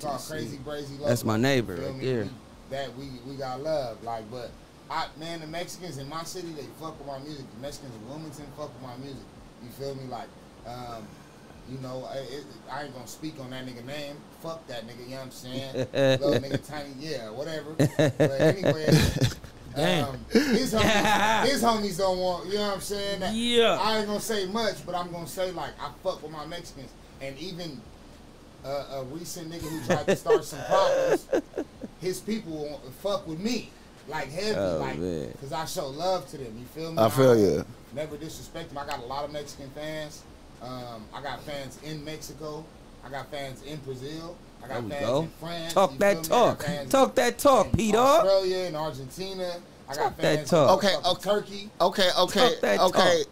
Called Crazy Brazy Love. That's my neighbor Feel right me? there. We- That we we got love. Like, but I man, the Mexicans in my city, they fuck with my music. The Mexicans in Wilmington fuck with my music. You feel me? Like, um, you know, I, it, I ain't gonna speak on that nigga name. Fuck that nigga. You know what I'm saying? Little nigga, tiny, yeah, whatever. But anyway. Um, his, homies, his homies don't want, you know what I'm saying? Yeah. I ain't gonna say much, but I'm gonna say like I fuck with my Mexicans, and even uh, a recent nigga who tried to start some problems, his people won't fuck with me like heavy, Oh, like because I show love to them. You feel me? I feel don't you. Never disrespect them. I got a lot of Mexican fans. Um, I got fans in Mexico. I got fans in Brazil. I There got we fans go. in France. Talk that feel me? I got talk. Talk that talk, in P Dog. Australia and Argentina. I got Talk that fans talk. Okay, fucking okay. Turkey. Okay, okay, Talk that okay.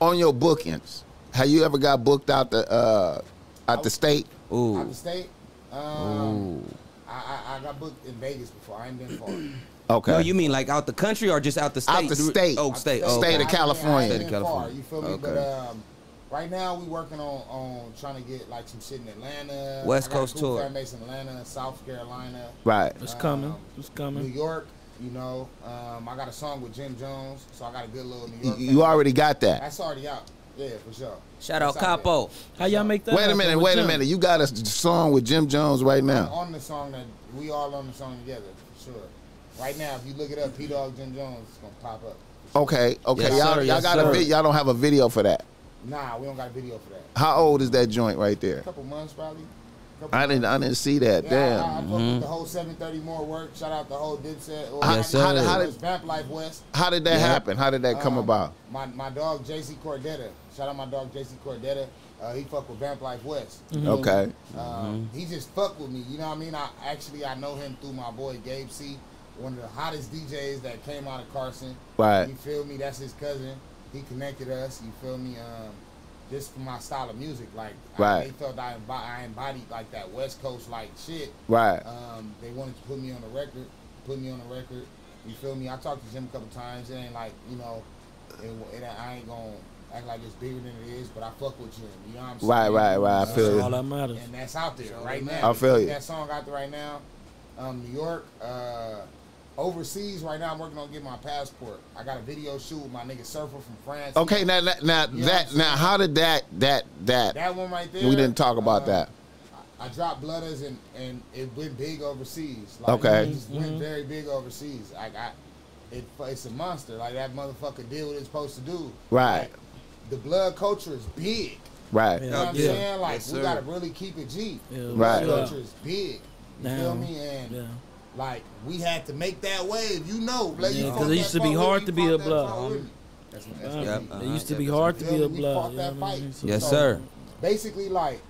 On your bookings, have you ever got booked out the uh, out the state? out Ooh. the state. Um, Ooh. I, I, I got booked in Vegas before. I ain't been far. Okay. No, you mean like out the country or just out the state? Out the state. Oh, state. Oh, State okay. of California. State of been far, California. you feel me? Okay. But um, right now we working on on trying to get like some shit in Atlanta. West I got a Coast cool tour. fan base in Atlanta, South Carolina, Right. It's coming. Um, It's New. York. You know, um, I got a song with Jim Jones, so I got a good little New You, York. you fan. already got that. That's already out. Yeah, for sure. Shout out That's out. Capo. How y'all make that? Wait a minute. with Wait a minute. You got a song with Jim Jones right now. on the song that we all on the song together for sure. Right now, if you look it up, P Dog Jim Jones, it's gonna pop up. Okay. Okay. Yes, y'all, sir. y'all Yes, got a sir. vi- y'all don't have a video for that. Nah, we don't got a video for that. How old is that joint right there? A couple months probably. Couple I didn't. I didn't see that. Yeah, Damn. I, I, I fuck with the whole 730 more work. Shout out the whole Dipset. Or How- Yes, how, sir. how did Vamp Life West. how did that Yeah. happen? How did that come Um, about? My my dog JC Cordetta. Shout out my dog JC Cordetta. Uh, he fuck with Vamp Life West. Okay. Um, He just fuck with me. You know what I mean? I actually I know him through my boy Gabe C, one of the hottest DJs that came out of Carson. Right. You feel me? That's his cousin. He connected us. You feel me? Um, just for my style of music, like I, Right. they felt I, embo- I embodied like that West Coast like shit. Right. Um, they wanted to put me on the record, put me on the record. You feel me? I talked to Jim a couple times. It ain't like you know, and, and I ain't gonna act like it's bigger than it is, but I fuck with you. You know what I'm saying? Right, right, right. I You feel know, All that matters. And that's out there Sure right now. I feel you. That song out there right now. Um, New York, uh, overseas right now. I'm working on getting my passport. I got a video shoot with my nigga Surfer from France. Okay, now, now, now You know that now how did that that that That one right there. we didn't talk about uh, that. I dropped Blooders and and it went big overseas. Like, Okay. it just went very big overseas. Like I, it, it's a monster. Like that motherfucker did what it's supposed to do. Right. Like, the blood culture is big. Right. You know what I'm Yeah. saying? Like Yes, we gotta really keep it G. Yeah, Right. Blood culture is big. You Now, feel me? And Yeah. like we had to make that wave. You know, like, you Yeah, 'cause it used to be hard to be a blood. fight with me. That's, that's Right. Yep, uh-huh. It used to be but hard to be a blood. fought you know what I fight. mean? So- Yes, So, sir. Basically, like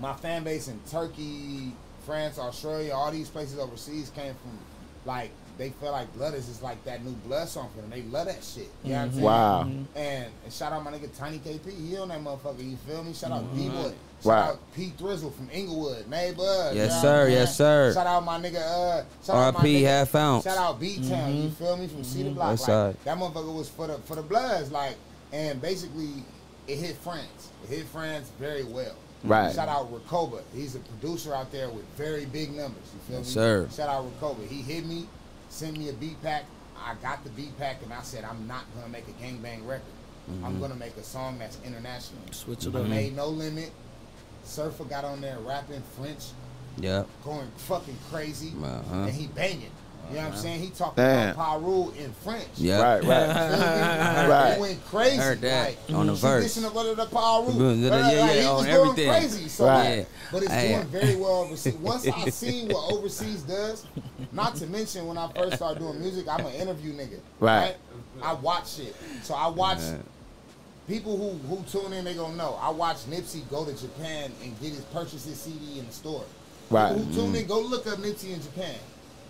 my fan base in Turkey, France, Australia, all these places overseas came from like they felt like Blooders is like that new blood song for them. They love that shit. You know what I'm mm-hmm. saying? Wow. Mm-hmm. And, and shout out my nigga Tiny KP. He on that motherfucker. You feel me? Shout out mm-hmm. D Boy. Shout Right. out Pete Thizzle from Inglewood. Neighbor. Yes, sir. Yes, sir. Shout out my nigga. Uh, shout out my RP nigga- half ounce. Shout out B Town. You feel me? From Cedar Block. West Like, side. that motherfucker was for the for the Bloods. Like, and basically it hit France. It hit France very well. Right. Shout out Rakoba. He's a producer out there with very big numbers. You feel Yes, me? sir. Shout out Rakoba. He hit me, sent me a beat pack. I got the beat pack and I said I'm not gonna make a gangbang record. Mm-hmm. I'm gonna make a song that's international. Switch it I up. made no limit. Surfer got on there rapping French, Yep. going fucking crazy, Uh-huh. and he banging. You know what I'm saying? He talking Damn. about Piru in French. Yep. Right, right. Right. Right. It went crazy. Heard that like, on the verse. Tradition of under the Piru. Yeah, Right, yeah, like, he was on going everything. crazy. So, Right. Yeah. but it's Hey. doing very well overseas. Once I see what overseas does, not to mention when I first started doing music, I'm an interview nigga. Right. I watch it. So I watch Yeah. people who who tune in. They gonna know. I watch Nipsey go to Japan and get his purchase his CD in the store. Right. People who tune in, mm. go look up Nipsey in Japan.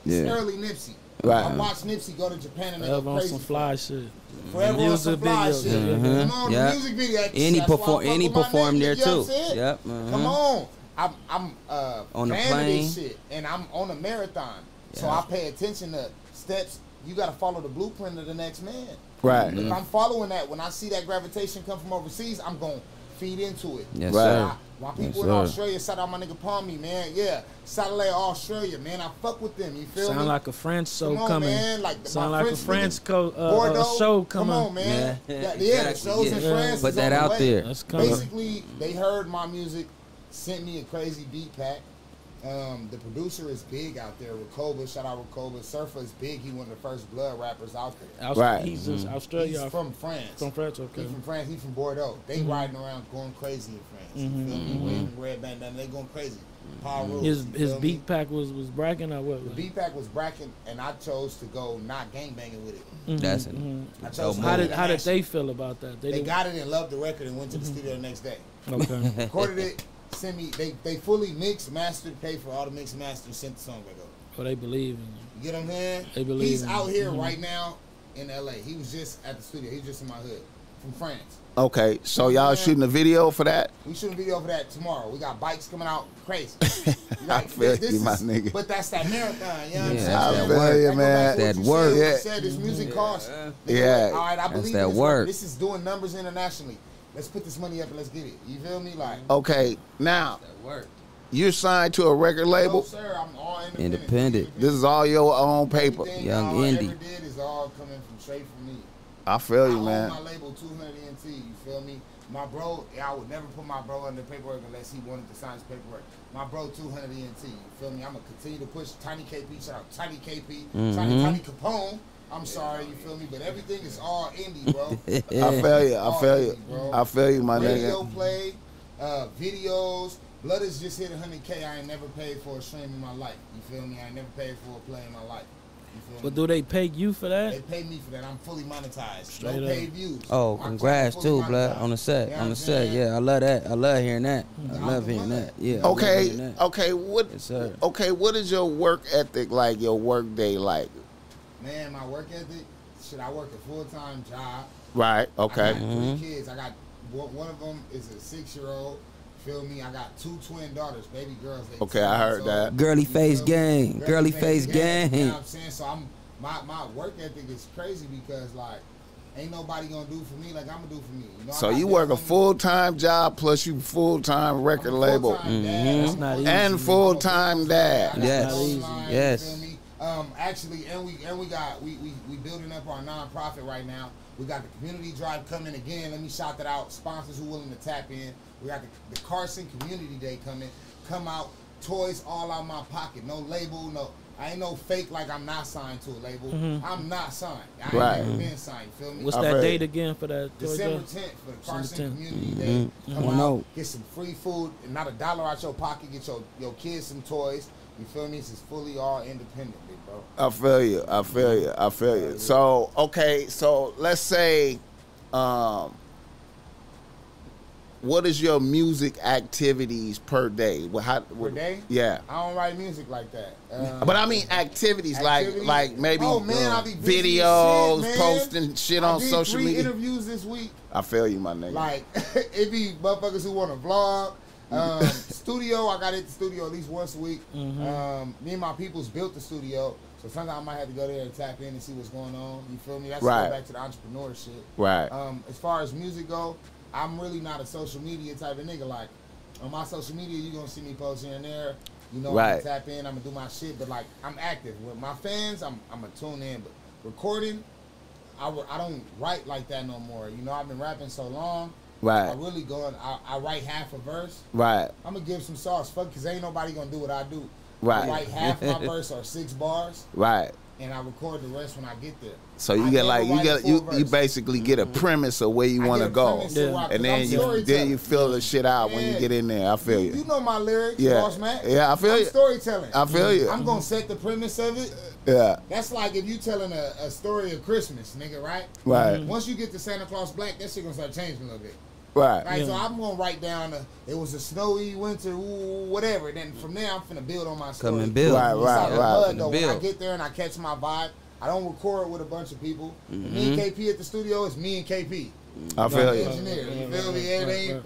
It's Yeah. early Nipsey. Right. I watched Nipsey go to Japan and they Have go on crazy. some fly shit. Forever on some fly videos, shit. yeah. Come on, Yeah. the music video. That's- And he that's why I perform- and he performed there you know what I'm too. Yep, uh-huh. Come on. I'm I'm uh On the plane. shit, and I'm on a marathon, so I pay attention to steps. You got to follow the blueprint of the next man. Right. If I'm following that, when I see that gravitation come from overseas, I'm going to feed into it. Yes, Right. sir. My people Yes, in sir. Australia, shout out my nigga Palmy, man. Yeah, Satellite Australia, man. I fuck with them. You feel Sound me? like a French show Come on, coming. man. Like the- Sound my like a French French co- uh, Bordeaux, uh, show come coming. on, man. Yeah. Yeah, yeah, the Exactly, shows in. France. Put is that on the out way. there. Basically, they heard my music, sent me a crazy beat pack. Um, the producer is big out there. Rakoba, shout out Rakoba. Surfer is big. He one of the first blood rappers out there. Aus- Right. He's just mm-hmm. Australia. He's or from France. from France, okay. He from France. He's from Bordeaux. They mm-hmm. riding around going crazy in France. You feel me? Mm-hmm. Waving red bandana. They going crazy. Power rules. His his feel me? beat pack was was bragging or what? The beat pack was bracken, and I chose to go not gang banging with it. That's it. I chose Dope to How did how did they feel about that? They didn't- got it and loved the record and went to the studio the next day. okay. Recorded it, sent me. They they fully mixed, mastered, paid for all the mix and master, sent the song back over. Well, they believe in you. You get what I'm saying? They believe He's in out you. here Mhm. right now in LA. He was just at the studio. He was just in my hood from France. Okay, so y'all shooting a video for that? We shooting a video for that tomorrow. We got bikes coming out crazy. I feel this you, my is- nigga. But that's that marathon. You know what I'm Yeah, saying? that's That that work. work. That go back to That you work. Said, Yeah. Said this music costs. Yeah. All right, I That's believe that in this work. This is doing numbers internationally. Let's put this money up and let's get it. You feel me? Like, Okay, now you're signed to a record no, label. sir, I'm all independent. Independent. This is all your own paper. Everything Young y'all indie. ever did is all coming from straight from me. I feel you, own man. my label 200 NT. You feel me? My bro, I would never put my bro under paperwork unless he wanted to sign his paperwork. My bro 200 NT. You feel me? I'm gonna continue to push Tiny KP. Shout out Tiny KP. Tiny Mhm. Tiny Capone. I'm sorry, you feel me? But everything is all indie, bro. I feel you. I All feel you. indie. I feel you, my Radio nigga. play, uh, videos. Blood has just hit 100K. I ain't never paid for a stream in my life. You feel me? I ain't never paid for a play in my life. You feel But me? do they pay you for that? They pay me for that. I'm fully monetized. Straight no up. paid views. Oh, My congrats too, blood. On the set, You know on the I'm set. Yeah, I love that. I love hearing that. I I'm love hearing that. Yeah. Okay, okay. What? Yes. Okay, what is your work ethic like? Your work day like? Man, my work ethic. should I work a full time job. Right. I Okay. got Mhm. three kids. I got one one of them is a six year old. Feel me? I got two twin daughters, baby girls. They Okay, 10 I heard months that. Girly face gang. Girly face You gang. know what I'm saying? So I'm my my work ethic is crazy because like ain't nobody gonna do for me like I'm gonna do for me. You know, So you work a full time job plus you full time I'm a record label full-time dad. Mhm. It's not easy. and full time dad. Yes. my own Not easy. line, Yes. You feel me? Um, actually, and we and we got we we we building up our nonprofit right now. We got the community drive coming again. Let me shout that out. Sponsors who willing to tap in. We got the, the Carson Community Day coming. Come out, toys all out my pocket. No label, no. I ain't no fake like I'm not signed to a label. I'm not signed. I ain't Right. never been signed. You feel me? What's I that feel date again for that? toy December day? 10th for the Carson 10th. Community Mhm. Day. Come One out, out. get some free food and not a dollar out your pocket. Get your, your kids some toys. You feel me? This is fully all independent, big bro. I feel you. I feel you. I feel you. So okay, so let's say, um, what is your music activities per day? What how Per day? Yeah. I don't write music like that. Um, But I mean activities, Activities? like like maybe Oh, man, uh, I be busy as videos, shit, posting shit I on social media. interviews this week. I feel you, my nigga. Like it be motherfuckers who want to vlog. Um, studio, I got at the studio at least once a week. Um, me and my peoples built the studio, so sometimes I might have to go there and tap in and see what's going on. You feel me? That's Right. right. back to the entrepreneur shit. right. Um, as far as music go, I'm really not a social media type of nigga. Like on my social media, you are gonna see me post here and there. You know, I'm gonna tap in. I'm gonna do my shit, but like I'm active with my fans. I'm I'm gonna tune in, but recording, I, w- I don't write like that no more. You know, I've been rapping so long. I right. really going. I, I write half a verse. Right. I'm gonna give some sauce. Fuck, cause ain't nobody gonna do what I do. Right. I write half my verse or six bars, Right. and I record the rest when I get there. So you I get like you get you verse. you basically get a mm-hmm. premise of where you want to go, Yeah. rock, 'cause and I'm then you storytelling. then you fill the shit out when you get in there. I feel You, you. you know my lyrics, Yeah. Boss Mac. Yeah, I feel I'm you. storytelling. I feel you. I'm gonna set the premise of it. Yeah. That's like if you telling a, a story of Christmas, nigga, right? Right. Mm-hmm. Once you get to Santa Claus Black, that shit gonna start changing a little bit. Right. Right, so I'm gonna write down a, it was a snowy winter, ooh, whatever. Then from there, I'm finna build on my story. Come and build. Right, It's right, like right. mud, though. Finna When I get there and I catch my vibe, I don't record with a bunch of people. Me Mm-hmm. and KP at the studio, it's me and KP. I feel you. Engineer, you feel me? It ain't.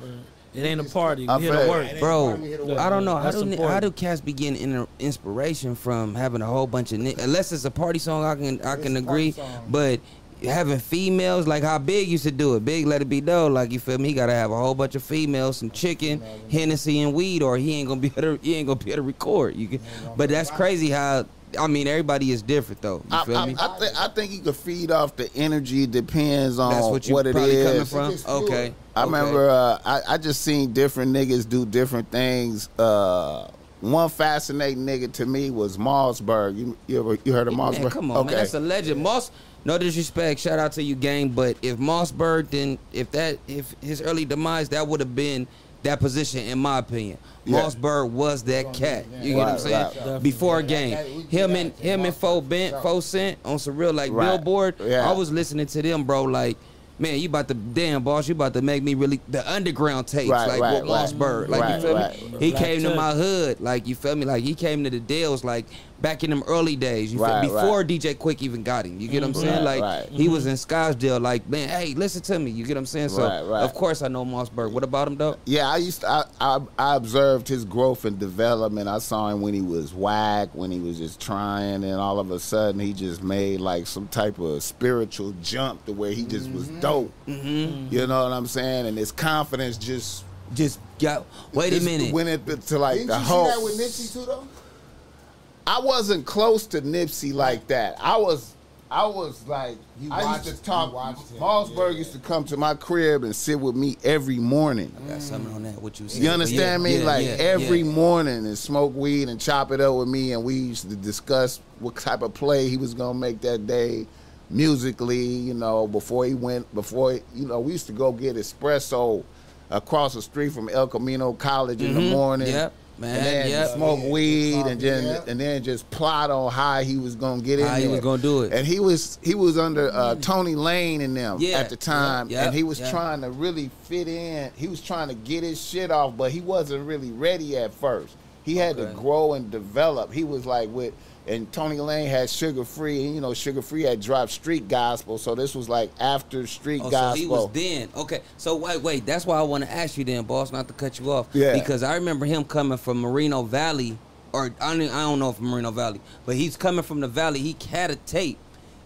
It ain't a party. I We here feel to you. work. Bro, party, we here to work. I don't know how do how do cats be getting inspiration from having a whole bunch of ni- unless it's a party song I can I can agree, song. but having females like how Big used to do it, Big let it be known like you feel me, he gotta have a whole bunch of females, some chicken, Hennessy and weed, or he ain't gonna be able to he ain't gonna be able to record. You can, but that's crazy how I mean everybody is different though. You I, feel I, me? I, th- I think you could feed off the energy. Depends on that's what you it probably coming from. Okay. I okay. remember uh, I, I just seen different niggas do different things. Uh, one fascinating nigga to me was Mausberg. You, you ever you heard of Mausberg? Man, come on, man. That's a legend. Moss, no disrespect, shout out to you, gang. But if Mausberg, then if that, if his early demise, that would have been that position, in my opinion. Yeah. Mausberg was that cat. You get what I'm saying? right. Before Yeah, game, that- that- we- him and him and Mausberg. Fo Bent, Yeah. Fo Cent on some real like Right. Billboard. Yeah. I was listening to them, bro. Like. Man, you about to damn boss. You about to make me really the underground tapes Right, like right, with right. Mausberg. Like Right, you feel right. me? He Black came to my hood. Like you feel me? Like he came to the deals like back in them early days. You Right, feel before right. DJ Quik even got him. You get what I'm Right, saying? Like right. he was in Scottsdale. Like man, hey, listen to me. You get what I'm saying? So Right, right. of course I know Mausberg. What about him though? Yeah, I used to, I, I I observed his growth and development. I saw him when he was whack, when he was just trying, and all of a sudden he just made like some type of spiritual jump to where he just was dope. Mm-hmm. You know what I'm saying? And his confidence just Just got. Wait a just minute. went into to like Didn't the you whole. see that with Nipsey too, though? I wasn't close to Nipsey like that. I was, I was like, You I watched- used to talk. you watched him, Mausberg yeah. used to come to my crib and sit with me every morning. I got something on that. What you said. You understand yeah, me? yeah, like yeah, every yeah. morning and smoke weed and chop it up with me, and we used to discuss what type of play he was gonna make that day, musically. You know, before he went, before you know, we used to go get espresso across the street from El Camino College in the Mhm. morning. Yep, man, And then yep. smoke Yeah, weed and then yeah. and then just plot on how he was gonna get in How he there. was gonna do it. And he was he was under uh, Tony Lane and them Yeah, at the time, yeah, and he was yeah. trying to really fit in. He was trying to get his shit off, but he wasn't really ready at first. He had to grow and develop. He was like with, and Tony Lane had Suga Free, and you know Suga Free had dropped Street Gospel, so this was like after Street Oh, Gospel. so he was then. Okay. So wait, wait. That's why I want to ask you then, boss, not to cut you off. Yeah. Because I remember him coming from Moreno Valley, or I don't, I don't know if Moreno Valley, but he's coming from the Valley. He had a tape.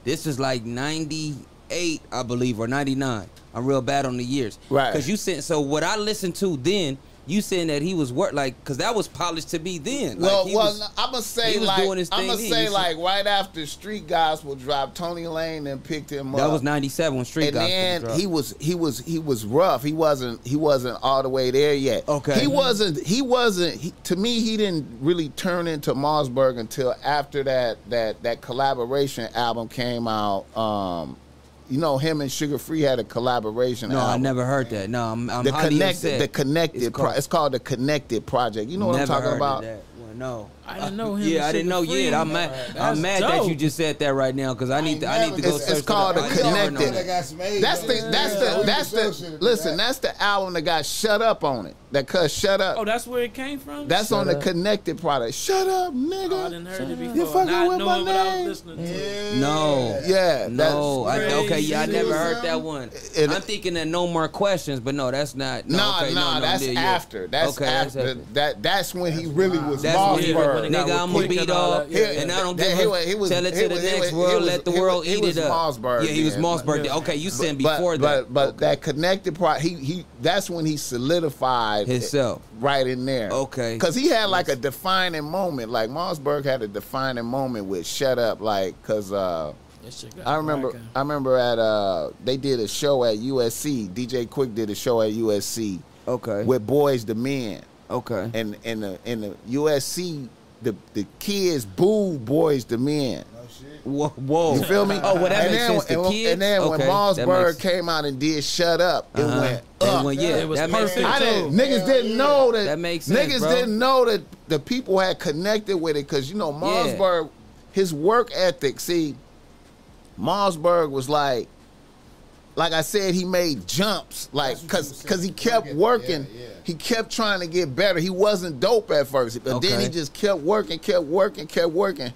This is like 98, I believe, or 99. I'm real bad on the years. Right. Because you said so. What I listened to then, you saying that he was work like because that was polished to me then. Like, Well, he well, was- I'm gonna say like I'ma say see- like right after Street Gospel dropped, Tony Lane and picked him up. that was 97 when Street and Gospel then dropped. he was he was he was rough. He wasn't he wasn't all the way there yet. Okay. He wasn't he wasn't he, to me he didn't really turn into Mausberg until after that that that collaboration album came out. Um you know him and Suga Free had a collaboration no, I never heard that. No, I'm, I'm the connected the connected It's it's, pro, called- it's called the connected project. You know what never I'm talking about? That. one, no, I didn't know him Yeah, I didn't know Free. yet. I'm mad. That's I'm mad that you just said that right now because I need to. I need to go It's- search. it's called for the the, Connected. know that. got some AIDS That's the that's the that's the listen. That's the album that got shut up on it. That cuz shut up. Oh, that's where it came from. That's on the connected product. Shut up, nigga. Oh, I didn't heard it You before. fucking Not with knowing my what I was name? listening to. No. Yeah, No, I, okay, yeah, I never heard that one. It- I'm thinking that no more questions, but no, that's not. No, Nah, okay, nah, no, no, that's yeah, yeah. after. That's Okay, that's after. after. That that's when he really was That's when he- Mausberg. when he got Nigga, I'm gonna beat and all dog, that, yeah. and I don't That- give he a was- he was- tell it to the was- next was- world, let the world eat it up. Mausberg yeah, he was Mausberg. Okay, you said before but, that. But okay. that connected part, he he. That's when he solidified Himself. right in there. Okay. because he had like a defining moment. Like Mausberg had a defining moment with "Shut Up," like because. uh That shit got I remember. rocking. I remember at uh, they did a show at USC. DJ Quik did a show at USC Okay. with Boyz II Men, okay. and in the in the USC, the the kids boo Boyz II Men. Whoa. whoa. You feel me? Oh, well, that and makes then, sense. The and, kids. and then when okay, that Mausberg makes- came out and did "Shut Up," it uh-huh. went It up. went- yeah, It was that makes perfect. I didn't. Niggas Hell didn't yeah. know that. That makes sense, Niggas bro. didn't know that the people had connected with it because you know Yeah. His work ethic. See, Mausberg was like, like I said, he made jumps, like cause cause he kept Yeah, working. yeah. He kept trying to get better. He wasn't dope at first, but then he just kept working, kept working, kept working.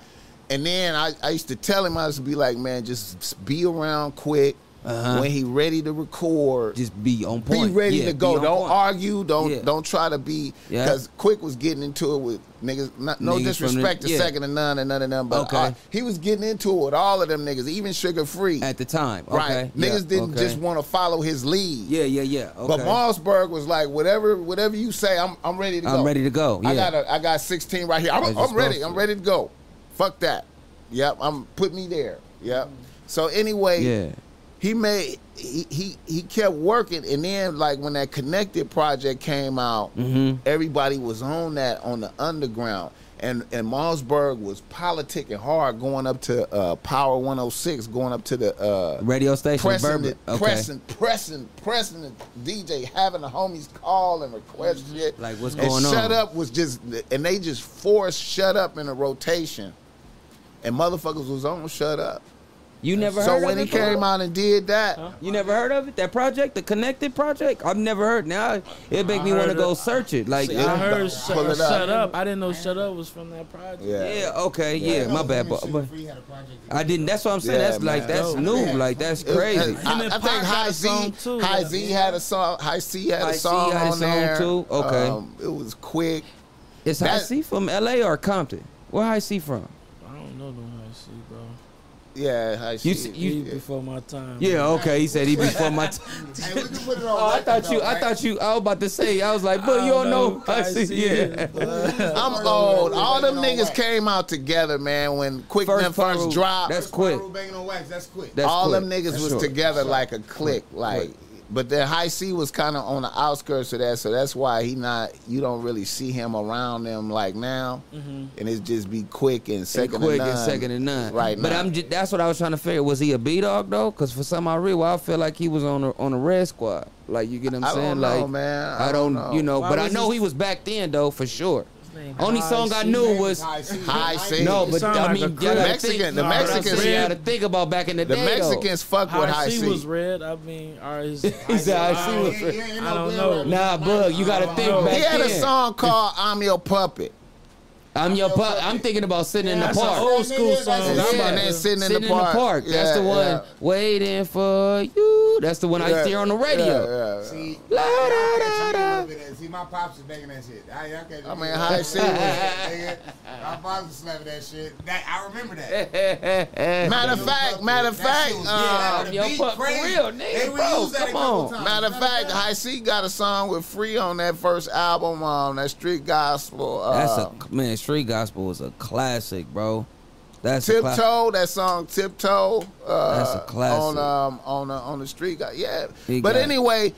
And then I, I used to tell him I used to be like, man, just be around quick. Uh-huh. When he ready to record, Just be on point. be ready Yeah, to go. Don't point. argue. Don't Yeah. don't try to be because Quik was getting into it with niggas. Not, no Niggas from the- disrespect to second and none and none of them, but Okay. uh, he was getting into it with all of them niggas, even Suga Free. At the time. Okay. right? Niggas didn't okay. just want to follow his lead. Yeah, yeah, yeah. Okay. But Mausberg was like, whatever, whatever you say, I'm, I'm ready to go. I'm ready to go. I got a, I got 16 right here. I'm, I'm ready. I'm ready to go. Fuck that. Yep. I'm put me there. Yep. So anyway, Yeah. He made he, he he kept working and then like when that connected project came out Mhm. everybody was on that on the underground and and Mausberg was politicking hard going up to uh, Power 106 going up to the uh, Radio station. pressing it, okay. pressing pressing pressing the DJ having the homies call and request shit Like, what's and going shut on? up was just and they just forced shut up in a rotation and motherfuckers was on shut up You never so heard when of he it, bro? came out and did that You never heard of it? That project, the Connected Project? I've never heard. Now it make I me want to go search it. Like, See, I heard Pull shut, it up. shut up. I didn't know shut up was from that project. Yeah. yeah, okay, yeah, my bad. But, but Free had a project I didn't. That's what I'm saying. Yeah, that's like that's Dope. new. Like that's It- crazy. I, I think Hi-C, too. Hi-C had a song. Hi-C had High a C song had a on song there too? Okay. Um, it was quick. Is Hi-C from L.A. or Compton? Where Hi-C from? I don't know them high C, bro. Yeah, Hi-C. You see- you- He yeah. before my time. Yeah, okay. He said he before my. T- Hey, we can put it on oh, I thought you. though, I thought you. I was about to say. I was like, but you don't know. High C. Yeah. I'm old. All them niggas came out together, man. When Quik First them first Pyro- dropped, That's quick. Banging on wax. That's quick. That's all quick. them niggas That's was short. together like a clique, like. But then Hi-C was kind of on the outskirts of that, so that's why he not. You don't really see him around them like now, mm-hmm. and it's just be quick and And second quick and and none. second and none. Right But now. I'm. Just, that's what I was trying to figure. Was he a B dog though? Because for some odd reason, I feel like he was on a, on a red squad. Like you get what I'm I don't saying? know, like man. I, I don't. don't know. You know. Why but I know his- he was back then though for sure. Name Only song I knew was. High C. No, but I mean, a you gotta Mexican- think, the no, but I'm Mexicans- you gotta think about back in the, The day. though. Mexicans fuck with High Hi-C C. was red. I mean, or is He said Hi-C was. Yeah, yeah, ain't I don't know. Nah, bug. You gotta think know. back He had a then. song called "I'm Your Puppet." I'm your pup. I'm thinking about sitting in the That's an park. old school song. that's I'm it. about Yeah. sitting, Sitting in the park. That's the Yeah, one. yeah. Waiting for you. That's the one I used to hear on the radio. Yeah, yeah, yeah. See, La, I da, da, da. little bit making that. See, my pops is making that shit. I, I, can't I mean, do High that. C was- Nigga, My pops was slapping that shit. That I remember that. Matter of fact, matter of That fact, shit was- uh, yeah, that yo, beat for real, nigga, bro, reused that a come on. Matter of fact, Hi-C got a song with Free on that first album, um, that Street Gospel. Uh, That's a man. Street Gospel is a classic, bro. That's tiptoe. that song tiptoe. Uh, That's a uh, classic on um on the, on the street. Yeah, he but anyway,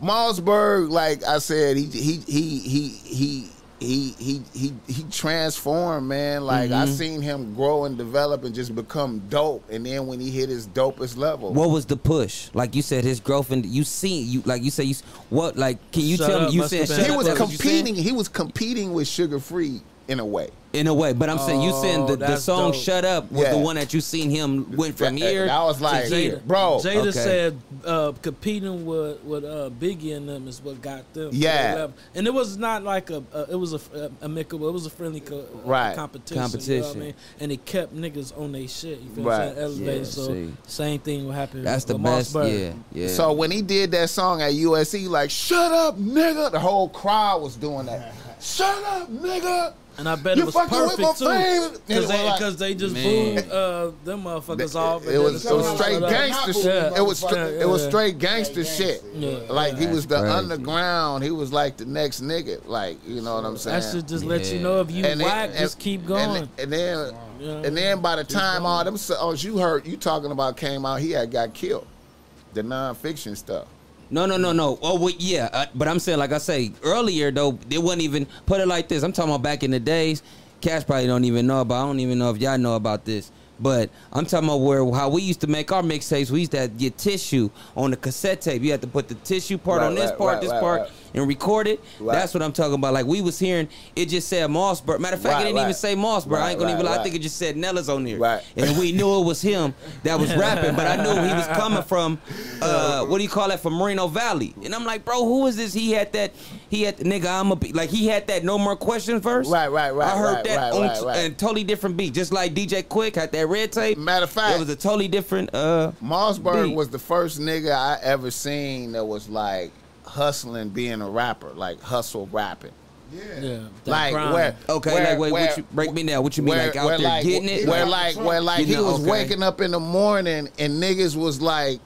Mausberg, like I said, he he he he he. He he he he transformed, man. Like mm-hmm. I seen him grow and develop and just become dope. And then when he hit his dopest level, what was the push? Like you said, his growth and you seen you like you said you what like can you Shut tell up, me you said he was competing. He was competing with Suga Free in a way. in a way, but I'm saying you saying the, Oh, the that's song dope. "Shut Up" was Yeah. the one that you seen him went from That- here. that was like, to here. bro. Jada Okay. said uh, competing with with uh, Biggie and them is what got them. to Yeah. that level. and it was not like a, a it was a, a amicable. It was a friendly co- uh, Right. competition. You know what Competition. I mean? And it kept niggas on their shit. You feel Right. what I'm saying? Elevated. Yeah, so see. same thing will happen. That's the with best. Mausberg. Yeah, yeah. So when he did that song at USC, like "Shut up, nigga," the whole crowd was doing that. Shut up, nigga. And I bet You it was fucking with my perfect too, fame. Because they, like- they just Man. booed uh, them motherfuckers off. It was, it was straight gangster shit. Yeah. It was straight, Yeah, it was straight gangster shit. Like he was the crazy. underground. He was like the next nigga. Like you know what I'm saying? That should just let you know if you And then- whack, and- just keep going. And, then, Yeah. and then by the time all them songs you heard you talking about came out, he had got killed. The nonfiction stuff. No, no, no, no. Oh, well, yeah. Uh, but I'm saying, like I say earlier, though, it wasn't even put it like this. I'm talking about back in the days. Cash probably don't even know about. I don't even know if y'all know about this. But I'm talking about where how we used to make our mixtapes. We used to get tissue on the cassette tape. You had to put the tissue part Right, on this right, part, right, this part. And record it. Right. That's what I'm talking about. Like we was hearing, it just said Mausberg. Matter of fact, Right, it didn't even say Mausberg. I Right, ain't gonna right, even lie. I think it just said Nellis on there. Right. And we knew it was him that was rapping, but I knew he was coming from uh, what do you call that from Moreno Valley. And I'm like, bro, who is this? He had that. He had the nigga. I'm a be like he had that no more questions verse. Right, right, right, I heard right, that right, on right, t- right. a totally different beat, just like DJ Quik had that red tape. Matter of fact, it was a totally different. uh Mausberg beat. was the first nigga I ever seen that was like hustling being a rapper, like hustle rapping. Yeah. Yeah, Like grind. where Okay, where, like wait, where, what you break me down? What you mean, where- like out there like, getting it? Where Like- like where like he was okay. waking up in the morning and niggas was like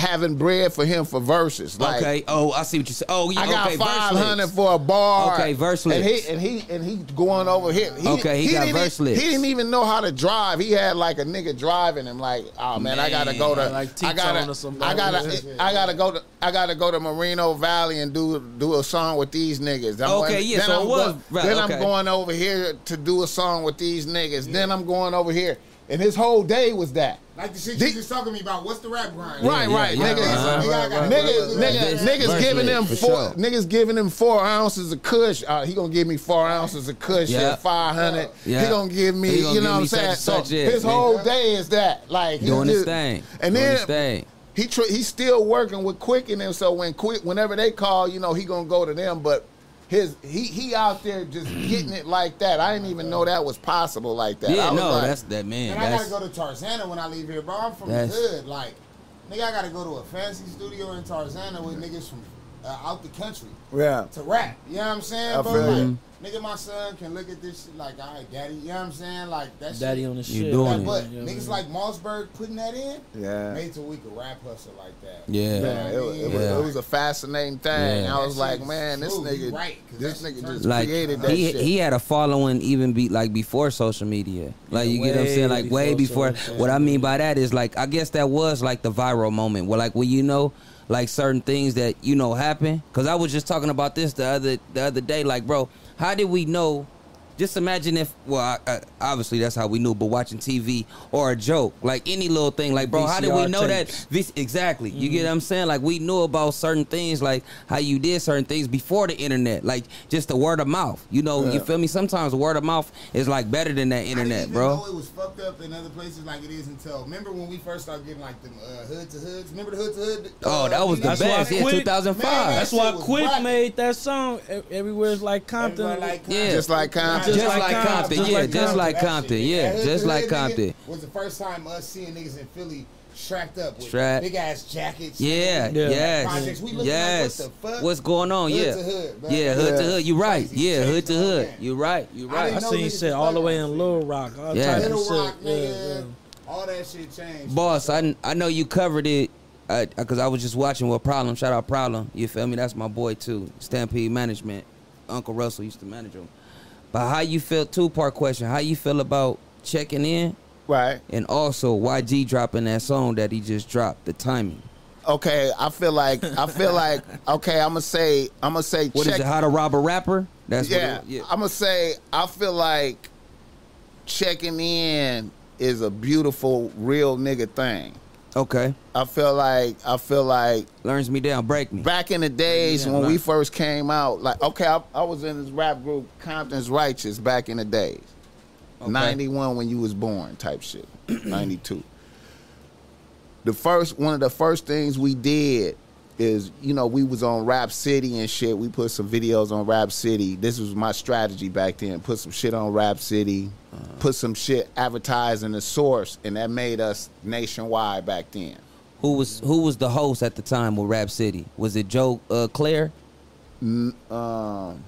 having bread for him for verses. Like okay. Oh, I see what you said. Oh, yeah. I got okay, verse five hundred for a bar. Okay, verse and he and he and he going over here. He, Okay, he got didn't verse He didn't even know how to drive. He had like a nigga driving him. Like, oh man, I gotta go to. Man, like I T-Tone gotta. or. I gotta. I gotta go to. I gotta go to Moreno Valley and do do a song with these niggas. I'm Okay, going- yeah, Then so I'm it was- go- right, then okay. I'm going over here to do a song with these niggas. Then I'm going over here, and his whole day was that. Like the shit Di- you just talking to me about. What's the rap grind? Right, yeah, right, yeah, niggas, right, right. Niggas, to niggas, niggas giving lick, him for four. sure. Niggas giving him four ounces of Kush. Uh, he gonna give me four ounces of Kush Yeah. at five hundred. Yeah. He gonna give me. Gonna you know what I'm saying? and So such, his man. whole day is that. Like Doing his thing. And Doing then his thing. he tr- he's still working with Quik and them. So when Quik, whenever they call, you know he gonna go to them. But his he he out there just getting it like that. I didn't even know that was possible like that. Yeah, no, like, that's that man. And I gotta go to Tarzana when I leave here, bro. I'm from the hood. Like, nigga, I gotta go to a fancy studio in Tarzana with niggas from uh, out the country yeah. to rap. You know what I'm saying, I feel Like, you. nigga, my son can look at this shit like, all right, daddy. You know what I'm saying? Like that Daddy shit. on the shit. You shit. doing Like, it. but Yeah, niggas yeah. like Mausberg putting that in Yeah. made so we could rap hustle like that. Yeah. You know Yeah, what it, I was, mean? it, was, Yeah. it was a fascinating thing. Yeah. I was That like, man, this true. You nigga, right, 'cause this nigga just like created that he shit. he had a following even be like before social media. Like Yeah, you get what I'm saying? Like way before before. social What I mean by that is like I guess that was like the viral moment where like when you know like certain things that you know happen. Cause I was just talking about this the other the other day. Like bro, how did we know? Just imagine if, well, I, I, obviously that's how we knew, but watching TV or a joke, like any little thing, like, bro, how did we know tapes. that? This exactly. You get what I'm saying? Like, we knew about certain things, like how you did certain things before the internet, like just the word of mouth. You know, you feel me? Sometimes word of mouth is like better than that I didn't internet, even bro. know it was fucked up in other places like it is until. Remember when we first started getting like them uh, hood to hoods? Remember the hood to hood? Oh, uh, that was the That's why best. Yeah, 2005. Man, That's That why shit was Quik made that song. Everywhere's like Compton. Everybody like Yeah. Just like Compton. Just, Just like, like Compton, Compton, yeah, just like just like That Compton, yeah, just like hood nigga Compton. Was the first time us seeing niggas in Philly strapped up with Strap. big ass jackets. Yeah, Yeah. yes, We yes. like, what the fuck? What's going on? Hood yeah, to hood, yeah, hood to hood. You right. Crazy Yeah, hood to hood. on. You right. You I right. I didn't know seen niggas shit all the way in Little Rock. All Yeah. Little. Rock, Yeah, nigga. yeah. All that shit changed. Boss, I, I know you covered it because I was just watching what Problem. Shout out Problem. You feel me? That's my boy too. Stampede Management. Uncle Russell used to manage him. But how you feel? Two part question. How you feel about checking in, Right. and also YG dropping that song that he just dropped? The timing. Okay, I feel like I feel like okay. I'm gonna say I'm gonna say What is check. it? How to rob a rapper? That's yeah, What it, yeah. I'm gonna say I feel like checking in is a beautiful real nigga thing. Okay. I feel like I feel like Learns me down. Break me. back in the days when right. we first came out, like okay, I, I was in this rap group Compton's Righteous back in the days. Okay. 91 when you was born type shit. 92. The first one of the first things we did is, you know, we was on Rap City and shit. We put some videos on Rap City. This was my strategy back then. Put some shit on Rap City, put some shit advertising the source, and that made us nationwide back then. Who was who was the host at the time with Rap City? Was it Joe uh, Clair? Um,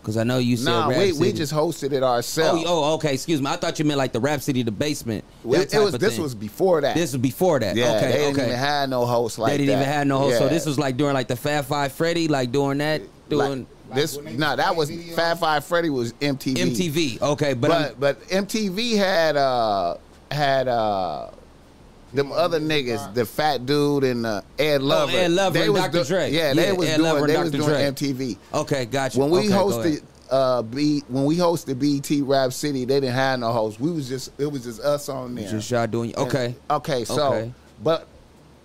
Because I know you said nah, Rap we, City. we just hosted it Oh, ourselves. oh, okay. Excuse me. I thought you meant like the Rap City, the basement. that it, was this thing. was before that. this was before that. yeah, okay, they didn't okay. even have no host like that. they didn't that. even have no host. So this was like during like the Fab Five Freddy, like doing that, doing Like this no, just that was videos? Fab Five Freddy was MTV. MTV. Okay, but, but but MTV had uh had uh them other niggas, the fat dude and uh, Ed Lover. Oh, Ed Lover they and was Dr. do- Dre. Yeah, they Yeah, was Ed doing they was doing Dre. MTV. okay, gotcha. When we Okay, hosted uh B when we hosted BET Rap City, they didn't have no host. We was just it was just us on there. just y'all doing okay. Okay, so Okay. but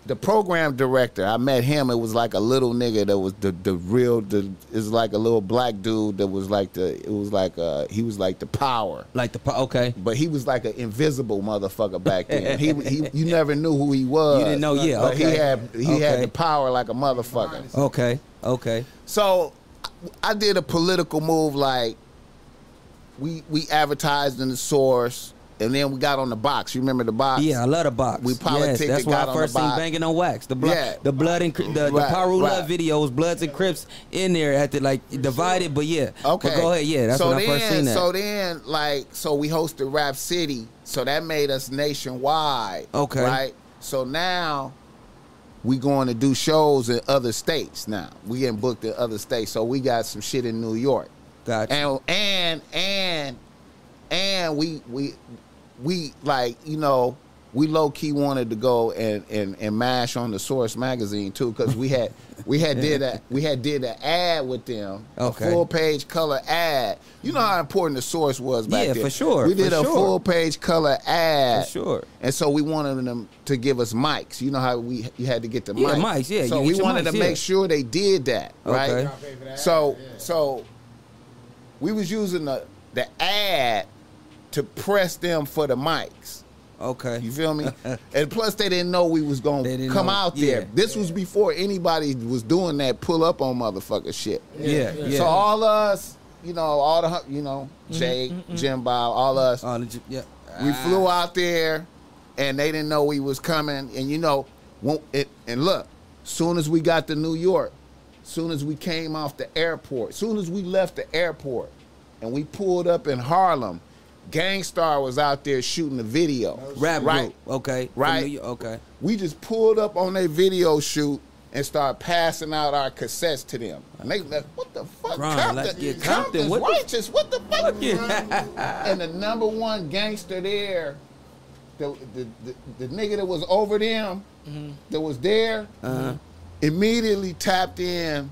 the program director, I met him. It was like a little nigga that was the the real the was like a little black dude that was like the it was like uh he was like the power. Like the po- okay. But he was like an invisible motherfucker back then. he, he you never knew who he was. You didn't know, yeah, But okay. he had he Okay. had the power like a motherfucker. Okay. Okay. So I did a political move like we we advertised in the source and then we got on the box. You remember the box? Yeah, I love the box. We politic yes, that's got I first seen banging on wax. The blood, Yeah. the blood and the, the Right, Piru right. Love videos, Bloods and Crips in there had to like divided, but yeah. Okay. But go ahead, yeah. That's so when then, I first seen that. So then, like, so we hosted Rap City, so that made us nationwide. Okay. Right. So now we going to do shows in other states. Now we getting booked in other states, so we got some shit in New York, gotcha. and and and and we we we like you know. We low key wanted to go and, and, and mash on the Source magazine too because we had we had did a we had did an ad with them Okay. a full page color ad. You know how important the Source was back then. Yeah, then. for sure, We did for a sure. full page color ad. For sure. And so we wanted them to give us mics. You know how we you had to get the Yeah, mics. mics, yeah, So we wanted mics, to yeah. make sure they did that, right? Okay. Y'all pay for that? So Yeah. so we was using the the ad to press them for the mics. Okay. You feel me? and plus, they didn't know we was gonna come know, out there. yeah. This was before anybody was doing that pull up on motherfucker shit. Yeah, yeah. So all us, you know, all the you know, Jake, Jim Bob, all us, Oh, legit- yeah. we flew out there, and they didn't know we was coming. And you know, won't it, and look, soon as we got to New York, soon as we came off the airport, soon as we left the airport, and we pulled up in Harlem, Gang Starr was out there shooting the video. Rap right? group. Okay. Right. New Okay. We just pulled up on their video shoot and started passing out our cassettes to them. And they like, what the fuck? Grind, Compton, like, yeah, Compton, Compton's what the- righteous. What the fuck? Yeah. and the number one gangster there, the the, the, the nigga that was over them, that was there, Uh-huh. immediately tapped in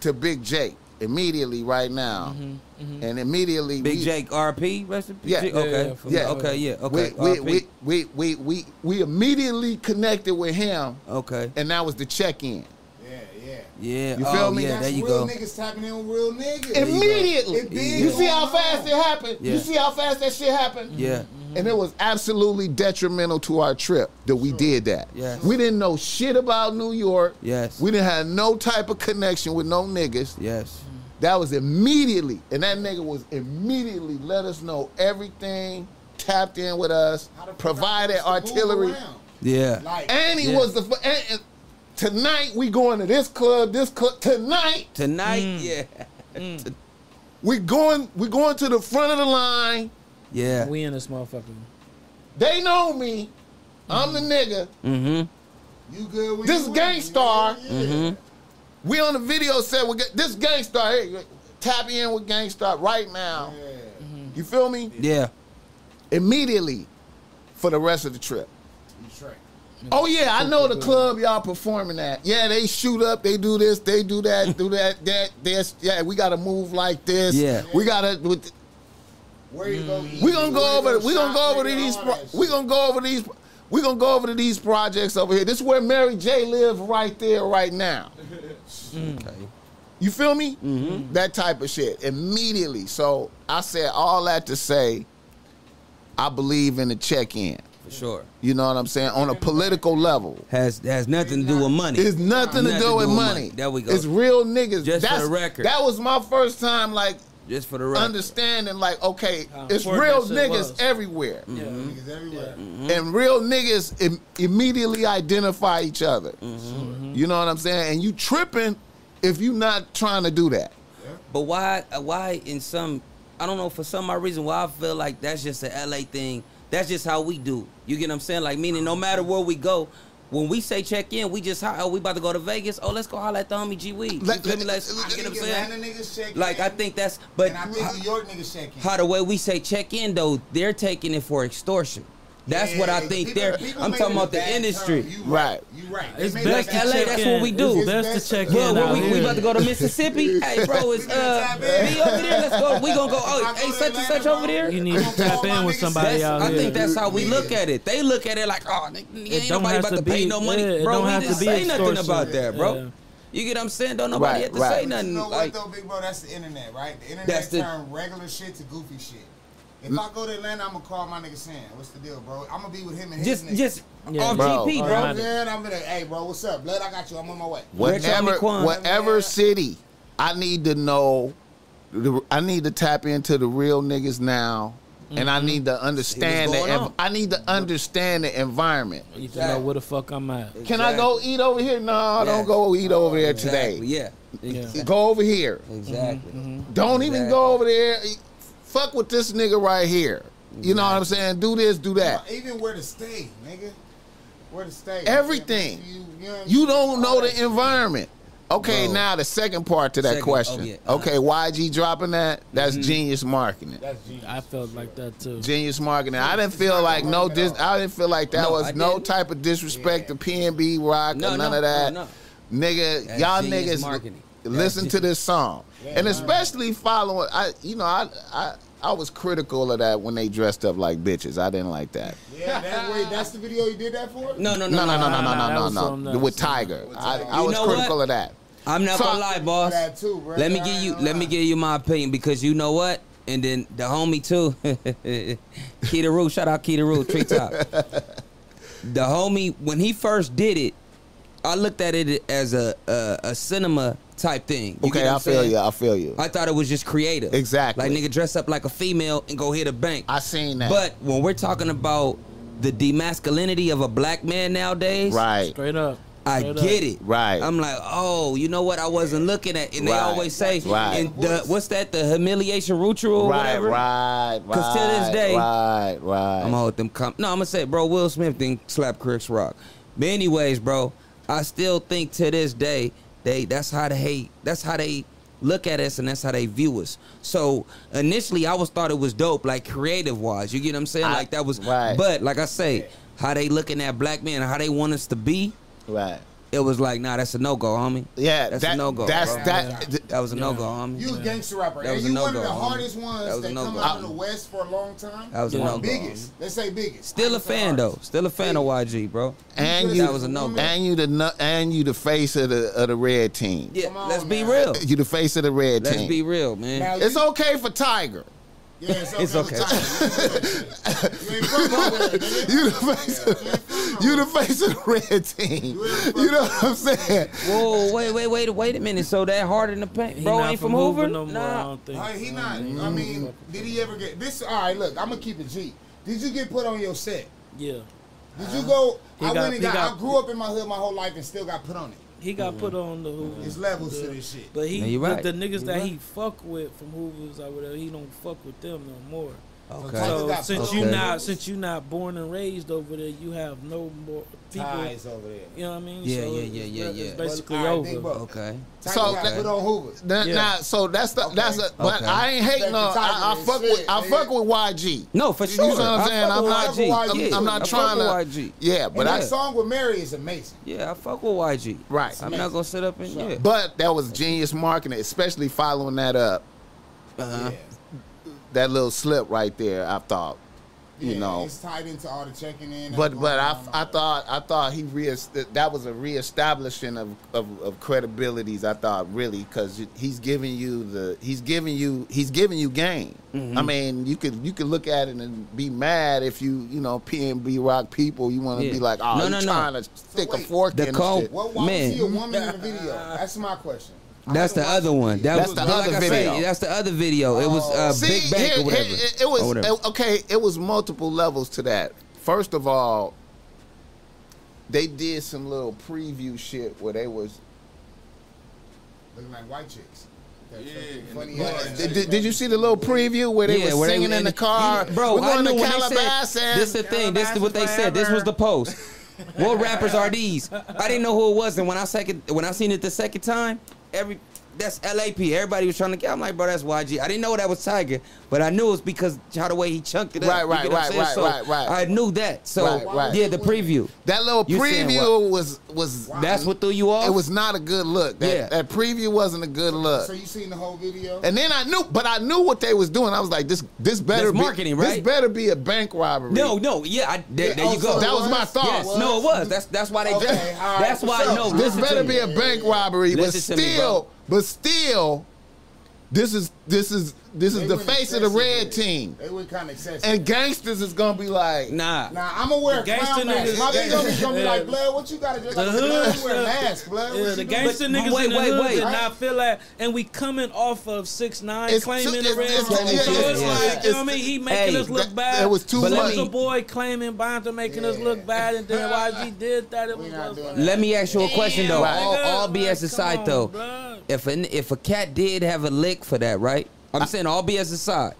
to Big Jake. Immediately, right now, mm-hmm, mm-hmm. and immediately Big we, Jake RP. Rest in peace. Yeah. Yeah, Okay. yeah, for Yeah. Okay. Yeah. Okay. we, we, we, we, we, we, we immediately connected with him, Okay. and that was the check-in. Yeah, yeah. Yeah. You oh, feel me? Yeah. That's There you real go. niggas tapping in with real niggas. Immediately. It big You see how fast it happened? Yeah. You see how fast that shit happened? Yeah. And it was absolutely detrimental to our trip that we did that. Yes. We didn't know shit about New York. Yes. We didn't have no type of connection with no niggas. Yes. That was immediately, and that nigga was immediately let us know everything, tapped in with us, How to put provided the artillery. Yeah. Like, And he Yeah. was the and, and tonight we going to this club, this club tonight. Tonight, Mm. yeah. We going we going to the front of the line. Yeah. We in this motherfucker. They know me. I'm the nigga. Mm-hmm. you good when This you Gangstar. Mm-hmm. We on the video set with this Gang Starr. Hey, tap in with Gang Starr right now. Yeah. You feel me? Yeah. Immediately for the rest of the trip. Oh yeah, I know the club y'all performing at. Yeah, they shoot up, they do this, they do that, do that, that, this. Yeah, we gotta move like this. Yeah. we gotta. With, Where you go? we gonna go over. We gonna go over to these. Pro, we gonna go over these. We gonna go over to these projects over here. This is where Mary J live right there, right now. Okay. You feel me? Mm-hmm. That type of shit immediately. So I said all that to say, I believe in the check-in. For sure. You know what I'm saying? On a political level. Has has nothing to do with money. It's nothing to do with money. There we go. It's real niggas. Just for the record. That was my first time, like Just for the record. understanding, like okay, How it's real niggas was. everywhere, Yeah. Niggas everywhere. and real niggas Im- immediately identify each other. Mm-hmm. You know what I'm saying? And you tripping if you not trying to do that. But why? uh, Why in some? I don't know. For some odd reason, why I feel like that's just a LA thing. That's just how we do. You get what I'm saying? Like meaning, no matter where we go, when we say check in, we just oh, we about to go to Vegas. Oh, let's go holler at the homie G Weed. Let- let- Let's, let- you get I what I'm saying? Atlanta niggas check Like I think that's. But and I think New York niggas check in. how the way we say check in though, they're taking it for extortion. That's what I think people- they're. people I'm talking about the industry. You Right. You right. It's They best it to LA, check that's in. what we do. It's It's best best to check to- Well, in. well, out we, we about to go to Mississippi. hey, bro, it's uh, be over there. Let's go. We gonna go. Oh, hey, such and such over there. You need to tap in with somebody That's, out I think that's how we look at it. They look at it like, oh, nigga, ain't nobody about to to pay no money, bro. don't We have didn't say nothing about that, bro. You get what I'm saying? Don't nobody Right, have to right. say You nothing. know Like, though, big bro? That's the internet, right? The internet That's the- turn regular shit to goofy shit. If I go to Atlanta, I'm gonna call my nigga Sam. What's the deal, bro? I'm gonna be with him and his just, niggas. just Yeah. off Bro. GP, bro. what I'm saying? I'm gonna, hey, bro, what's up? Blood, I got you. I'm on my way. Whatever, whatever city, I need to know. I need to tap into the real niggas now, and I mm-hmm. need to understand the. env- I need to understand the environment. You need to know where the fuck I'm at. Can I go eat over here? No, Yes. don't go eat over there Exactly. today. Yeah. Yeah. Go over here. Exactly. Mm-hmm. Don't even go over there. Fuck with this nigga right here. You know what I'm saying? Do this, do that. Even where to stay, nigga. Where to stay. Everything. You, you, know, You don't know the environment. Okay, Bro. now the second part to that Second- question. oh, yeah. Uh-huh. Okay, YG dropping that? That's genius marketing. That's genius. I felt like that too. Genius marketing. I didn't feel like no dis. I didn't feel like that No, was no type of disrespect to PNB Rock No, or none no, of that. no, Nigga, That's y'all niggas marketing. listen That's to this song, and especially following. I, you know, I, I, I was critical of that when they dressed up like bitches. I didn't like that. Yeah, that way. That's the video you did that for? No, no, No, no, no, no, no, nah, that no, no, something no. With Tyga, I, I was critical what? of that. I'm not So- gonna lie, boss. That too, bro. Let me I give you gonna let me lie. give you my opinion because you know what? And then the homie too. Keita Roo, shout out Keita Roo, Treetop. the homie, when he first did it, I looked at it as a a, a cinema type thing. You Okay, I I'm feel saying? you. I feel you. I thought it was just creative. Exactly. Like nigga dress up like a female and go hit a bank. I seen that. But when we're talking about the demasculinity of a black man nowadays, right, Straight up. I Straight up. get it. Right. I'm like, oh, you know what? I wasn't looking at. And they always say, Right. and the, what's that? The humiliation ritual or right, whatever. right, Because to this day- right, right. I'm gonna hold them. Com- no, I'm gonna say, bro, Will Smith didn't slap Chris Rock. But anyways, bro, I still think to this day they that's how they hate. That's how they look at us and that's how they view us. So initially, I was thought it was dope, like creative wise. You get what I'm saying? I- like that was. right. But like I say, how they looking at black men, how they want us to be. right. It was like, nah, that's a no go, homie. Yeah, That's that, a no-go, That's bro. that. That was a no go, homie. You a gangster rapper. That and was a you one of no-go, the homie. hardest ones That was that, a come no-go. out of the West for a long time. That was a Yeah. no go. biggest. Let's say biggest. Still a Biggest fan though. Still a fan of YG, bro. And That you, was a no-go. and you the nu- and you the face of the of the red team. Yeah, Come on, let's be real. You the face of the red team. Let's be real, man. Now, it's you- okay for Tyga. Yeah, it's okay. It's okay. you ain't from nowhere. You the face. Of, you the face of the red team. You know what I'm saying? Whoa, wait, wait, wait, wait a minute. So that hard in the paint, bro, not ain't from Hoover? no more. I Nah. don't think. All right, he not. I mean, did he ever get this? All right, look, I'm gonna keep it G. Did you get put on your set? Yeah. Did you go? He I got- went and got, got- I grew up in my hood my whole life and still got put on it. He got mm-hmm. put on the Hoovers. There's levels to this shit. But he, Yeah, you the- right. the, niggas You that right. he fuck with from Hoovers or whatever, he don't fuck with them no more. Okay. Tyler So since put you not since you not born and raised over there, you have no more people. ties over there. You know what I mean? Yeah, so yeah, it's, yeah, yeah, it's yeah. basically Well, over. think about- Okay. So got put on Hoovers. That, Yeah. Nah, so that's the that's a, but Okay. I ain't hating Respect on. I, I fuck and with shit, I fuck with YG. No, for sure. You know what I'm saying? I'm not- YG. I'm- yeah. I'm not I fuck trying to- with YG. Yeah, but and I song with Mary is amazing. Yeah, I fuck with YG. Right. I'm not gonna sit up and yeah. but that was genius marketing, especially following that up. Uh-huh. Yeah. That little slip right there, I thought. You Yeah, know, it's tied into all the checking in. But but I. I thought I thought he re that was a reestablishing of, of, of credibilities. I thought really because he's giving you the he's giving you he's giving you game. Mm-hmm. I mean you could you could look at it and be mad if you you know PNB Rock people you want to Yeah. be like oh No, you no, no. trying to stick a wait, fork the in the shit. Well, why Man. was he a woman in the video? That's my question. I That's the other one. That. That's was the but like other I say, video. that's the other video. It was uh, See, Big Bank here- or whatever. here- it, it was Or whatever. okay. It was multiple levels to that. First of all, they did some little preview shit where they was. looking like white chicks. Yeah, funny the Did, did, did you see the little preview where they yeah, was singing they, in the car? bro. We're I going knew to when they Calabasas. said this. The thing. This is what they Calabasas said. This was the post. what rappers are these? I didn't know who it was, and when I second when I seen it the second time, every that's LAP. Everybody was trying to get. I'm like, bro, that's YG. I didn't know that was Tyga, but I knew it was because how the way he chunked it up. Right, right, I'm right, right, So right, right. I knew that. So Right, right. yeah, the preview. that little You saying preview was was That's what threw you off. it was not a good look. That, Yeah. that preview wasn't a good look. So you seen the whole video? And then I knew, but I knew what they was doing. I was like, this this better That's be marketing, This better be a bank robbery. No, no, yeah, I, there, there you Oh, go. so That was my thought. Yes, Was- no, it was. That's that's why they. Okay, just, all right, that's for why sure. no. This better be a bank robbery, but Listen to me, still, bro. But still, this is this is this is They the face of the red with team, They went kind of excessive. and gangsters is gonna be like, Nah. Nah, I'm gonna wear a The gangsta clown mask. niggas- My big homies gonna be Yeah. like, blood, what you gotta do? Like, The blood, hood you wear a mask, blood. What Yeah, the gangster But niggas wait, in the wait, hood wait. did not feel that, and we coming off of six nine It's claiming too- the it's- red it's- team. yeah, so yeah, it's yeah. like, you know what I mean? He making Hey, us look that- bad. that was too But let Soulja me- Boy claiming Bonta making us look bad, and then YG did that. It We was not doing like. Let me ask you a question though. Damn, All, nigga, all BS like, aside though, if an, if a cat did have a lick for that, right? I'm saying all BS aside.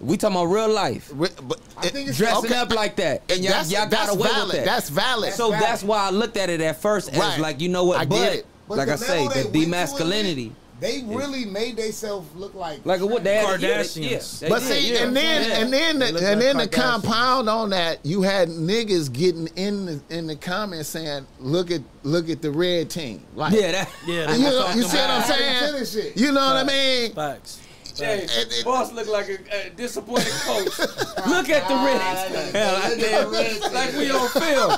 We talking about real life. re- but I Dressing okay, up like that, and y'all, y'all got that's away valid. with that. That's valid. so valid. that's why I looked at it at first as Right. like, you know what? I but get it. But like I say, the went demasculinity. They really made themselves look like Like what they had, yeah, Kardashians. yeah, they But did, see, yeah. and then Yeah. and then the, They look and like then the compound on that, you had niggas getting in the in the comments saying, "Look at look at the red team." Like, yeah, that, Yeah, you, know, you I'm see what I'm saying? Finish it. You know what I mean? Facts. It- it- boss look like a, a disappointed coach. look at the red. Hell, I. Like we on film.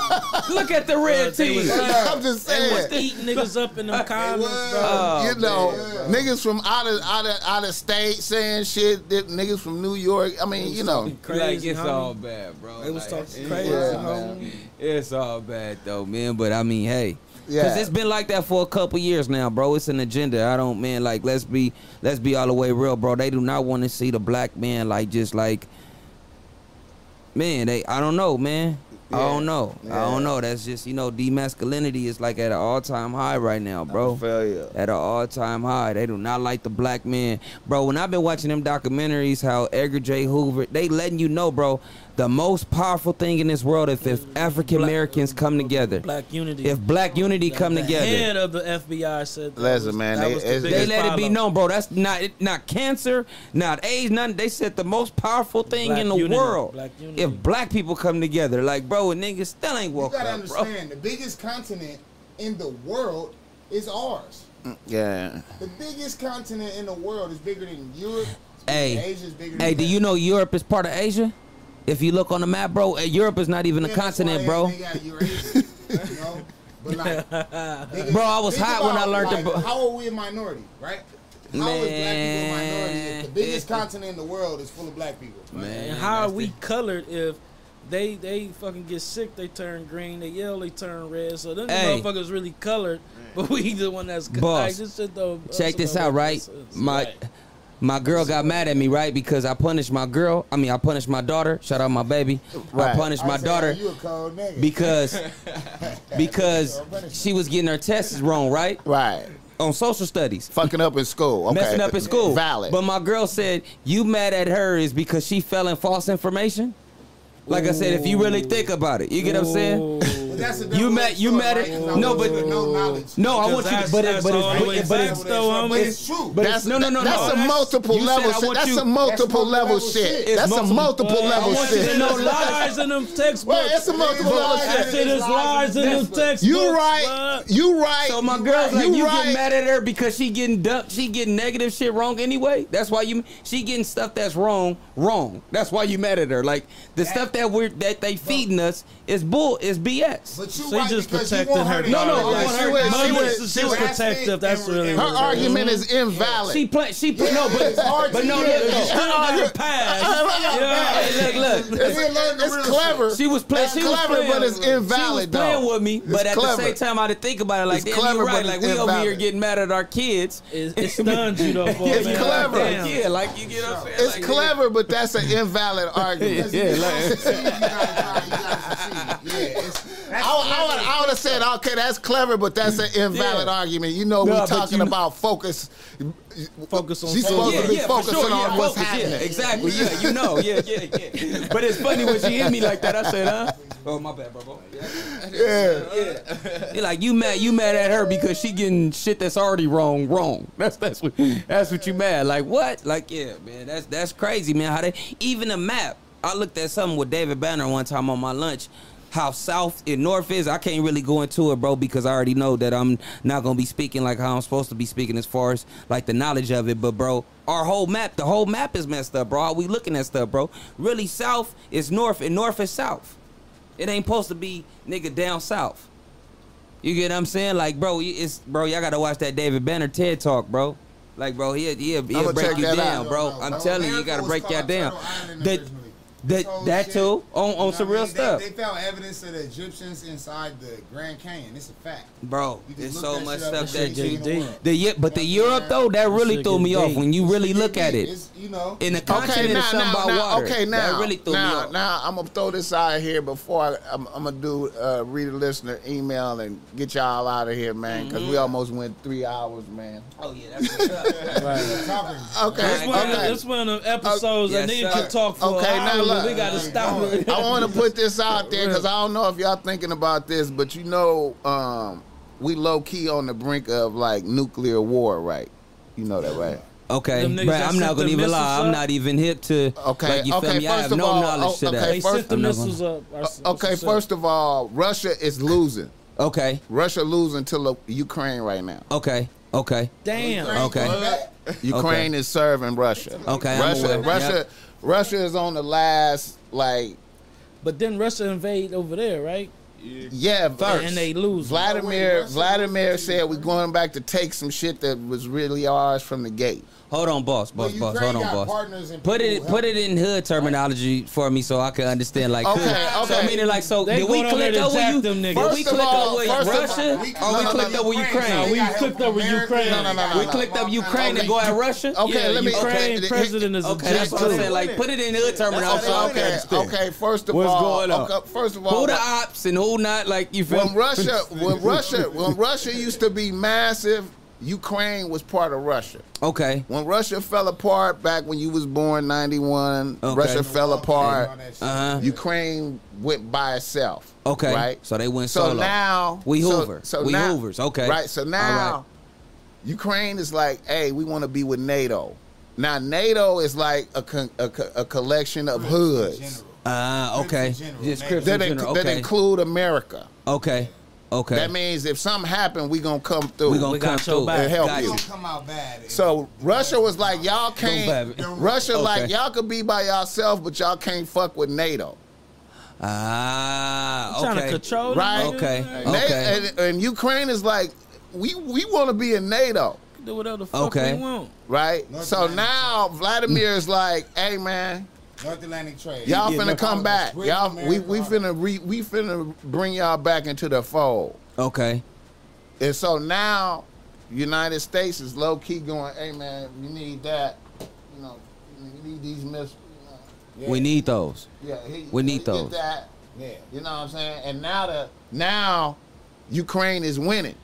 Look at the red team. I'm just saying. eating niggas up in them comments, bro. Oh, you know, niggas from out of out of out of state saying shit. that Niggas from New York. I mean, you know, Crazy, like it's all bad, bro. It was talking crazy. It's all bad though, man. But I mean, hey. Yeah. Cause it's been like that for a couple years now, bro. It's an agenda. I don't, man. Like, let's be, let's be all the way real, bro. They do not want to see the black man like just like, man. They, I don't know, man. I don't know. I don't know. That's just, you know, demasculinity is like at an all time high right now, bro. failure. At an all time high. They do not like the black man. Bro, when I've been watching them documentaries, how Edgar J. Hoover, they letting you know, bro, the most powerful thing in this world if, if African Americans come together. Black unity. If black unity come the together. head of the FBI said that Listen, was, man, that they- was the They biggest let it be known, bro. That's not not cancer, not AIDS, nothing. They said the most powerful thing Black in the unity, world. black unity. If black people come together, like bro, niggas still ain't woke You gotta up, bro. understand, the biggest continent in the world is ours. Yeah. The biggest continent in the world is bigger than Europe. Hey, Asia is bigger Hey, than do you know Europe is part of Asia? If you look on the map, bro, eh, Europe is not even a Yeah, that's continent, bro. Eurasia, you know? But like, think Bro, I was hot when I learned like, the- How are we a minority, right? How is black people a minority? If the biggest continent in the world is full of black people. right? Man, And how are we the- colored if they they fucking get sick, they turn green, they yell, they turn red. So them Hey. motherfuckers really colored, but we the one that's co- Boss, like, this shit don't- Check this out, right? sense. My Right. My girl got mad at me, right? Because I punished my girl. I mean, I punished my daughter. Shout out my baby. Right. I punished my I said, daughter oh, You a cold nigga. because because she was getting her tests wrong, right? Right. On social studies. Fucking up in school. Okay. Messing up in school. Valid. But my girl said, You mad at her is because she fell in false information? Like I said, if you really think about it, you get what I'm saying? But that's a You met you met it. right? at- 'Cause I no, but- you to knowledge. No, I want you to, but it, but it's, but, but it's, facts, though, homie. But it's true. But that's no, no, no, That's a multiple level shit. That's a multiple multiple level level shit. shit. That's a multiple- multiple Well, level I want you shit. to know lies in them textbooks. Well, it's a multiple level lies. That shit. shit is lies in them textbooks. You right. What? You right. So my girl's like, you you get mad at her because she getting dumped, she getting negative shit wrong anyway. That's why you she getting stuff that's wrong wrong. That's why you mad at her. Like the stuff that we're that they feeding us is bull is BS. But you So right just protecting want her to No, no, like, she was- she was- she was- protective. That's really Her what argument is invalid. She play she play no, but it's hard but to no, look, You look. Still got a pass. Look, look. It's, We learned the it's real clever. She was playing. She was clever, but it's invalid, She was playing with me, but at the same time, I had to think about it. Like, It's damn, clever, you're right. Like, we over here getting mad at our kids. It, it stuns you though, It's clever. Yeah, like you get what It's clever, but that's an invalid argument. Yeah, like, Succeed, you gotta try, you gotta succeed. Yeah, it's, that's I, would- I would, I would have said, okay, that's clever, but that's an invalid Yeah. argument. You know, No, we're talking you- about focus. Focus on She's supposed yeah, to be yeah, focusing sure. on Yeah, what's focus, happening. Yeah, exactly. Yeah, you know. Yeah, yeah, yeah. But it's funny when she hit me like that. I said, huh? Oh, my bad, bro. Yeah. Yeah. You're like you mad. You mad at her because she getting shit that's already wrong. Wrong. That's that's what that's what you mad. Like what? Like yeah, man. That's that's crazy, man. How they even a map. I looked at something with David Banner one time on my lunch. How south and north is, I can't really go into it, bro, because I already know that I'm not gonna be speaking like how I'm supposed to be speaking as far as like the knowledge of it. But bro, our whole map, the whole map is messed up, bro. Are we looking at stuff, bro? Really, south is north and north is south. It ain't supposed to be nigga down south. You get what I'm saying? Like, bro, it's bro, y'all gotta watch that David Banner TED talk, bro. Like, bro, he'll he'll, he'll break you down, out. bro. I'm telling you, you gotta break that down. That that that too on on some real stuff, They, they found evidence of the Egyptians inside the Grand Canyon. It's a fact. bro. You can There's look so that much shit up stuff that shit you. in the world. Yeah, but the Europe though, that really threw me get off when you really look at it. It's, you know, In the Okay, continent now, is something now, about now, water. okay, now, that really threw me off. now, I'm gonna throw this out here before I, I'm, I'm gonna do uh, read a listener email and get y'all out of here, man, because Mm-hmm. we almost went three hours, man. Oh yeah, that's what's up. Right. Okay, This one, okay. this one of them episodes Yes, that nigga sir. talk for Okay, now hour, but look. we gotta stop it. I want to put this out there because I don't know if y'all thinking about this, but you know, um, we low key on the brink of like nuclear war, right? You know that, right? Okay, Them niggas but that I'm not gonna even lie. missiles I'm not even hip to. Okay, like, you okay, feel me? I first have of no all, knowledge to oh, that. okay, They first- sent the missiles gonna- up. Uh, Okay, first of all, Russia is losing. Okay, Russia losing to Ukraine right now. okay, okay, Damn. okay. Ukraine is serving Russia. Okay, I'm Russia, aware. Russia, Yep. Russia is on the last like But then Russia invade over there, right? yeah first. And they lose. Vladimir Russia- Vladimir said we're going back to take some shit that was really ours from the gate. Hold on, boss, boss, boss. Hold on, boss. Put it, put it in hood terminology for me so I can understand. Like, Okay, hood. So okay. meaning like, so They did we click there to over you? them niggas. Did First we of click all- over first of all- Russia, We- or we no, no, clicked no, over Ukraine. Ukraine? We clicked help over. Ukraine. No, no, no, no, We clicked up Ukraine Okay. and go at Russia. Okay, let me. Ukraine okay, president is a Okay, that's what I'm saying. Like, put it in hood terminology. so I can Okay, okay. First of all, going on? okay, first of all, Who the ops and who not? Like, you feel when? Russia, when Russia, when Russia used to be massive, Ukraine was part of Russia. Okay, When Russia fell apart back when you was born, ninety one, Okay. Russia fell apart. Uh-huh. Ukraine went by itself. Okay. right. So they went So solo. now We Hoover. So We now, Hoovers. Okay. Right. So now, right. Ukraine is like, hey, we want to be with NATO. Now NATO is like a con- a, co- a collection of hoods Ah, okay. Crips general, Just man. That, in inc- that include America. Okay. Okay. That means if something happen, we gonna come through. we gonna We come got through back. And help Got you. Don't come out bad. So Russia was like, y'all can't. have it. Russia like y'all could be by yourself, but y'all can't fuck with NATO, Ah, okay. Trying to control them Right. Okay. Na- Okay. and, and Ukraine is like, we we want to be in NATO, Do whatever the fuck Okay. we want. right? North so Atlantic now Vladimir is like, hey man, North Atlantic trade. y'all Yeah, finna North come back. Y'all we we finna re, we finna bring y'all back into the fold. Okay. And so now, United States is low key going, hey man, we need that. you know, we need these missiles. You know. We need those. Yeah, he, We need he those. Get that. Yeah. You know what I'm saying? And now the now Ukraine is winning.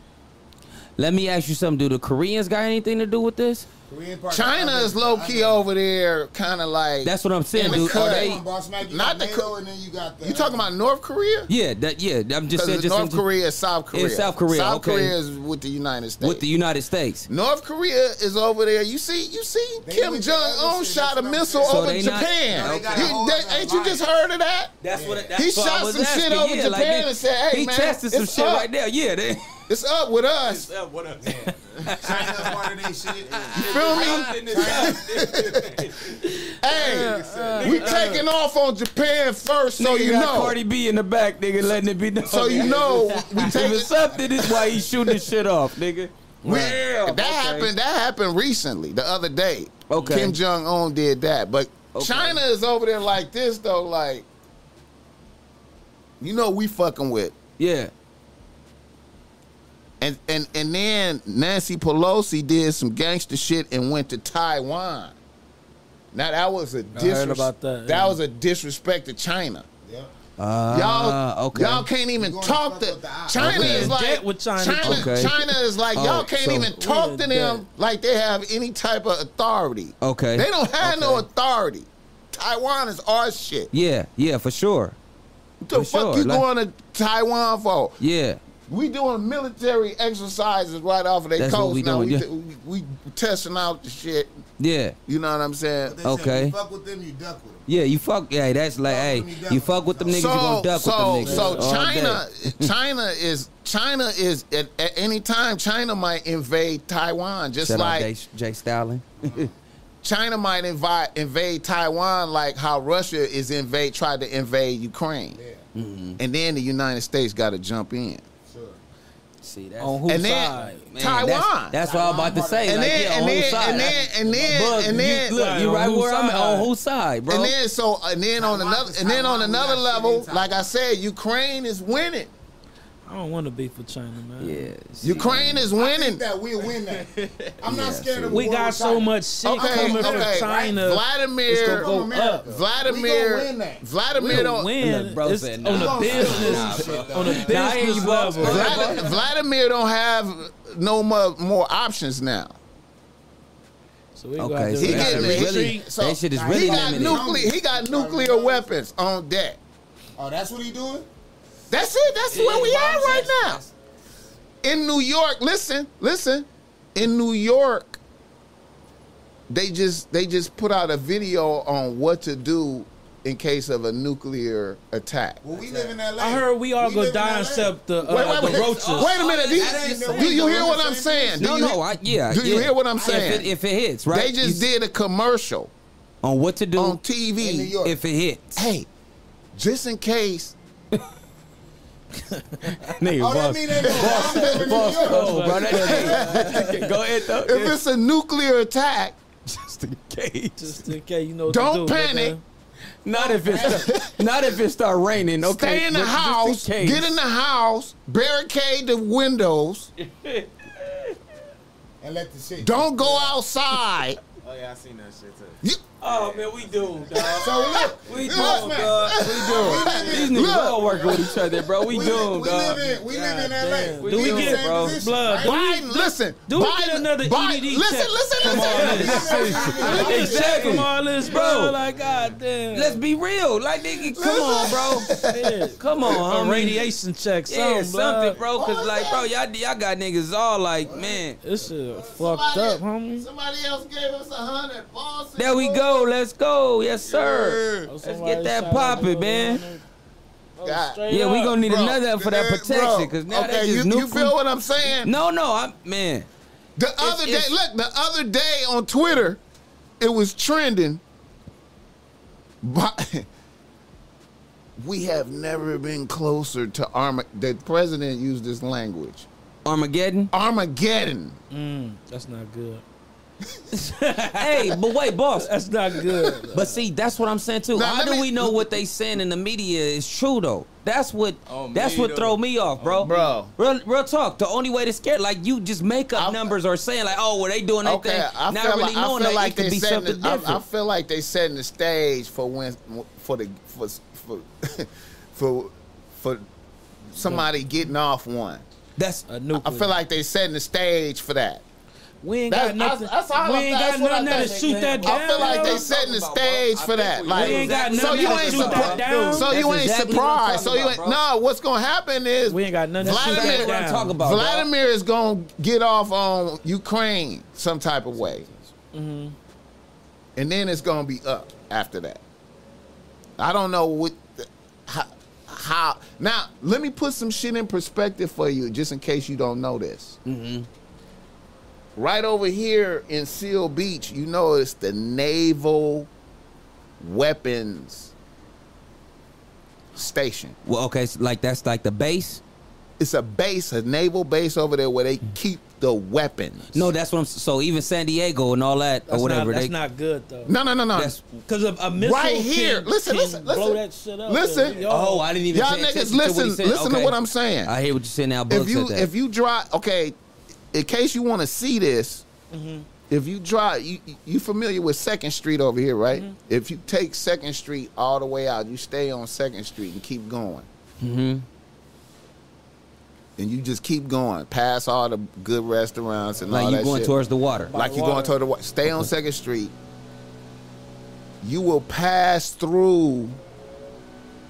Let me ask you something. Do the Koreans got anything to do with this? Korean part- China is low key over there, kind of like. That's what I'm saying, In the dude. They? On, boss man. You Not the NATO, co- and then you got the. you talking about North Korea? Yeah, that, yeah. I'm just saying. Just North Korea is South Korea. South Korea, South okay. Korea is with the United States. with the United States. North Korea is over there. You see, you see, They Kim Jong Un shot a that's what I'm missile. So over they not- Japan. No, they He- they- ain't you just heard of that? That's Yeah. what. That's He what shot was some shit over yeah, Japan like they- and said, "Hey, he man, tested some shit right there. Yeah, they. It's up with us. what up? China's part of this shit. You feel me? Hey, uh, we taking off on Japan first, so you got know. Cardi B in the back, nigga, letting it be known. So you know we taking. it's something, this why he shooting the shit off, nigga. We, Yeah, that okay. happened. That happened recently, the other day. Okay. Kim Jong Un did that, but Okay. China is over there like this though. Like, you know, we fucking with, Yeah. And and and then Nancy Pelosi did some gangster shit and went to Taiwan. Now that was a I heard disres- about that, yeah. was a disrespect to China. Yep. Uh, Y'all, okay. y'all can't even talk to with the eye. China. We Is like debt with China, China. Okay. China is like Oh, y'all can't so- even talk in to debt. them like they have any type of authority. Okay. They don't have no authority. Taiwan is our shit. Yeah, yeah, for sure. What the For fuck sure, you like- going to Taiwan for? Yeah. We doing military exercises right off of their That's what coast we now. doing, we, yeah. we, we testing out the shit. Yeah. You know what I'm saying? They say Okay. You fuck with them, you duck with them. Yeah, you fuck. Yeah, that's like, Fuck hey, with me, you fuck with them niggas, so, you gonna duck so, with them niggas. so all China. China is China is at, at any time China might invade Taiwan, just Shout like Jay, Jay Stalin. China might invite invade Taiwan, like how Russia is invade tried to invade Ukraine, Yeah. Mm-hmm. and then the United States got to jump in. Sure. See, that's, On whose And then- side? man, Taiwan. That's, that's what I'm about to say. And like, then, yeah, and on then, whose side? and then, and then, Bug, and then, you, look, Right, you on right whose where I'm at. side? On whose side, bro? and then, so, and then on another, is and then on another level, like I said, Ukraine is winning. I don't want to beef with China, man. yeah. see, Ukraine is I winning. think that we'll win that. I'm Yeah, not scared of We war got so much shit Okay, coming okay. from China. Vladimir, gonna go up. America. We Vladimir, win that. Vladimir We'll don't. win. Bro It's said on a business, Nah, on the Nah, I hear you, business bro. level. Vlad, Vladimir don't have no more, more options now. So we Okay, gonna so He that getting shit is really- so that shit is he got limited. nuclear. He got nuclear weapons on deck. Oh, that's what he doing? That's it. That's where we are right now. In New York, listen, listen. In New York, they just they just put out a video on what to do in case of a nuclear attack. Well, we live in L.A. I heard we all We go live die LA. except the, uh, Wait, wait, the roaches. Wait a minute. Do you, do you hear what I'm saying? No, do you, no, I, yeah. do you yeah. hear what I'm If saying? it, if it hits, right? They just You- did a commercial on what to do on TV. In New York. if it hits. Hey, just in case. Nigga, Oh, that mean they know. I'm living in New York. Oh, bro, that, go ahead though. If it's a nuclear attack, just in case. Just in case you know what Don't to do, panic. nigga. Not if it's not if it start raining. Okay, stay in the just house, case. get in the house, barricade the windows, And let the shit. don't go outside. Oh yeah, I seen that shit too. You, Oh man, we do, dog. So look, We do, doomed, man. dog. We doomed. These niggas all working with each other, bro. We, We, doomed, we dog. live in we live in God L.A. We Do we get, same bro, position, blood? right? Biden, listen. do we Biden, get another Biden, EDD listen, check listen, from all listen, this? Exactly. From all this, Bro. bro. Like, god damn. Let's be real. Like, nigga, come on, bro. yeah. Come on, A homie. radiation check, Yeah, something, something, bro. Cause like, bro, y'all, y'all got niggas all like, man. This shit fucked up, homie. Somebody else gave us a hundred. Boss. There we go. Let's go. Yes, sir. Oh, Let's get that shot popping, man. Oh, God. Yeah, we gonna need Bro, another for that protection. Cause now okay, they you, you feel what I'm saying? No, no, I'm man. The other day, it's- look, the other day on Twitter, it was trending. But we have never been closer to Arma. The president used this language. Armageddon. Armageddon. Mm, that's not good. hey, but wait, boss. That's not good. But see, that's what I'm saying too. Now, How do me- we know what they saying in the media is true though? That's what Oh, that's what though. throw me off, bro. Oh, bro. real, real talk. The only way to scare, like you just make up I- numbers or saying like, oh, well they doing their Okay, thing, I not feel really like, knowing feel that like it could they be setting something the, different. I feel like they setting the stage for when for the for for for, for somebody getting off one. that's a new. I feel like they setting the stage for that. We ain't That's- got nothing. that's- that's how we ain't that's got what nothing there to think. shoot that down. I feel like they yo. setting the talking about, bro. stage for that. Like, We ain't got so nothing you to ain't shoot that surprised. down. So you ain't exactly surprised. So you ain't. about, No, what's gonna happen is We ain't got nothing to shoot Vladimir- that That's what I'm down. about. Vladimir is gonna get off on Ukraine some type of way, Mm-hmm. and then it's gonna be up after that. I don't know what the, how, how. Now let me put some shit in perspective for you, just in case you don't know this. Mm-hmm. Right over here in Seal Beach, you know it's the Naval Weapons Station. Well, okay, so like that's like the base. It's a base, a naval base over there where they mm. keep the weapons. No, that's what I'm. So even San Diego and all that That's or whatever. Not, that's they, not good though. no, no, no, no. Because a, a missile Right here. can, Listen, can listen, blow listen. that shit up. Listen. Yo, oh, I didn't even. Y'all niggas attention to what he listen, said. listen to what I'm saying. I hear what you're saying now. Bugs if you said that. if you drive, okay, in case you want to see this, Mm-hmm. if you drive, you you familiar with Second Street over here, right? Mm-hmm. If you take Second Street all the way out, you stay on Second Street and keep going. Mhm. And you just keep going, past all the good restaurants and all like you that going shit. towards the water. like the you're going water. toward the water. stay on Second Street. You will pass through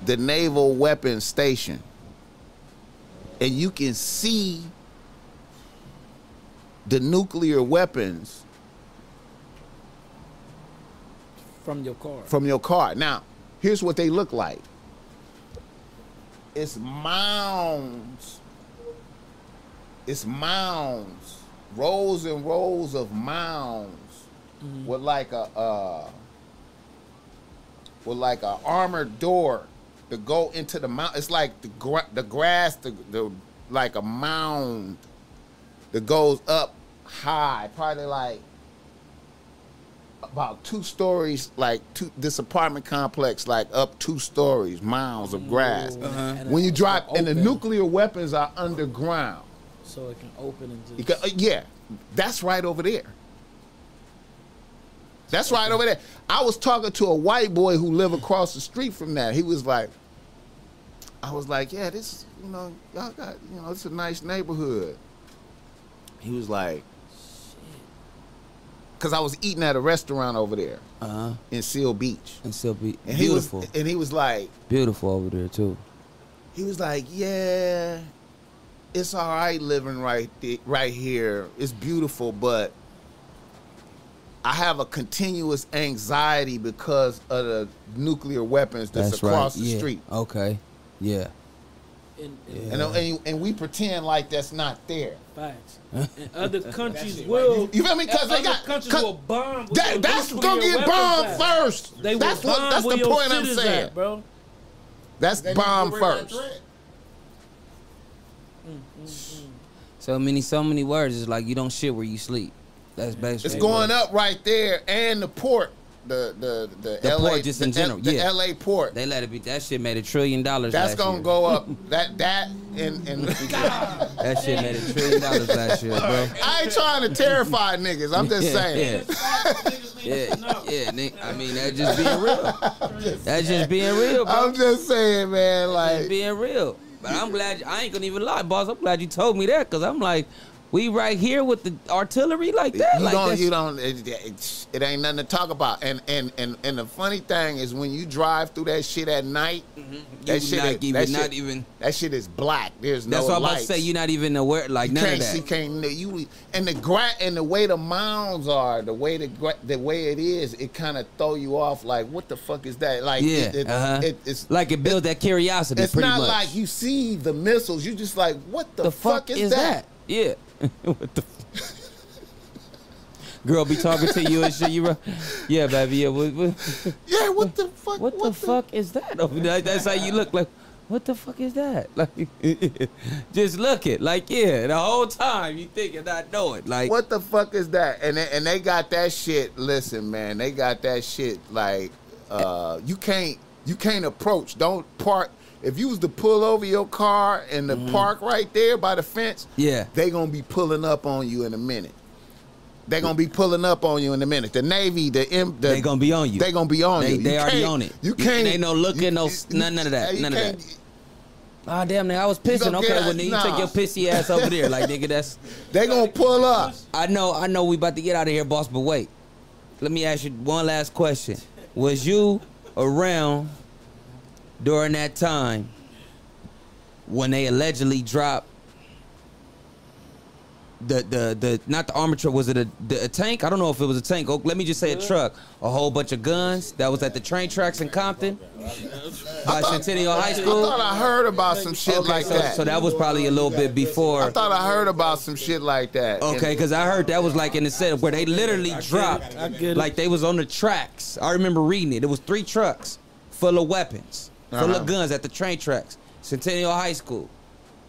the naval weapons station, and you can see the nuclear weapons from your car. from your car. Now, here's what they look like. It's mounds. It's mounds, rows and rows of mounds with like a uh, with like a armored door to go into the mount. It's like the gra- the grass, the, the like a mound that goes up high, probably like about two stories, like two, this apartment complex, like up two stories, mounds of grass. And When you drop, and the nuclear weapons are underground. so it can open and just. ca- uh, yeah, that's right over there. That's right over there. I was talking to a white boy who lived across the street from that. He was like, I was like, yeah, this, you know, y'all got, you know, it's a nice neighborhood. He was like, because I was eating at a restaurant over there Uh huh. in Seal Beach. And still be And beautiful. he was, and he was like, beautiful over there too. he was like, yeah, it's all right living right th- right here. It's beautiful, but I have a continuous anxiety because of the nuclear weapons that's, That's across right. the yeah. street. Okay. Yeah. In, in And, and, and we pretend like that's not there. facts. And other countries shit will. You feel me? Because they other got countries 'cause will bomb. that, that's gonna get bombed at. first. They will that's bomb what. That's where the your point I'm saying. at, bro. That's They bomb get rid of that first. Mm, mm, mm. So many, so many words. It's like you don't shit where you sleep. That's basically. It's going up right there, and the port, the the the, The LA, port just the, in general, the yeah. LA port. They let it be. That shit made a trillion dollars. That's gonna year. go up. That that and and That shit made a trillion dollars last year, bro. I ain't trying to terrify niggas. I'm just Yeah, saying. Yeah, yeah, Nick. I mean, that's just being real. That's just being real, bro. I'm just saying, man. Just Like being real. But I'm glad. I ain't gonna even lie, boss. I'm glad you told me that because I'm like, we right here with the artillery like that. you like don't, you don't. It, it, it ain't nothing to talk about. And and and and the funny thing is when you drive through that shit at night, that shit, not is- even, that not shit, even. that shit is black. There's no. That's what I'm about to say. You're not even aware, like You none of can't that. see, can't you? And the gra- and the way the mounds are, the way the the way it is, it kind of throw you off. Like, what the fuck is that? Like, yeah, it, it, uh-huh. it- it's like it builds that curiosity. It's not much. like you see the missiles. You just like, what the, the fuck, is that? Yeah. what the? Girl be talking to you and shit. You, yeah, baby. Yeah. What, what, Yeah, what the fuck? what the fuck is that? over there? That's how you look. Like, what the fuck is that? Like, just look it. Like, yeah, the whole time you thinking not know it. Like, What the fuck is that? And they, and they got that shit. Listen, man, they got that shit. Like, uh, you can't you can't approach. Don't park. If you was to pull over your car in the park right there by the fence, Mm-hmm. Yeah. they gonna be pulling up on you in a minute. They gonna be pulling up on you in a minute. The Navy, the M, the, They gonna be on you. They gonna be on They- you. they You already on it. You You- can't. ain't no looking, no none- none of that, you none of that. ah, damn, nigga, I was pissing. Okay, well, then you nah. take your pissy ass over there. Like, nigga, that's. They gonna pull up. I know, I know we about to get out of here, boss, but wait. Let me ask you one last question. Was you around during that time when they allegedly dropped the the the not the armor truck was it a, the, a tank? I don't know if it was a tank. Oh, let me just say a truck. A whole bunch of guns that was at the train tracks in Compton by Centennial High School. I thought I heard about some shit Okay, like so, that. so that was probably a little bit before. I thought I heard about some shit like that. Okay, because I heard that was like in the set where they literally dropped, I get it. like they was on the tracks. I remember reading it. It was three trucks full of weapons, full Uh-huh. of guns at the train tracks. Centennial High School.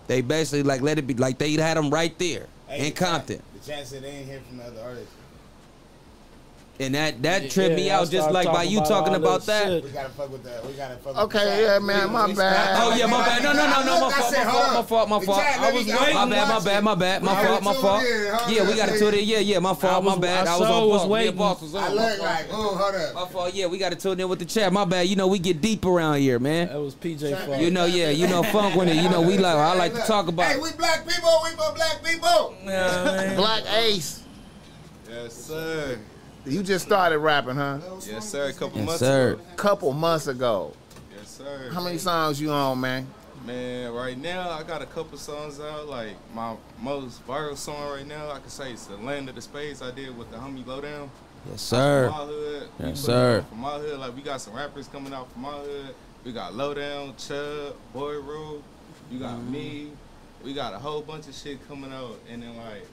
They basically like let it be like they had them right there in Compton, The chance that they ain't hear from the other artists. And that that tripped me Yeah, I out just like by you about talking all about that that. shit. We gotta fuck with that. We gotta fuck with that. Okay, yeah, man, my We- we- bad. Oh yeah, my bad. No, no, no, no, my fault, my fault, my fault, my fault. I was waiting. My bad, my bad, my bad, my fault, my fault. Yeah, we got to nigga. tune in. Yeah, yeah, my fault, my bad. I I was sure on was waiting. boss was on. I My look like, oh, hold up. My fault. Yeah, we got to tune in with the chat. My bad. You know we get deep around here, man. That was PJ fault. You know, yeah, you know, funk when it. You know, we like. I like to talk about. Hey, we black people. We for black people. Black Ace, Yes, sir. You just started rapping, huh? Yes, sir. A couple Yes, months sir. ago. Couple months ago. Yes, sir. How many songs you on, man? Man, right now I got a couple songs out. Like my most viral song right now, I could say it's "The Land of the Spades" I did with the homie Lowdown. Yes, sir. From sir. my hood. Yes, sir. From my hood, like we got some rappers coming out from my hood. We got Lowdown, Chubb, Boy Rule. You got Mm-hmm. me. We got a whole bunch of shit coming out, and then like.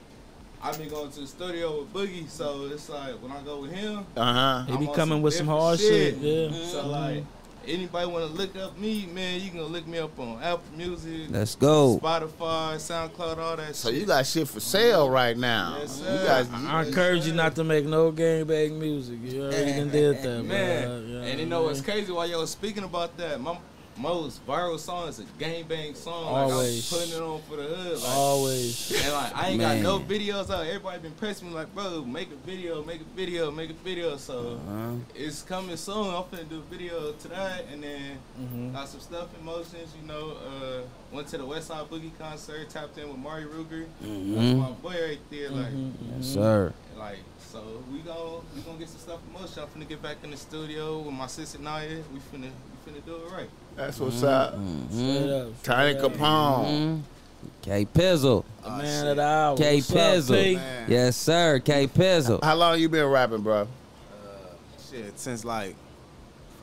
I've been going to the studio with Boogie, so it's like when I go with him, Uh huh. He be I'm coming some with some hard shit. Yeah. So like, anybody want to look up me, man, you can look me up on Apple Music, Let's go. Spotify, SoundCloud, all that. So shit. you got shit for sale right now. Yes, you sir. guys, I encourage you not to make no gangbang music. You already done did that, man. bro. You and you know what's crazy? While y'all was speaking about that, my most viral song is a gangbang song. Like, I Always. was putting it on for the hood. Like, Always. And like I ain't Man. got no videos out. Everybody been pressing me like, bro, make a video, make a video, make a video. So Uh-huh. it's coming soon. I'm finna do a video tonight, and then Mhm. got some stuff in motions. You know, uh, went to the West Side Boogie concert, tapped in with Mari Ruger. That's Mhm. my boy right there. Like, Yes, sir. like so we gon' we gonna get some stuff in motion. I'm finna get back in the studio with my sister Naya. We finna we finna do it right. that's what's up. Straight up. Tiny straight up. Capone. Mhm. K Pizzle. The man of the hour. K What's up, Pizzle. P? Yes, sir. K Pizzle. How long you been rapping, bro? Uh, shit, since like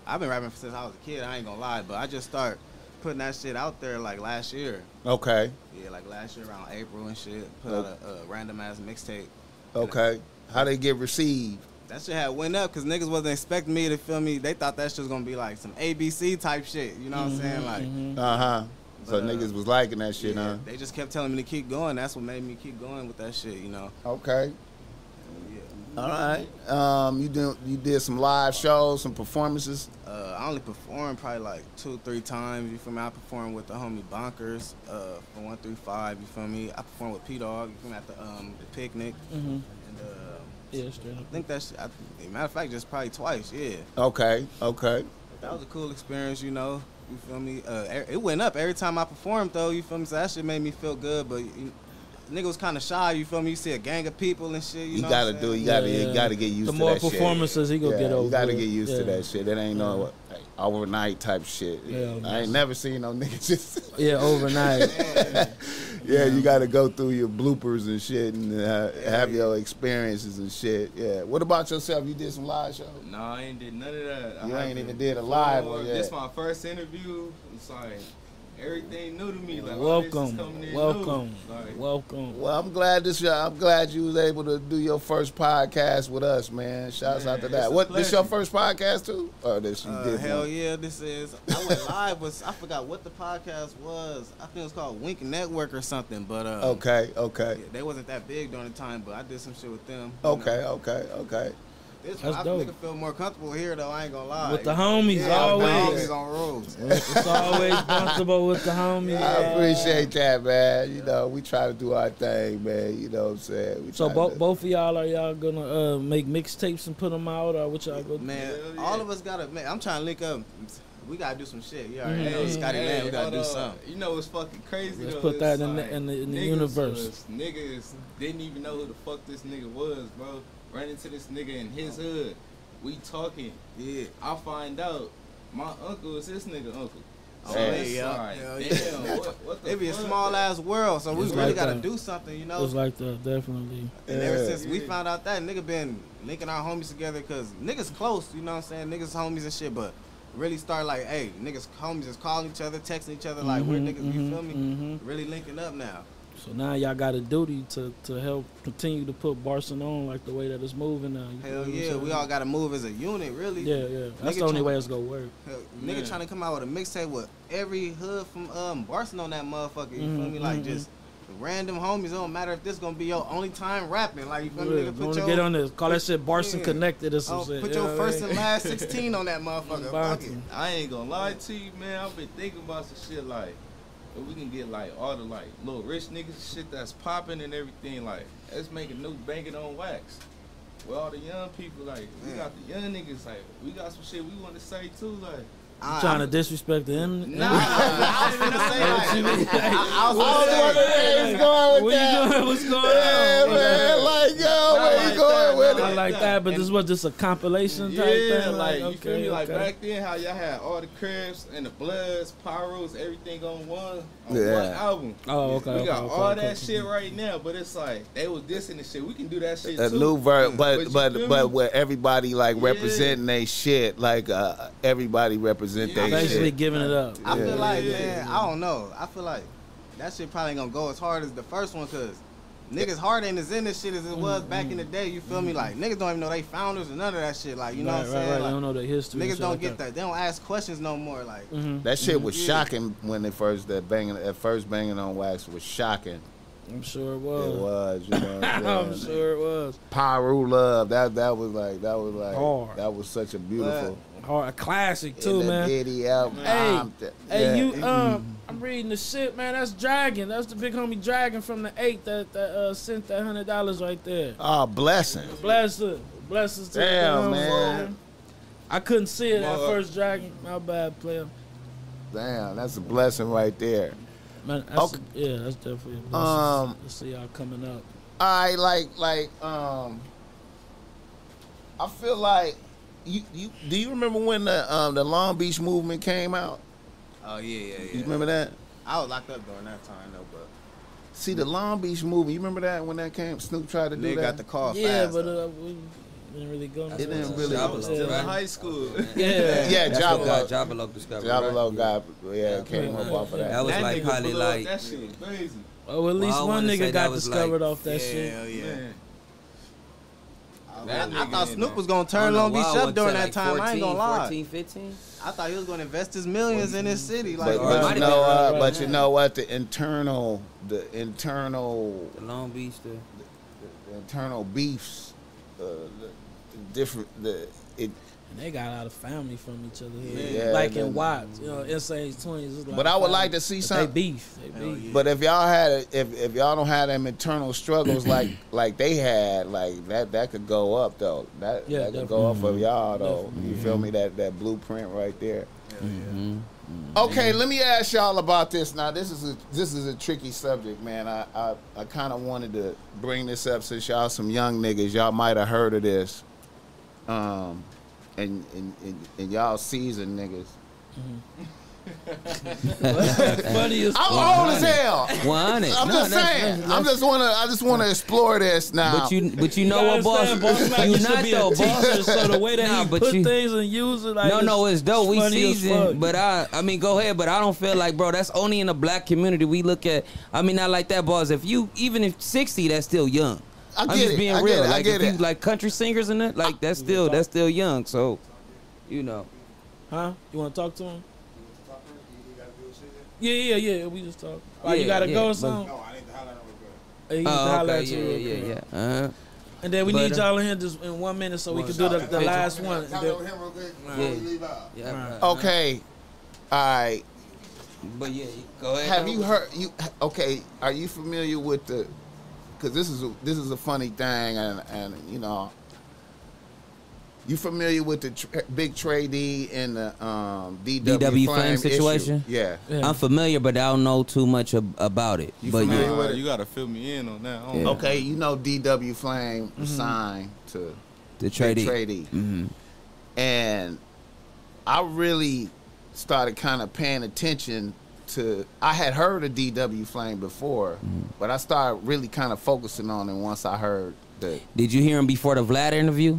I've been rapping since I was a kid. I ain't gonna lie, but I just start putting that shit out there like last year. Okay, Yeah, like last year around April and shit. Put out a, a random ass mixtape. okay. How they get received? That shit had went up because niggas wasn't expecting me to feel me. They thought that shit was gonna be like some ABC type shit. You know what I'm saying? Like, Mhm. Uh huh. So But, uh, niggas was liking that shit, yeah, huh? they just kept telling me to keep going. That's what made me keep going with that shit. You know? Okay. Yeah. All right. Um, you did you did some live shows, some performances. Uh, I only performed probably like two, three times. You feel me? I performed with the homie Bonkers uh, from one through five. You feel me? I performed with P Dog. You feel me? At the um the picnic. Mhm. And Yeah, straight I think that's I, matter of fact just probably twice. Yeah. Okay. Okay. That was a cool experience, you know. You feel me? Uh, it went up every time I performed, though. You feel me? So that shit made me feel good. But you, nigga was kind of shy. You feel me? You see a gang of people and shit. You, You, know gotta what I'm do. saying? You gotta. Yeah, You gotta get used The to more that shit. The more performances he gonna yeah, get over You gotta it. get used to that shit. That ain't no like, overnight type shit. Yeah. I ain't never seen no niggas just. Yeah, overnight. yeah, you gotta go through your bloopers and shit and uh, have your experiences and shit. Yeah. What about yourself? You did some live shows. No, I ain't did none of that. I ain't even did a live performed. one yet. This my first interview. I'm like everything new to me. Like all this is Welcome, coming in new. welcome, Like, welcome. Well, I'm glad this. I'm glad you was able to do your first podcast with us, man. Shouts out to that. it's a What this your first podcast too? Or this you Uh, did hell one? yeah, this is. I went live. Was I forgot what the podcast was? I think it was called Wink Network or something. But uh, Okay, okay, yeah, they wasn't that big during the time. But I did some shit with them. okay, know. okay, okay. This That's I dope. think I feel more comfortable here though. I ain't gonna lie. With the homies, yeah, always. With the homies on roads. It's always comfortable with the homies. I appreciate that, man. You know, we try to do our thing, man. You know what I'm saying? We So try bo- to- both of y'all are y'all gonna uh, make mixtapes and put them out, or what y'all go? Man, Hell yeah. all of us gotta. Man, I'm trying to link up. We gotta do some shit. You already know, Mhm. Scotty hey, Man. We gotta do up. something. You know what's fucking crazy Let's though? put that It's in the- in the- in the universe. was- niggas didn't even know who the fuck this nigga was, bro. Ran into this nigga in his hood. We talking. Yeah. I find out my uncle is his nigga uncle. So Hey, it's yeah. Hell damn, yeah. what, what the It be a small ass world, so we It's really like gotta that. do something, you It know. was like that, definitely. And ever Yeah. since we found out that nigga been linking our homies together, cause niggas close, you know what I'm saying? Niggas homies and shit, but really start like, hey, niggas homies is calling each other, texting each other, like we're Mhm, niggas, you mhm, feel me? mhm. Really linking up now. So now y'all got a duty to, to help continue to put Barcelona on like the way that it's moving now. you Hell yeah, we all gotta move as a unit, really. Yeah, yeah. That's Nigga the only way it's gonna work. Hell, Man. nigga trying to come out with a mixtape with every hood from um Barcelona on that motherfucker. You feel Mhm, me? Like mhm. just random homies. It don't matter if this gonna be your only time rapping. Like you feel me? Yeah, Nigga, put your get on this? Call that shit Barson Yeah. Connected or some oh, shit. put your know what I first mean? and last sixteen on that motherfucker. Fuck it. Barton. I ain't gonna lie to you, man. I've been thinking about some shit like if we can get like all the like little rich niggas shit that's popping and everything. Like let's make a new banging on wax. With all the young people, like we got the young niggas, like we got some shit we want to say too, like. I- trying to I'm- disrespect them. Nah, I was finna say like, I, I was I was finna wondering say, where he's going with Where you that. going? What's going Yeah, on? man. Like, yo, where like you going that, with nah, I it? like that, but this was just a compilation type Yeah, thing. like you okay, feel me? Like okay. back then, how y'all had all the Crips and the bloods, Pirus, everything on one on Yeah. one album. Oh, okay. we got okay, all okay, that okay. shit right now, but it's like they was dissing the shit. We can do that shit A too. new ver, But but but feel but where everybody like representing they shit, like uh, everybody represent Yeah. they Basically shit. giving it up. I Yeah. feel like, Yeah. man, I don't know. I feel like that shit probably ain't gonna go as hard as the first one, cause niggas heart ain't as in this shit as it was back in the day. You feel me? Like niggas don't even know they founders and none of that shit. Like you know right, what I'm right, saying? right. Like, they don't know the history. niggas don't like get that. They don't ask questions no more. Like hmm That shit was Yeah. shocking when they first that banging at first banging on wax was shocking. I'm sure it was. It was. was, you know. what I'm I'm sure it was. Piru love that that was like that was like Hard. that was such a beautiful Hard, a classic too, the man. Diddy album. Hey, Hey, you um, I'm reading the shit, man. That's Dragon. That's the big homie Dragon from the eight that that uh, sent that hundred dollars right there. Oh, blessing. Bless her, bless us to the Damn, damn man. I couldn't see it at first, Dragon. My bad, player. Damn, that's a blessing right there. Man, that's Okay. yeah, that's definitely a blessing. Um, Let's see y'all coming up. I like like um I feel like you you do you remember when the um the Long Beach movement came out? oh yeah, yeah, yeah. You remember that? I was locked up during that time though, but See the Long Beach movement, you remember that when that came Snoop tried to do nigga that? got the call yeah, fast. but uh, we didn't really go. into It didn't that. really- I was still in high school. Yeah. Yeah, That's Jabba what Low. got Jabba discovered. Diablo right? got yeah, came up off of that. That was that like nigga probably like that shit was crazy. Oh, at least Well, one nigga got discovered like- off that shit. Hell yeah. Man. I, That I thought Snoop there. was gonna turn don't Long Beach up during that, that like time. I ain't gonna lie. 14, 15? I thought he was gonna invest his millions in this city. But, Like, Or it but you know been what? right but now. you know what? The internal, the internal, The Long Beach, the the internal beefs, uh, the, the different, the it. And they got a lot of family from each other. Here. Yeah, like in Watts, you know, Insane Twins. is a lot But I would like to see some. They beef. They beef. yeah. But if y'all had, if if y'all don't have them internal struggles like like they had, like that that could go up though. That Yeah, that could go up for y'all though. Definitely. You feel me? That that blueprint right there. Mm-hmm. Okay, let me ask y'all about this. Now, this is a this is a tricky subject, man. I I, I kind of wanted to bring this up since y'all some young niggas. Y'all might have heard of this, um, and and, and, and y'all seasoned niggas. Mm-hmm. Funny as I'm old as hell. One hundred. I'm No, just that's- saying. I'm just wanna. I just wanna explore this now. But you, but you know what, boss? understand, boss? Like, You you not be though, boss. so the way that Nah, he put you- things and use it, like No, no, it's dope. We funny as fuck. seasoned, but I, I mean, go ahead. But I don't feel like, bro, that's only in the black community. We look at, I mean, not like that, boss. If you, even if sixty, that's still young. I am get just it. being I get real. it. I Like get if you like country singers and that, like that's still, that's still young. So, you know, huh? You want to talk to him? Yeah, yeah, yeah. We just talk. Oh, you gotta yeah, go or something. No, I need to highlight on it. He needs to oh, okay, at yeah, yeah, yeah. Uh-huh. And then we But, need uh, y'all in here just in one minute so we One can do the, the last one. And Tap then- him real quick Yeah. we leave out. Yeah, okay. All right. But yeah, go ahead. Have you heard? You okay? Are you familiar with the? Because this is a, this is a funny thing, and and you know, you familiar with the tr- big Trey D and the um, DW, DW Flame Flame issue? situation? Yeah. Yeah. I'm familiar, but I don't know too much ab- about it. You but familiar yeah, with it? you gotta fill me in on that. I don't Yeah. know. Okay, you know DW Flame was signed to the Big Trey D. Tradie, hmm and I really started kind of paying attention to. I had heard of DW Flame before, Mm-hmm. but I started really kind of focusing on it once I heard the Did you hear him before the Vlad interview?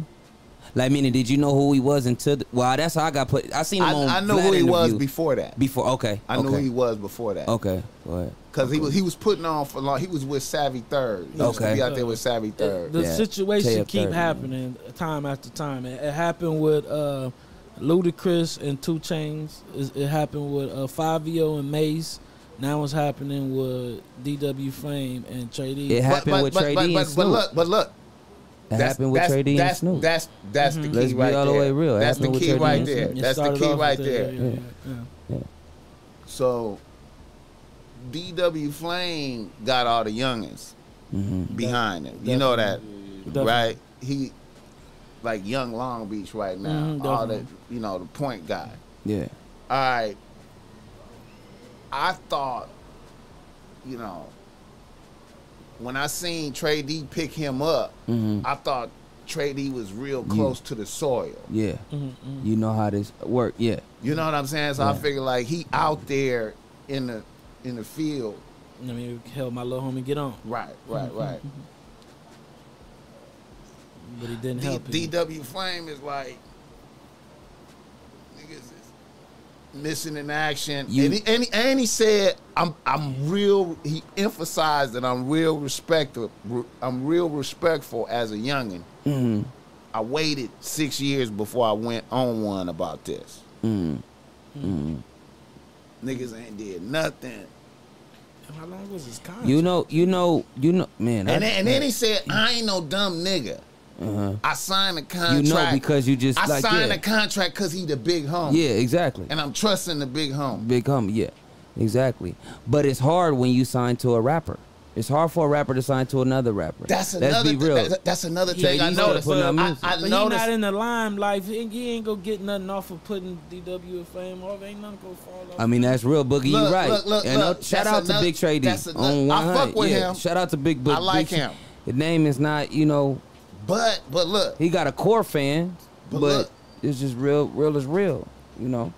Like, meaning, did you know who he was until? The, well, that's how I got put. I seen him on. I, I know Vlad who he was before that. Before, okay. I knew okay. who he was before that. Okay, go ahead. Because he was he was putting on for a long. He was with Savvy Third. He used to Okay. be out there with Savvy Third. the Yeah. situation Taya keep third, happening time after time. It, it happened with uh, Ludacris and 2 Chainz. It, it happened with uh, Fabio and Mace. Now it's happening with DW Flame and Trey D. It happened with Trey but, D but, and but Snoop. look, but look. It happened with that's, Trey D and that's, Snoop. That's that's the key Let's be right all the there. way real. That's the key right there. That's the key right there. yeah, yeah, yeah. So DW Flame got all the youngins hmm behind him. You know that, Definitely. right? He like young Long Beach right now. Mhm, all that you know, the point guy. Yeah. All right. I thought, you know, when I seen Trey D pick him up, hmm I thought Trey D was real close to the soil. Yeah. Mhm, mhm. You know how this work. Yeah. You know what I'm saying? So I figured like he out there in the in the field. I mean, help my little homie get on, Right, right, right. But he didn't D- help. him. DW Flame is like niggas is missing in action. You- and, he, and, he, and he said, "I'm I'm real." He emphasized that I'm real respectful. I'm real respectful as a youngin. hmm I waited six years before I went on one about this. hmm hmm Niggas ain't did nothing. How long was his contract? You know, you know, you know, man. And I- then, and then he said, "I ain't no dumb nigga. Uh-huh. I signed a contract. You know because you just I like signed yeah. a contract because he the big home. yeah, exactly. and I'm trusting the big home. Big hum, yeah, exactly. But it's hard when you sign to a rapper. It's hard for a rapper to sign to another rapper. That's Let's another. be real. that- that's another thing Yeah, I noticed. putting I, music. I But he not in the limelight. He, he ain't gonna get nothing off of putting DW and Flame off. Ain't nothing gonna fall off. I mean, that's real, Boogie. you Look, right. look, look, and look, shout that's out to Big Trey D that's another- on I 100. fuck with yeah. him. Shout out to Big Book. I like Big- him. His name is not, you know, but but look, he got a core fan, But but, look. it's just real. Real is real. You know.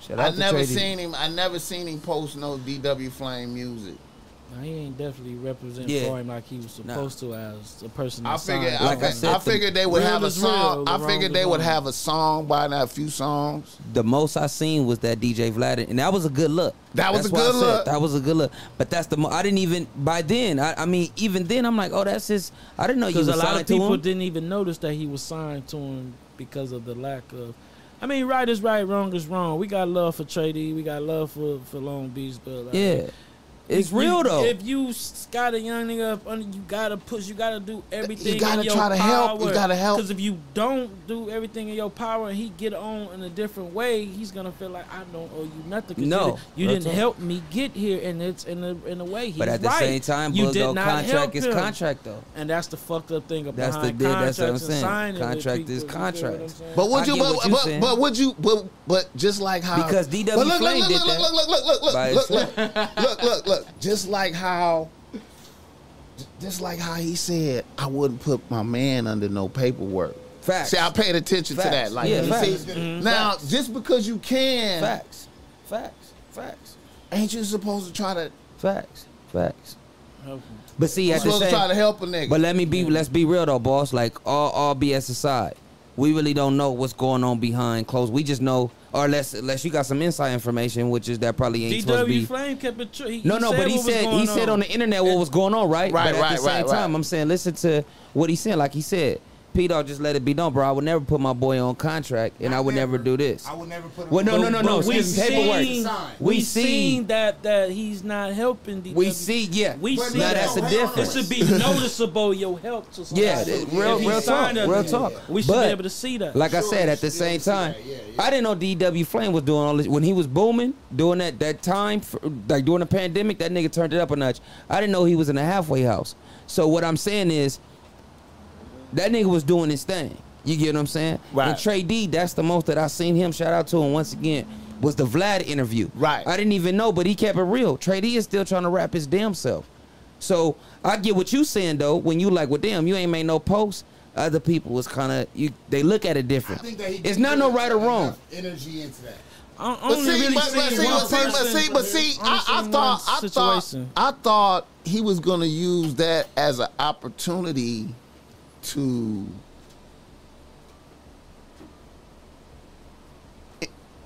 Shout out I to never seen him. I never seen him post no DW Flame music. Nah, he ain't definitely representing Yeah. for him like he was supposed to as a person. I figured. I, Like I said, I figured they would have a is real, song. I figured is they would have a song by now, a few songs. the most I seen was that DJ Vlad, and that was a good look. That was That's a why I good said look. That was a good look. But that's the mo- I didn't even by then. I, I mean, even then, I'm like, oh, that's his. I didn't know you Because was a lot of people didn't even notice that he was signed to him because of the lack of. I mean, right is right, wrong is wrong. We got love for Trey D. We got love for, for Long Beach, but like, Yeah, it's you- real though. If you s- got a young nigga up under, you gotta push. You gotta do everything. You gotta in your try to help. You gotta help. Because if you don't do everything in your power, and he get on in a different way, he's gonna feel like I don't owe you nothing. No, you, didn't, you that's didn't all. help me get here, and it's in a in a way. He's but at the right. same time, you did though, not help contract is him. contract though. And that's the fucked up thing about That's the behind deal- that's what I'm contracts and saying. Contract people, is contract. what But would you? But, what you but, but would you? But, but just like how Because DW But look, Flame look, did look, that look, look, look, look, look, by look, look, himself. look, look, look. Just like how, just like how he said, I wouldn't put my man under no paperwork. Facts. See, I paid attention to that. Like, Yeah, you facts. see, Mhm. now just because you can, Facts. Facts. Facts. ain't you supposed to try to? Facts. Facts. But see, You at the supposed to try to help a nigga. but let me be, let's be real though, boss. Like all, all BS aside, we really don't know what's going on behind closed. We just know, or unless, unless you got some inside information, which is that probably ain't supposed to DW be. Flame kept it true. He, No, no, but he said going he said on the internet what was going on, right? Right, but at right, the same right, time, right. I'm saying listen to what he said. Like he said, P Dog just let it be known, bro. I would never put my boy on contract, and Not I would never, never. do this. I would never put him Well, no, on- no, no, no. We excuse me, paperwork. seen, we We seen seen- that that he's not helping DW. We see, yeah. We But see now that's the no, difference. It should be noticeable your help to somebody. Yeah, Absolutely. real, If he real talk, signed a- real talk. We should But, be able to see that. Like I said, at the should be able same time. Yeah, yeah. I didn't know DW Flame was doing all this when he was booming, doing that that time, for, like during the pandemic. That nigga turned it up a notch. I didn't know he was in a halfway house. So what I'm saying is, that nigga was doing his thing. You get what I'm saying? Right. And Trey D, that's the most that I seen him. Shout out to him once again. Was the Vlad interview? Right. I didn't even know, but he kept it real. Trey D is still trying to rap his damn self. So I get what you saying though. When you like, well, damn, you ain't made no posts. Other people was kind of you. They look at it I different. think that he It's not no right or wrong. Energy into that. I I But only see, really but, but see, but see, but see, but see, I, I thought, one I thought. I thought he was gonna use that as an opportunity to,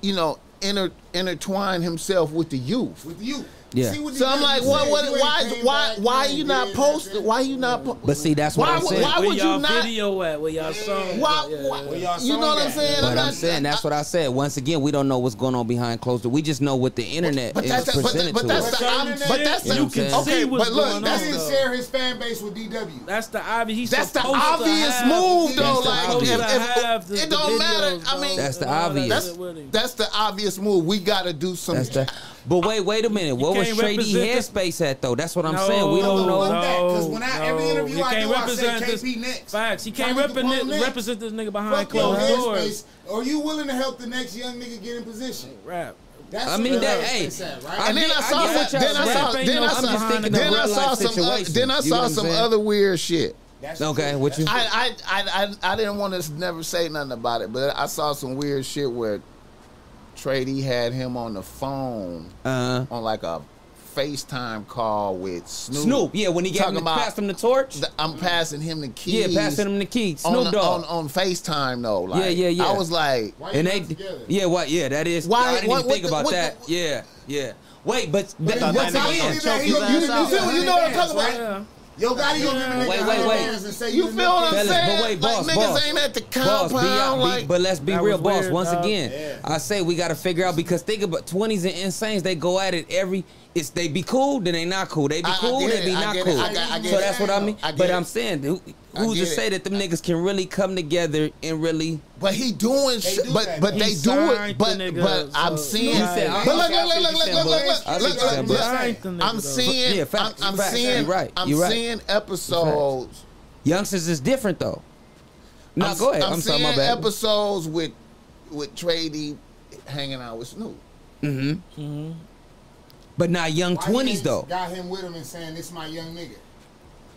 you know, inter, intertwine himself with the youth. With you. Yeah. So I'm like, what, what, why, came why, why you you not did posting? that. Why you not? Po- But see, that's what Why I'm saying. why Where would you not- video at? Where y'all song? Why, why- yeah, y'all you know what I'm saying? at? But not- I'm saying that's what I said. Once again, we don't know what's going on behind closed doors. We just know what the internet But is that's the, but, presented but to that's us. the, I'm, but that's the, you can okay. see what's But look, going that's He on, didn't share his fan base with DW. That's the obvious. He's That's the obvious move, though. Like, if, supposed to have if, the- it don't matter. I mean, That's the and all that obvious. shit with him. that's the obvious move. We got to do some. That's the. But wait, wait a minute. What was can't Trey D represent the- headspace at though? That's what I'm No, saying. We don't know. fuck that, 'cause when I- every no. interview You I can't do, I say represent this- next. Facts. He can't represent, represent this nigga behind Fuck your closed doors. Are you willing to help the next young nigga get in position? Rap. That's I mean, the that- headspace hey, at, right? I and then get- I I saw get some. Then I saw. Then I saw. just thinking of Then I saw some. Then I saw some other weird shit. That's Okay, what you- That's I, I, I, I, I didn't want to never say nothing about it, but I saw some weird shit where Trey D had him on the phone Uh, on like a FaceTime call with Snoop. Snoop. Yeah, when he gave Talking him, about- passed him the torch. Th- I'm passing him the keys. Yeah, passing him the key. on, Snoop Dogg. on on FaceTime though. Like, Yeah, yeah, yeah. I was like, Why and they, together? yeah, what? Yeah, that is. Why- I didn't what- even what think the- about what that. the- yeah, yeah. Wait, but But that, that once again, gonna you, you, you out. you know what I'm talking about? Yeah. Yo, Gotti gonna give a nigga Wait, a wait, hundred wait. bands and say You the feel what I'm Fellas, saying? but wait, boss, like, boss. niggas ain't at the Boss, be out, be- but let's be real, boss. weird, Once dog. again, Yeah. I say we got to figure out because think about twenties and insanes. They go at it every. It's they be cool, then they not cool. They be I- I cool, get they be I not get cool. I get- I so it. that's what I mean. I But it. I'm saying, who, who's to say it. that them niggas can really come together and really? But he doing shit. do But but though. they He do it. But the nigga, but I'm so- seeing. He said, But look I- I look see look what look you're look look saying, look but- I see look what you're saying, look. but- Signed the nigga, I'm seeing. Yeah, I'm, I'm seeing. Right, I'm you right. seeing episodes. Youngsters is different though. No, I'm, go ahead. I'm, I'm, sorry, seeing my bad. episodes with with Trey D hanging out with Snoop. mm-hmm. But not young twenties though. Got him with him and saying this my young nigga.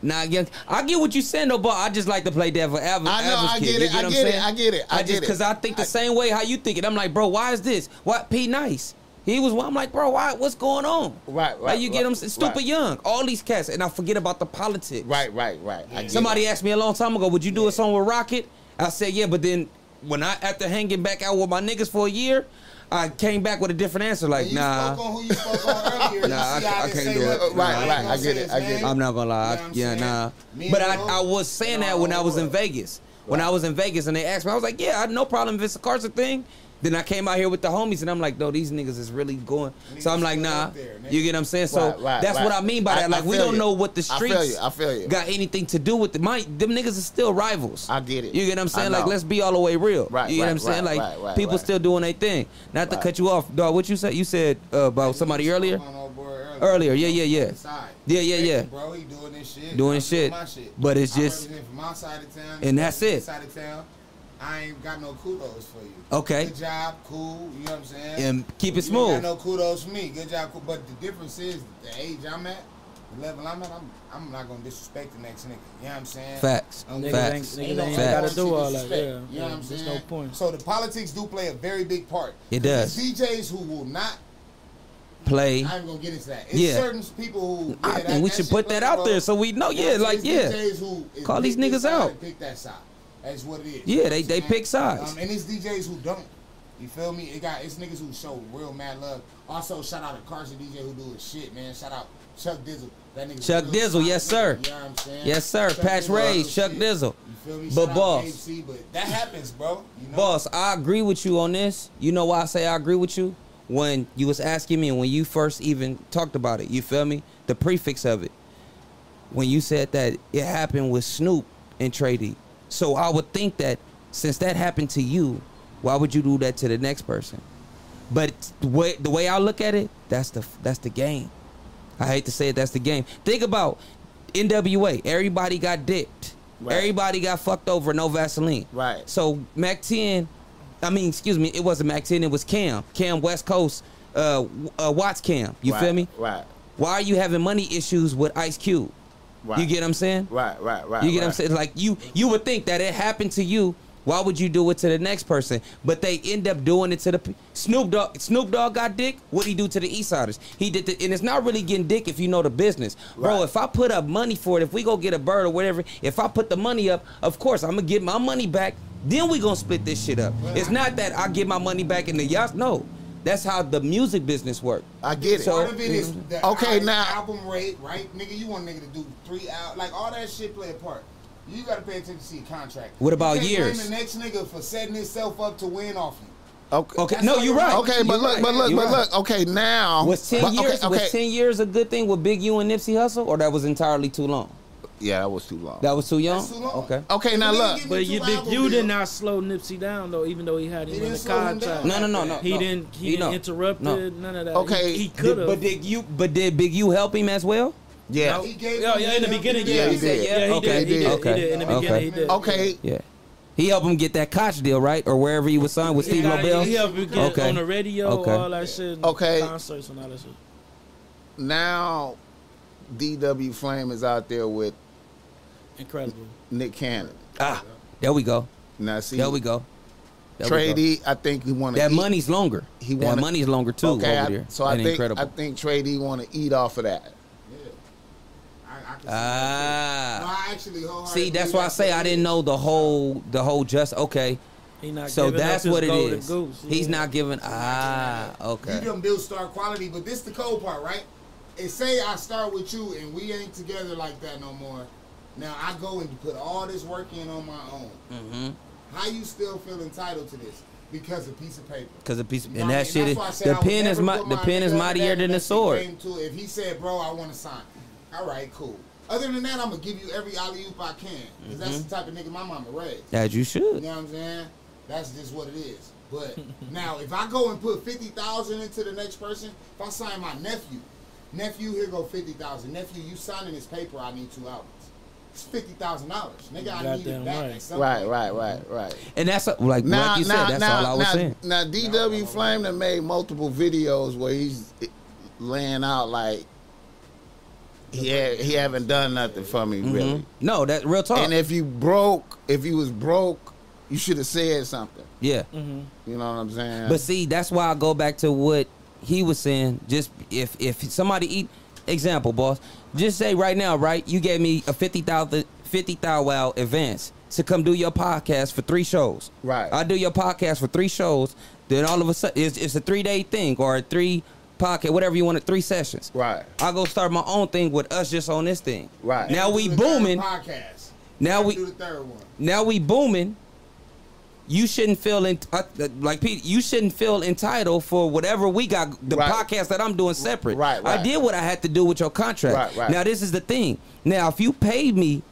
Not young. I get what you saying though, but I just like to play devil adv- I know. I get You it. I get it. I get it. I I get just it. because I think the I- same way how you think it. I'm like, bro, why is this? What P nice? He was. I'm like, bro, why? What's going on? Right, Like right, you get right, them stupid right. young. All these cats, and I forget about the politics. Right, right, right. Get Somebody it. asked me a long time ago, would you do a song with Rocket? I said, yeah, but then when I after hanging back out with my niggas for a year, I came back with a different answer. Like, you nah. spoke on who you spoke on earlier. Nah, I- I can't do it. Right, I right, I get it, I get it. I'm not gonna lie. You know yeah, nah. Me But I, I was saying that when I was in? Vegas. When I was in Vegas and they asked me, I was like, yeah, I had no problem if it's a Carson thing. Then I came out here with the homies and I'm like, no, these niggas is really going. So I'm like, nah. there. You get what I'm saying? So Right, right, that's what. I mean by I- that. Like I we don't you. know what the I feel streets you. I feel you. got anything to do with it. My them niggas is still rivals. I get it. You get what I'm saying? Like let's be all the way real. Right, You get what I'm saying? Like people still doing their thing. Not to cut you off, dog. What you said? You said uh, about somebody earlier. spoke on old boy Earlier, yeah, yeah, yeah. Yeah, yeah, yeah. Bro, he doing this shit. Doing shit. shit. But it's just- represent from my side of town. And that's it. This side of town. I ain't got no kudos for you. Okay. Good job, cool. You know what I'm saying? And keep it You smooth. ain't got no kudos for me. Good job, cool. But the difference is the age I'm at. the level I'm at, I'm, I'm not gonna disrespect the next nigga. You know what I'm saying? Facts. Um, Niggas Facts. ain't, niggas Ain't ain't Facts. gotta do all that. Yeah, You know yeah, what I'm there's saying? no point. So the politics do play a very big part. It does. DJs who will not. Play. I ain't gonna get into that. It's Yeah. certain people who. I yeah, think that- we should put that out role. there so we know. Yeah, like yeah. DJs who is Call these niggas out. Pick that side. That's what it is. Yeah, they- they pick saying? sides. Um, and it's DJs who don't. You feel me? It got it's niggas who show real mad love. Also, shout out to Carson DJ who do his shit, man. Shout out Chuck Dizzle. That nigga. Chuck Dizzle, yes, sir. You know what I'm saying? Yes, sir. Chuck Patch Dizzle Rays, Chuck shit. Dizzle. You feel me? But Shout out boss. But that happens, bro. You know? Boss, I agree with you on this. You know why I say I agree with you? When you was asking me and when you first even talked about it, you feel me? The prefix of it. When you said that it happened with Snoop and Trey D. So I would think that since that happened to you, why would you do that to the next person? But the way, the way I look at it, that's the that's the game. I hate to say it, that's the game. Think about NWA. Everybody got dipped. Right. Everybody got fucked over. No Vaseline. Right. So Mack 10, I mean, excuse me, it wasn't Mack 10. It was Kam. Kam West Coast. Uh, uh Watts Kam. You Right, feel me? Right. Why are you having money issues with Ice Cube? Right. You get what I'm saying? Right. Right. Right. You get what I'm saying? Like you, you would think that it happened to you. Why would you do it to the next person? But they end up doing it to the pe- Snoop Dogg. Snoop Dogg got dick. What he do to the East Siders? He did, the, and it's not really getting dick if you know the business, bro. Right. If I put up money for it, if we go get a bird or whatever, if I put the money up, of course I'm gonna get my money back. Then we gonna split this shit up. It's not that I get my money back in the y'all. No, that's how the music business works. I get it. So- Part of it is mm-hmm. the Okay, al- now- album rate, right? Nigga, you want a nigga to do three out, like all that shit play a part. You gotta pay attention to see a contract. What about you can't years? Blame the next nigga for setting himself up to win off you. okay. Okay, no, you're you're right. right. Okay, but You're look, right. but look, You're but right. look. Okay, now Was ten but- years? Okay, okay. Was ten years a good thing with Big U and Nipsey Hussle, or that was entirely too long? Yeah, that was too long. That was too young. That's too long. Okay. okay, now look. But me you, two Big album U did not slow Nipsey down though, even though he had him He in the didn't slow him contract. No, no, no, no. He no. didn't. He, He didn't no. interrupt No. it. None of that. Okay. he, he could have. but did you? But did Big U help him as well? Yeah. He gave Yeah, him- yeah, in the beginning, yeah, he did. Yeah, he Okay. did. He did. Okay. He did. In the beginning, Okay. he did. Okay. Yeah. He helped him get that Koch deal, right? Or wherever he was signed with Steve got- Lobel. He helped you get Okay. on the radio, Okay. all that shit. Okay. Concerts and all that shit. Now, DW Flame is out there with Incredible. Nick Cannon. Ah, there we go. Now see, There we go. There we. Trey D, I think he want to That money's longer. He wanna- money's longer too Okay, over I- there. so I think incredible. I think Trey D want to eat off of that. I, I can see Ah. that too. No, I actually wholeheartedly See, that's why I say I didn't know the whole the whole just okay. He not So giving up that's what it golden is. Goose. He's Yeah. not giving ah You okay. You done build star quality, but this the cold part, right? It say I start with you and we ain't together like that no more. Now I go and put all this work in on my own. Mm-hmm. How you still feel entitled to this? Because a piece of paper. Because a piece of, and that shit is why I said the pen is mi- the pen is mightier than the sword. to. If he said, "Bro, I want to sign," all right, cool. Other than that, I'm gonna give you every alley oop I can, because that's Mm-hmm. the type of nigga my mama raised. As you should. You know what I'm saying? That's just what it is. But now, if I go and put fifty thousand into the next person, if I sign my nephew, nephew, here go fifty thousand. Nephew, you signing this paper? I need two albums. It's fifty thousand dollars, nigga. I need it back. right. at Right, right, right, right. And that's uh, like Now, like you now, said. That's now, all I was now, saying. now, DW Flame that made multiple videos where he's laying out like he ha- he haven't done nothing for me really. Mhm. No, that real talk. And if you broke, if you was broke, you should have said something. yeah. Mm-hmm. You know what I'm saying? But see, that's why I go back to what he was saying. Just if if somebody eat example, boss. Just say right now, right? You gave me a fifty thousand fifty thousand wow advance to come do your podcast for three shows. Right. I do your podcast for three shows. Then all of a sudden, it's, it's a three day thing or a three podcast, whatever you want, it, three sessions. Right. I go start my own thing with us just on this thing. Right. Now we booming. Podcast. Now we do the third one. now we booming. You shouldn't feel in, uh, like Pete. You shouldn't feel entitled for whatever we got. The Right. podcast that I'm doing separate. Right, right. I did what I had to do with your contract. Right, right. Now this is the thing. Now if you paid me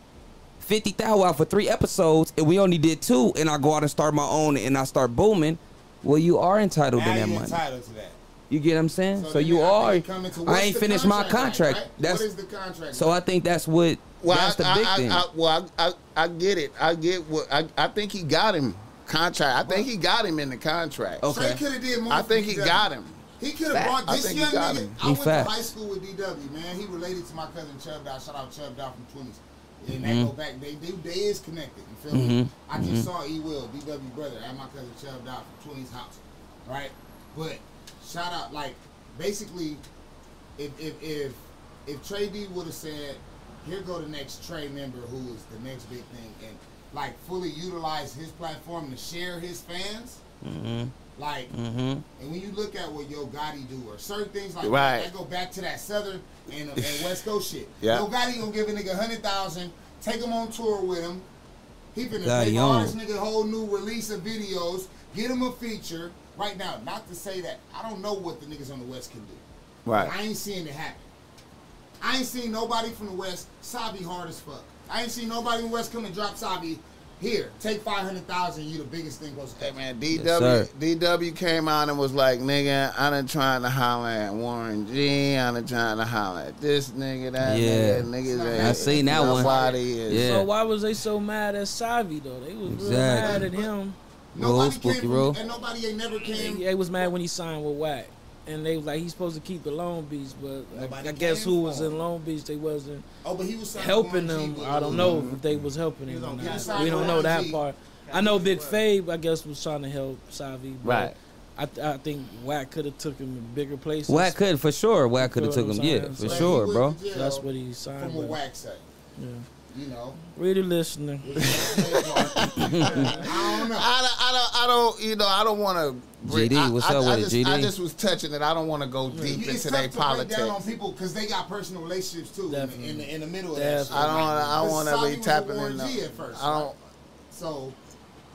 fifty thousand out for three episodes and we only did two, and I go out and start my own and I start booming, well, you are entitled Now to that money. entitled to that. You get what I'm saying? So, then you are. think it come into I ain't the finished my contract right? That's what is the contract. so. I think that's what. Well, that's the I, big I, thing. I, I, well, I, I, I get it. I get what I, I think he got him contract. I think he got him in the contract. Okay. Trey could have did more. I think he DW. got him. He could have brought this young nigga. him. I He went fat. to high school with DW, man. He related to my cousin Chubb Dow. Shout out Chubb Dow from Twenties. And Mm-hmm. they go back. They they, they is connected. You feel me? I just saw E Will DW brother at my cousin Chubb Dow from Twenties house, right? But shout out like basically, if if if if Trey D would have said, "Here go the next Trey member who is the next big thing," and like fully utilize his platform to share his fans, Mm-hmm. like. Mm-hmm. And when you look at what Yo Gotti do, or certain things like Right. that, that go back to that Southern and, uh, and West Coast shit. Yeah. Yo Gotti gonna give a nigga hundred thousand, take him on tour with him. He finna Gotti take all this nigga whole new release of videos, get him a feature. Right now, not to say that I don't know what the niggas on the West can do. Right. I ain't seeing it happen. I ain't seen nobody from the West. Sabi hard as fuck. I ain't seen nobody in the West come and drop Sabi. Here, take five hundred thousand. You the biggest thing goes. Hey man, DW sir. DW came out and was like, nigga, I done trying to holler at Warren G, I done trying to holler at this nigga, that Yeah. nigga, niggas I ain't seen that one. nobody is. Yeah. So why was they so mad at Savi though? They was real mad at him. Nobody Spooky came from, and nobody ain't never They, came. they was mad when he signed with Wack. And they was like, he's supposed to keep the Long Beach, but I, I guess who was in Long Beach, they wasn't Oh, but he was helping them. G, I don't know if they was helping him was or on not. He was We don't know that part. I know Big Fabe, I guess, was trying to help Savi. but Right. I, th- I think Wack could have took him to bigger places. Wack could for sure. Wack could have took him. Yeah, for So sure, bro. jail So that's what he signed From what with. Say, Yeah. you know. Really listening. I don't know. I, don't- I don't, I don't, you know, I don't want to. GD, what's I, up I, with it, just, GD? I just was touching it. I don't want to go deep it's into tough their to break down on people because they got personal relationships too in the, in, the, in the middle of that. Shit. I don't wanna- I wanna be tapping with Warren in G the- at first. I don't- right? So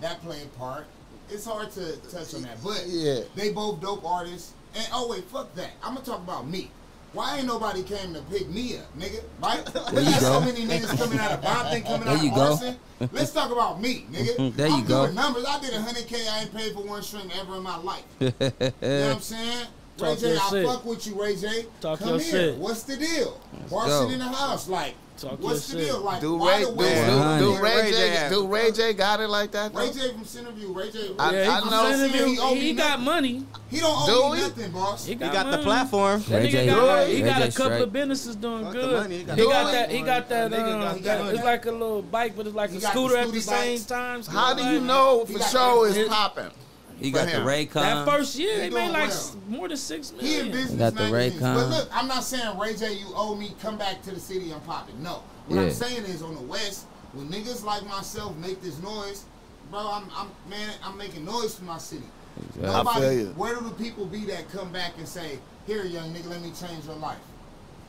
that playing part, it's hard to touch on that. But Yeah. they both dope artists. And oh wait, fuck that. I'm gonna talk about me. Why ain't nobody came to pick me up, nigga? Right? There you There's so many niggas coming out of Bompton, coming There out you of go. Austin. Let's talk about me, nigga. There I'm you go. doing numbers. I did 100K. I ain't paid for one stream ever in my life. You know what I'm saying? Ray Talk J, your I shit. fuck with you, Ray J. Talk Come here. shit. What's the deal? Bar go. sit in the house. Like, Talk what's the shit. deal? Like, Do Ray, the do, West? Do, do Ray Ray J J, do Ray J got it like that? Ray? J from Centerview. Ray J. I- Yeah, he I from know. Centerville. He owe He, got money. He don't Do owe me he? nothing, boss. He He got, got the platform. That Ray J- got, Ray he got J a couple straight. of businesses doing Fuck good. money, he got He got that. He got that. Um, got it's like a little bike, but it's like a scooter at the same time. How do you know He for got sure it's popping? He got the him. Raycon. That first year, He he made like well. more than six million. He in million. business Got the magazines. Raycon. But look, I'm not saying Ray J, you owe me. Come back to the city. I'm popping. No. What Yeah. I'm saying is, on the West, when niggas like myself make this noise, bro, I'm, I'm man, I'm making noise for my city. Exactly. I Nobody, feel you. where do the people be that come back and say, "Here, young nigga, let me change your life"?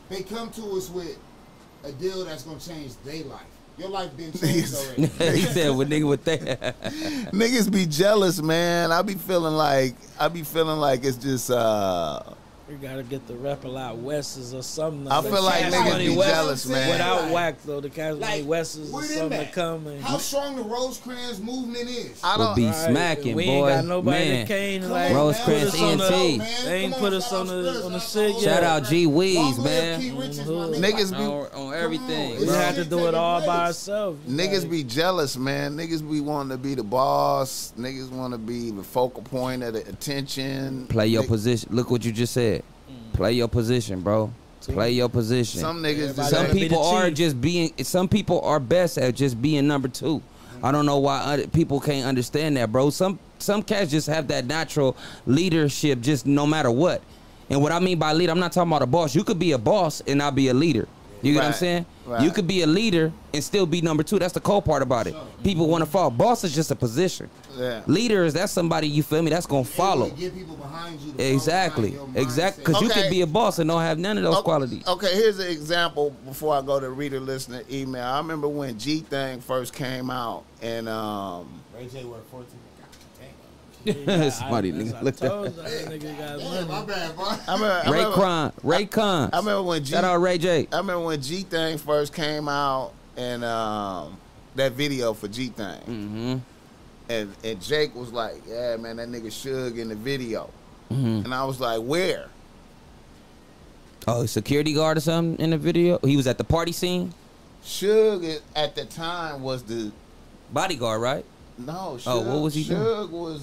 They come to us with a deal that's gonna change their life. Your life been changed already. he said, "What nigga with that." Niggas be jealous, man. I be feeling like I be feeling like it's just uh We gotta get the rap a lot West's or something. I feel like Cash niggas be West- jealous, man. Without Like- whack though, the Cash Money Like, West's or where them something to come and How strong the Rosecrans movement is. I don't be Right, smacking, we boy. ain't got nobody Man. that came Come like Rosecrans put us on the- ENT. man. They ain't Come put us on the- on the shout shit yet. Shout out G Long Weez, man. Keith Richards, my Mhm. nigga. Niggas be- on, on everything, on, We had to do it all by ourselves. Niggas be jealous, man. Niggas be wanting to be the boss. Niggas want to be the focal point of the attention. Play your position. Look what you just said. Play your position, bro. Play your position. Some niggas Everybody just some wanna be people are just being some people are best at just being number two. I don't know why other people can't understand that bro. Some some cats just have that natural leadership just no matter what. And what i mean by leader i'm not talking about a boss. You could be a boss and not be a leader. You get what i'm saying right. you could be a leader and still be number two that's the cool part about it people want to follow boss is just a position Yeah. leader is that's somebody you feel me that's gonna follow Get people behind you. exactly behind exactly mindset. because you Okay. could be a boss and don't have none of those O- qualities Okay, here's an example before I go to reader listener email. I remember when G Thing first came out and um Ray J worked 14. It's funny, I- nigga. I Look told that. nigga got Damn, my bad, boy. I remember I Ray remember, Ray Khan. I remember when G Shout out Ray J. I remember when G Thing first came out and um that video for G Thing. Mm-hmm. And and Jake was like, Yeah, man, that nigga Suge in the video. Mm-hmm. And I was like, Where? Oh, security guard or something in the video. He was at the party scene. Suge at the time was the Bodyguard, right? no, Suge, Oh, what was he doing? Suge was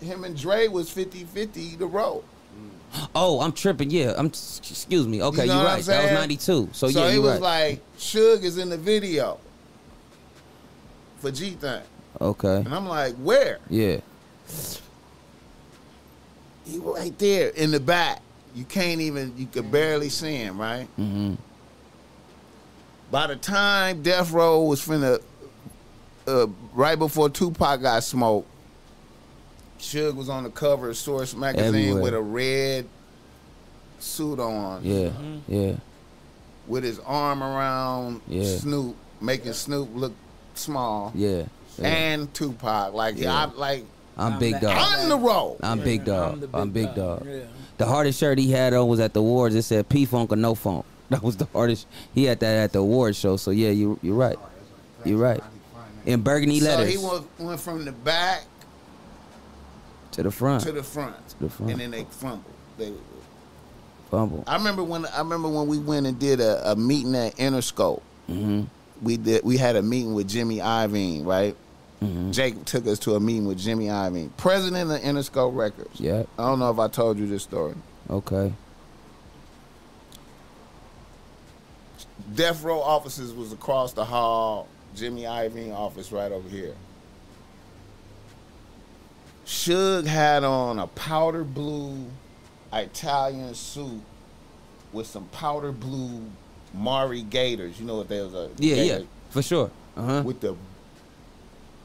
him and Dre was 50-50 the road. Oh, I'm tripping. Yeah, I'm. Excuse me. Okay, You know are right. That was '92. So, So yeah, it was right. like Suge is in the video for G Thing, okay. and I'm like, where? Yeah. He right there in the back. You can't even. You could barely see him. Right. Mm-hmm. By the time Death Row was finna, uh, right before Tupac got smoked, Suge was on the cover of Source magazine Everywhere. with a red suit on, Yeah. Mm-hmm. Yeah. with his arm around Yeah. Snoop, making Snoop look small, Yeah. yeah. and Tupac. Like Yeah. I like I'm I'm big back. dog. I'm the road. I'm big dog. the I'm big dog. Yeah. The hardest shirt he had on was at the awards. It said P Funk or No Funk. That was the hardest. He had that at the awards show. So yeah, you you're right. You're right. In burgundy letters. So he went, went from the back to the front. to the front, To the front. and then they fumbled. They, Fumble. I remember when I remember when we went and did a, a meeting at Interscope. Mm-hmm. We did we had a meeting with Jimmy Iovine, right? Mm-hmm. Jake took us to a meeting with Jimmy Iovine, president of Interscope Records. Yeah. I don't know if I told you this story. Okay. Death Row offices was across the hall. Jimmy Iovine office right over here. Suge had on a powder blue Italian suit with some powder blue Mauri Gators. You know what they was? A Yeah. gator Yeah. For sure. Uh huh. With the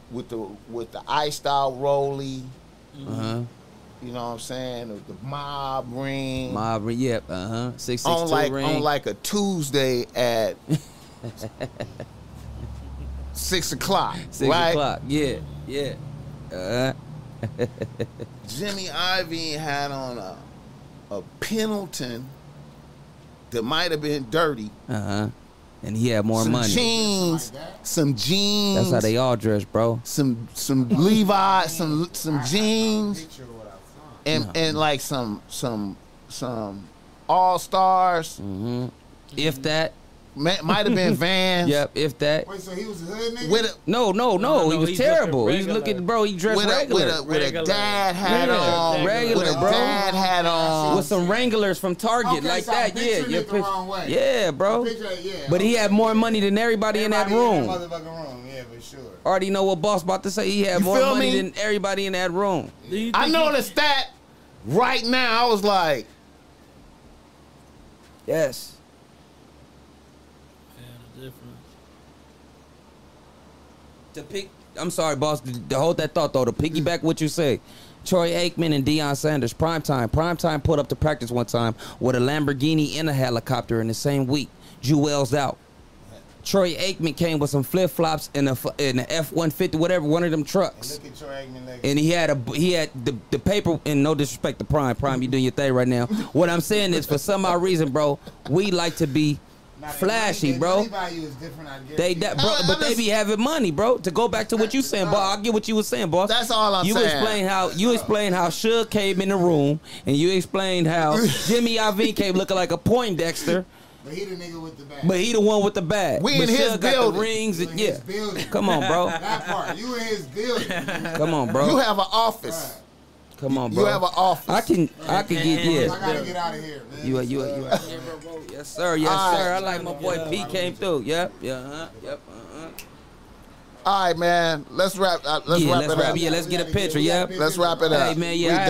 with the with the iced out rolly. Uh huh. You know what I'm saying? The, the mob ring. Mob. Ring. Yep. Uh huh. Six six on two like ring. on like a Tuesday at six o'clock. Six right? o'clock. Yeah. Yeah. Uh Jimmy Iovine had on a a Pendleton that might have been dirty. Uh huh. And he had more some money. jeans, some jeans. That's how they all dress, bro. some some Levi's, some some jeans, Picture of what I and found. and like some some some All Stars. Mm-hmm. If that. Might have been Vans. Yep. If that. Wait, so he was a hood nigga? With a No, no, no. No, he was he's terrible. looking He's regular. looking, bro. He dressed with a, regular. with a with a dad hat Regular. on, Regular, with a bro. dad hat on. with some Wranglers from Target Okay, like so I'm that. Yeah, picturing your it the wrong way. yeah, bro. Picture yeah, But he had more money than everybody, in that room. In that motherfucking room, yeah, for sure. Already know what boss about to say. He had You more money me? than everybody in that room. Do I noticed know he- the stat right now. I was like, Yes. Yeah, the difference. To pick, I'm sorry, boss. To, hold that thought though, to piggyback what you say. Troy Aikman and Deion Sanders, prime time. Prime time put up to practice one time with a Lamborghini and a helicopter in the same week. Jewels out. Troy Aikman came with some flip flops in a f- in a F one fifty, whatever, one of them And trucks. look at Troy Aikman and he had a he had the, the paper and no disrespect to prime prime you doing your thing right now what i'm saying is for some odd reason bro we like to be flashy bro money value is different, I guess. they that bro I- I but they be having money bro to go back to what you saying boss i get what you was saying boss That's all I'm you saying. explain how you explain how Suge came in the room and you explained how Jimmy Iovine came looking like a Poindexter, But he the nigga with the bag. but he the one with the bag. We but in his Suge got the building. rings You and in yeah. his building. Come on, bro. That part. You in his building. Come on, bro. you have an office. Come on, bro. You have an office. I can I can get I yeah. gotta get out of here, man. You are you are you are. Yes sir, yes All sir. I like my boy P came through. Yep, yeah, uh-huh, yep, uh-huh. All right, man. Let's wrap. Uh, let's yeah, wrap let's it wrap. up. Yeah, let's get a picture. Yep. Let's wrap it up. Hey man, yeah,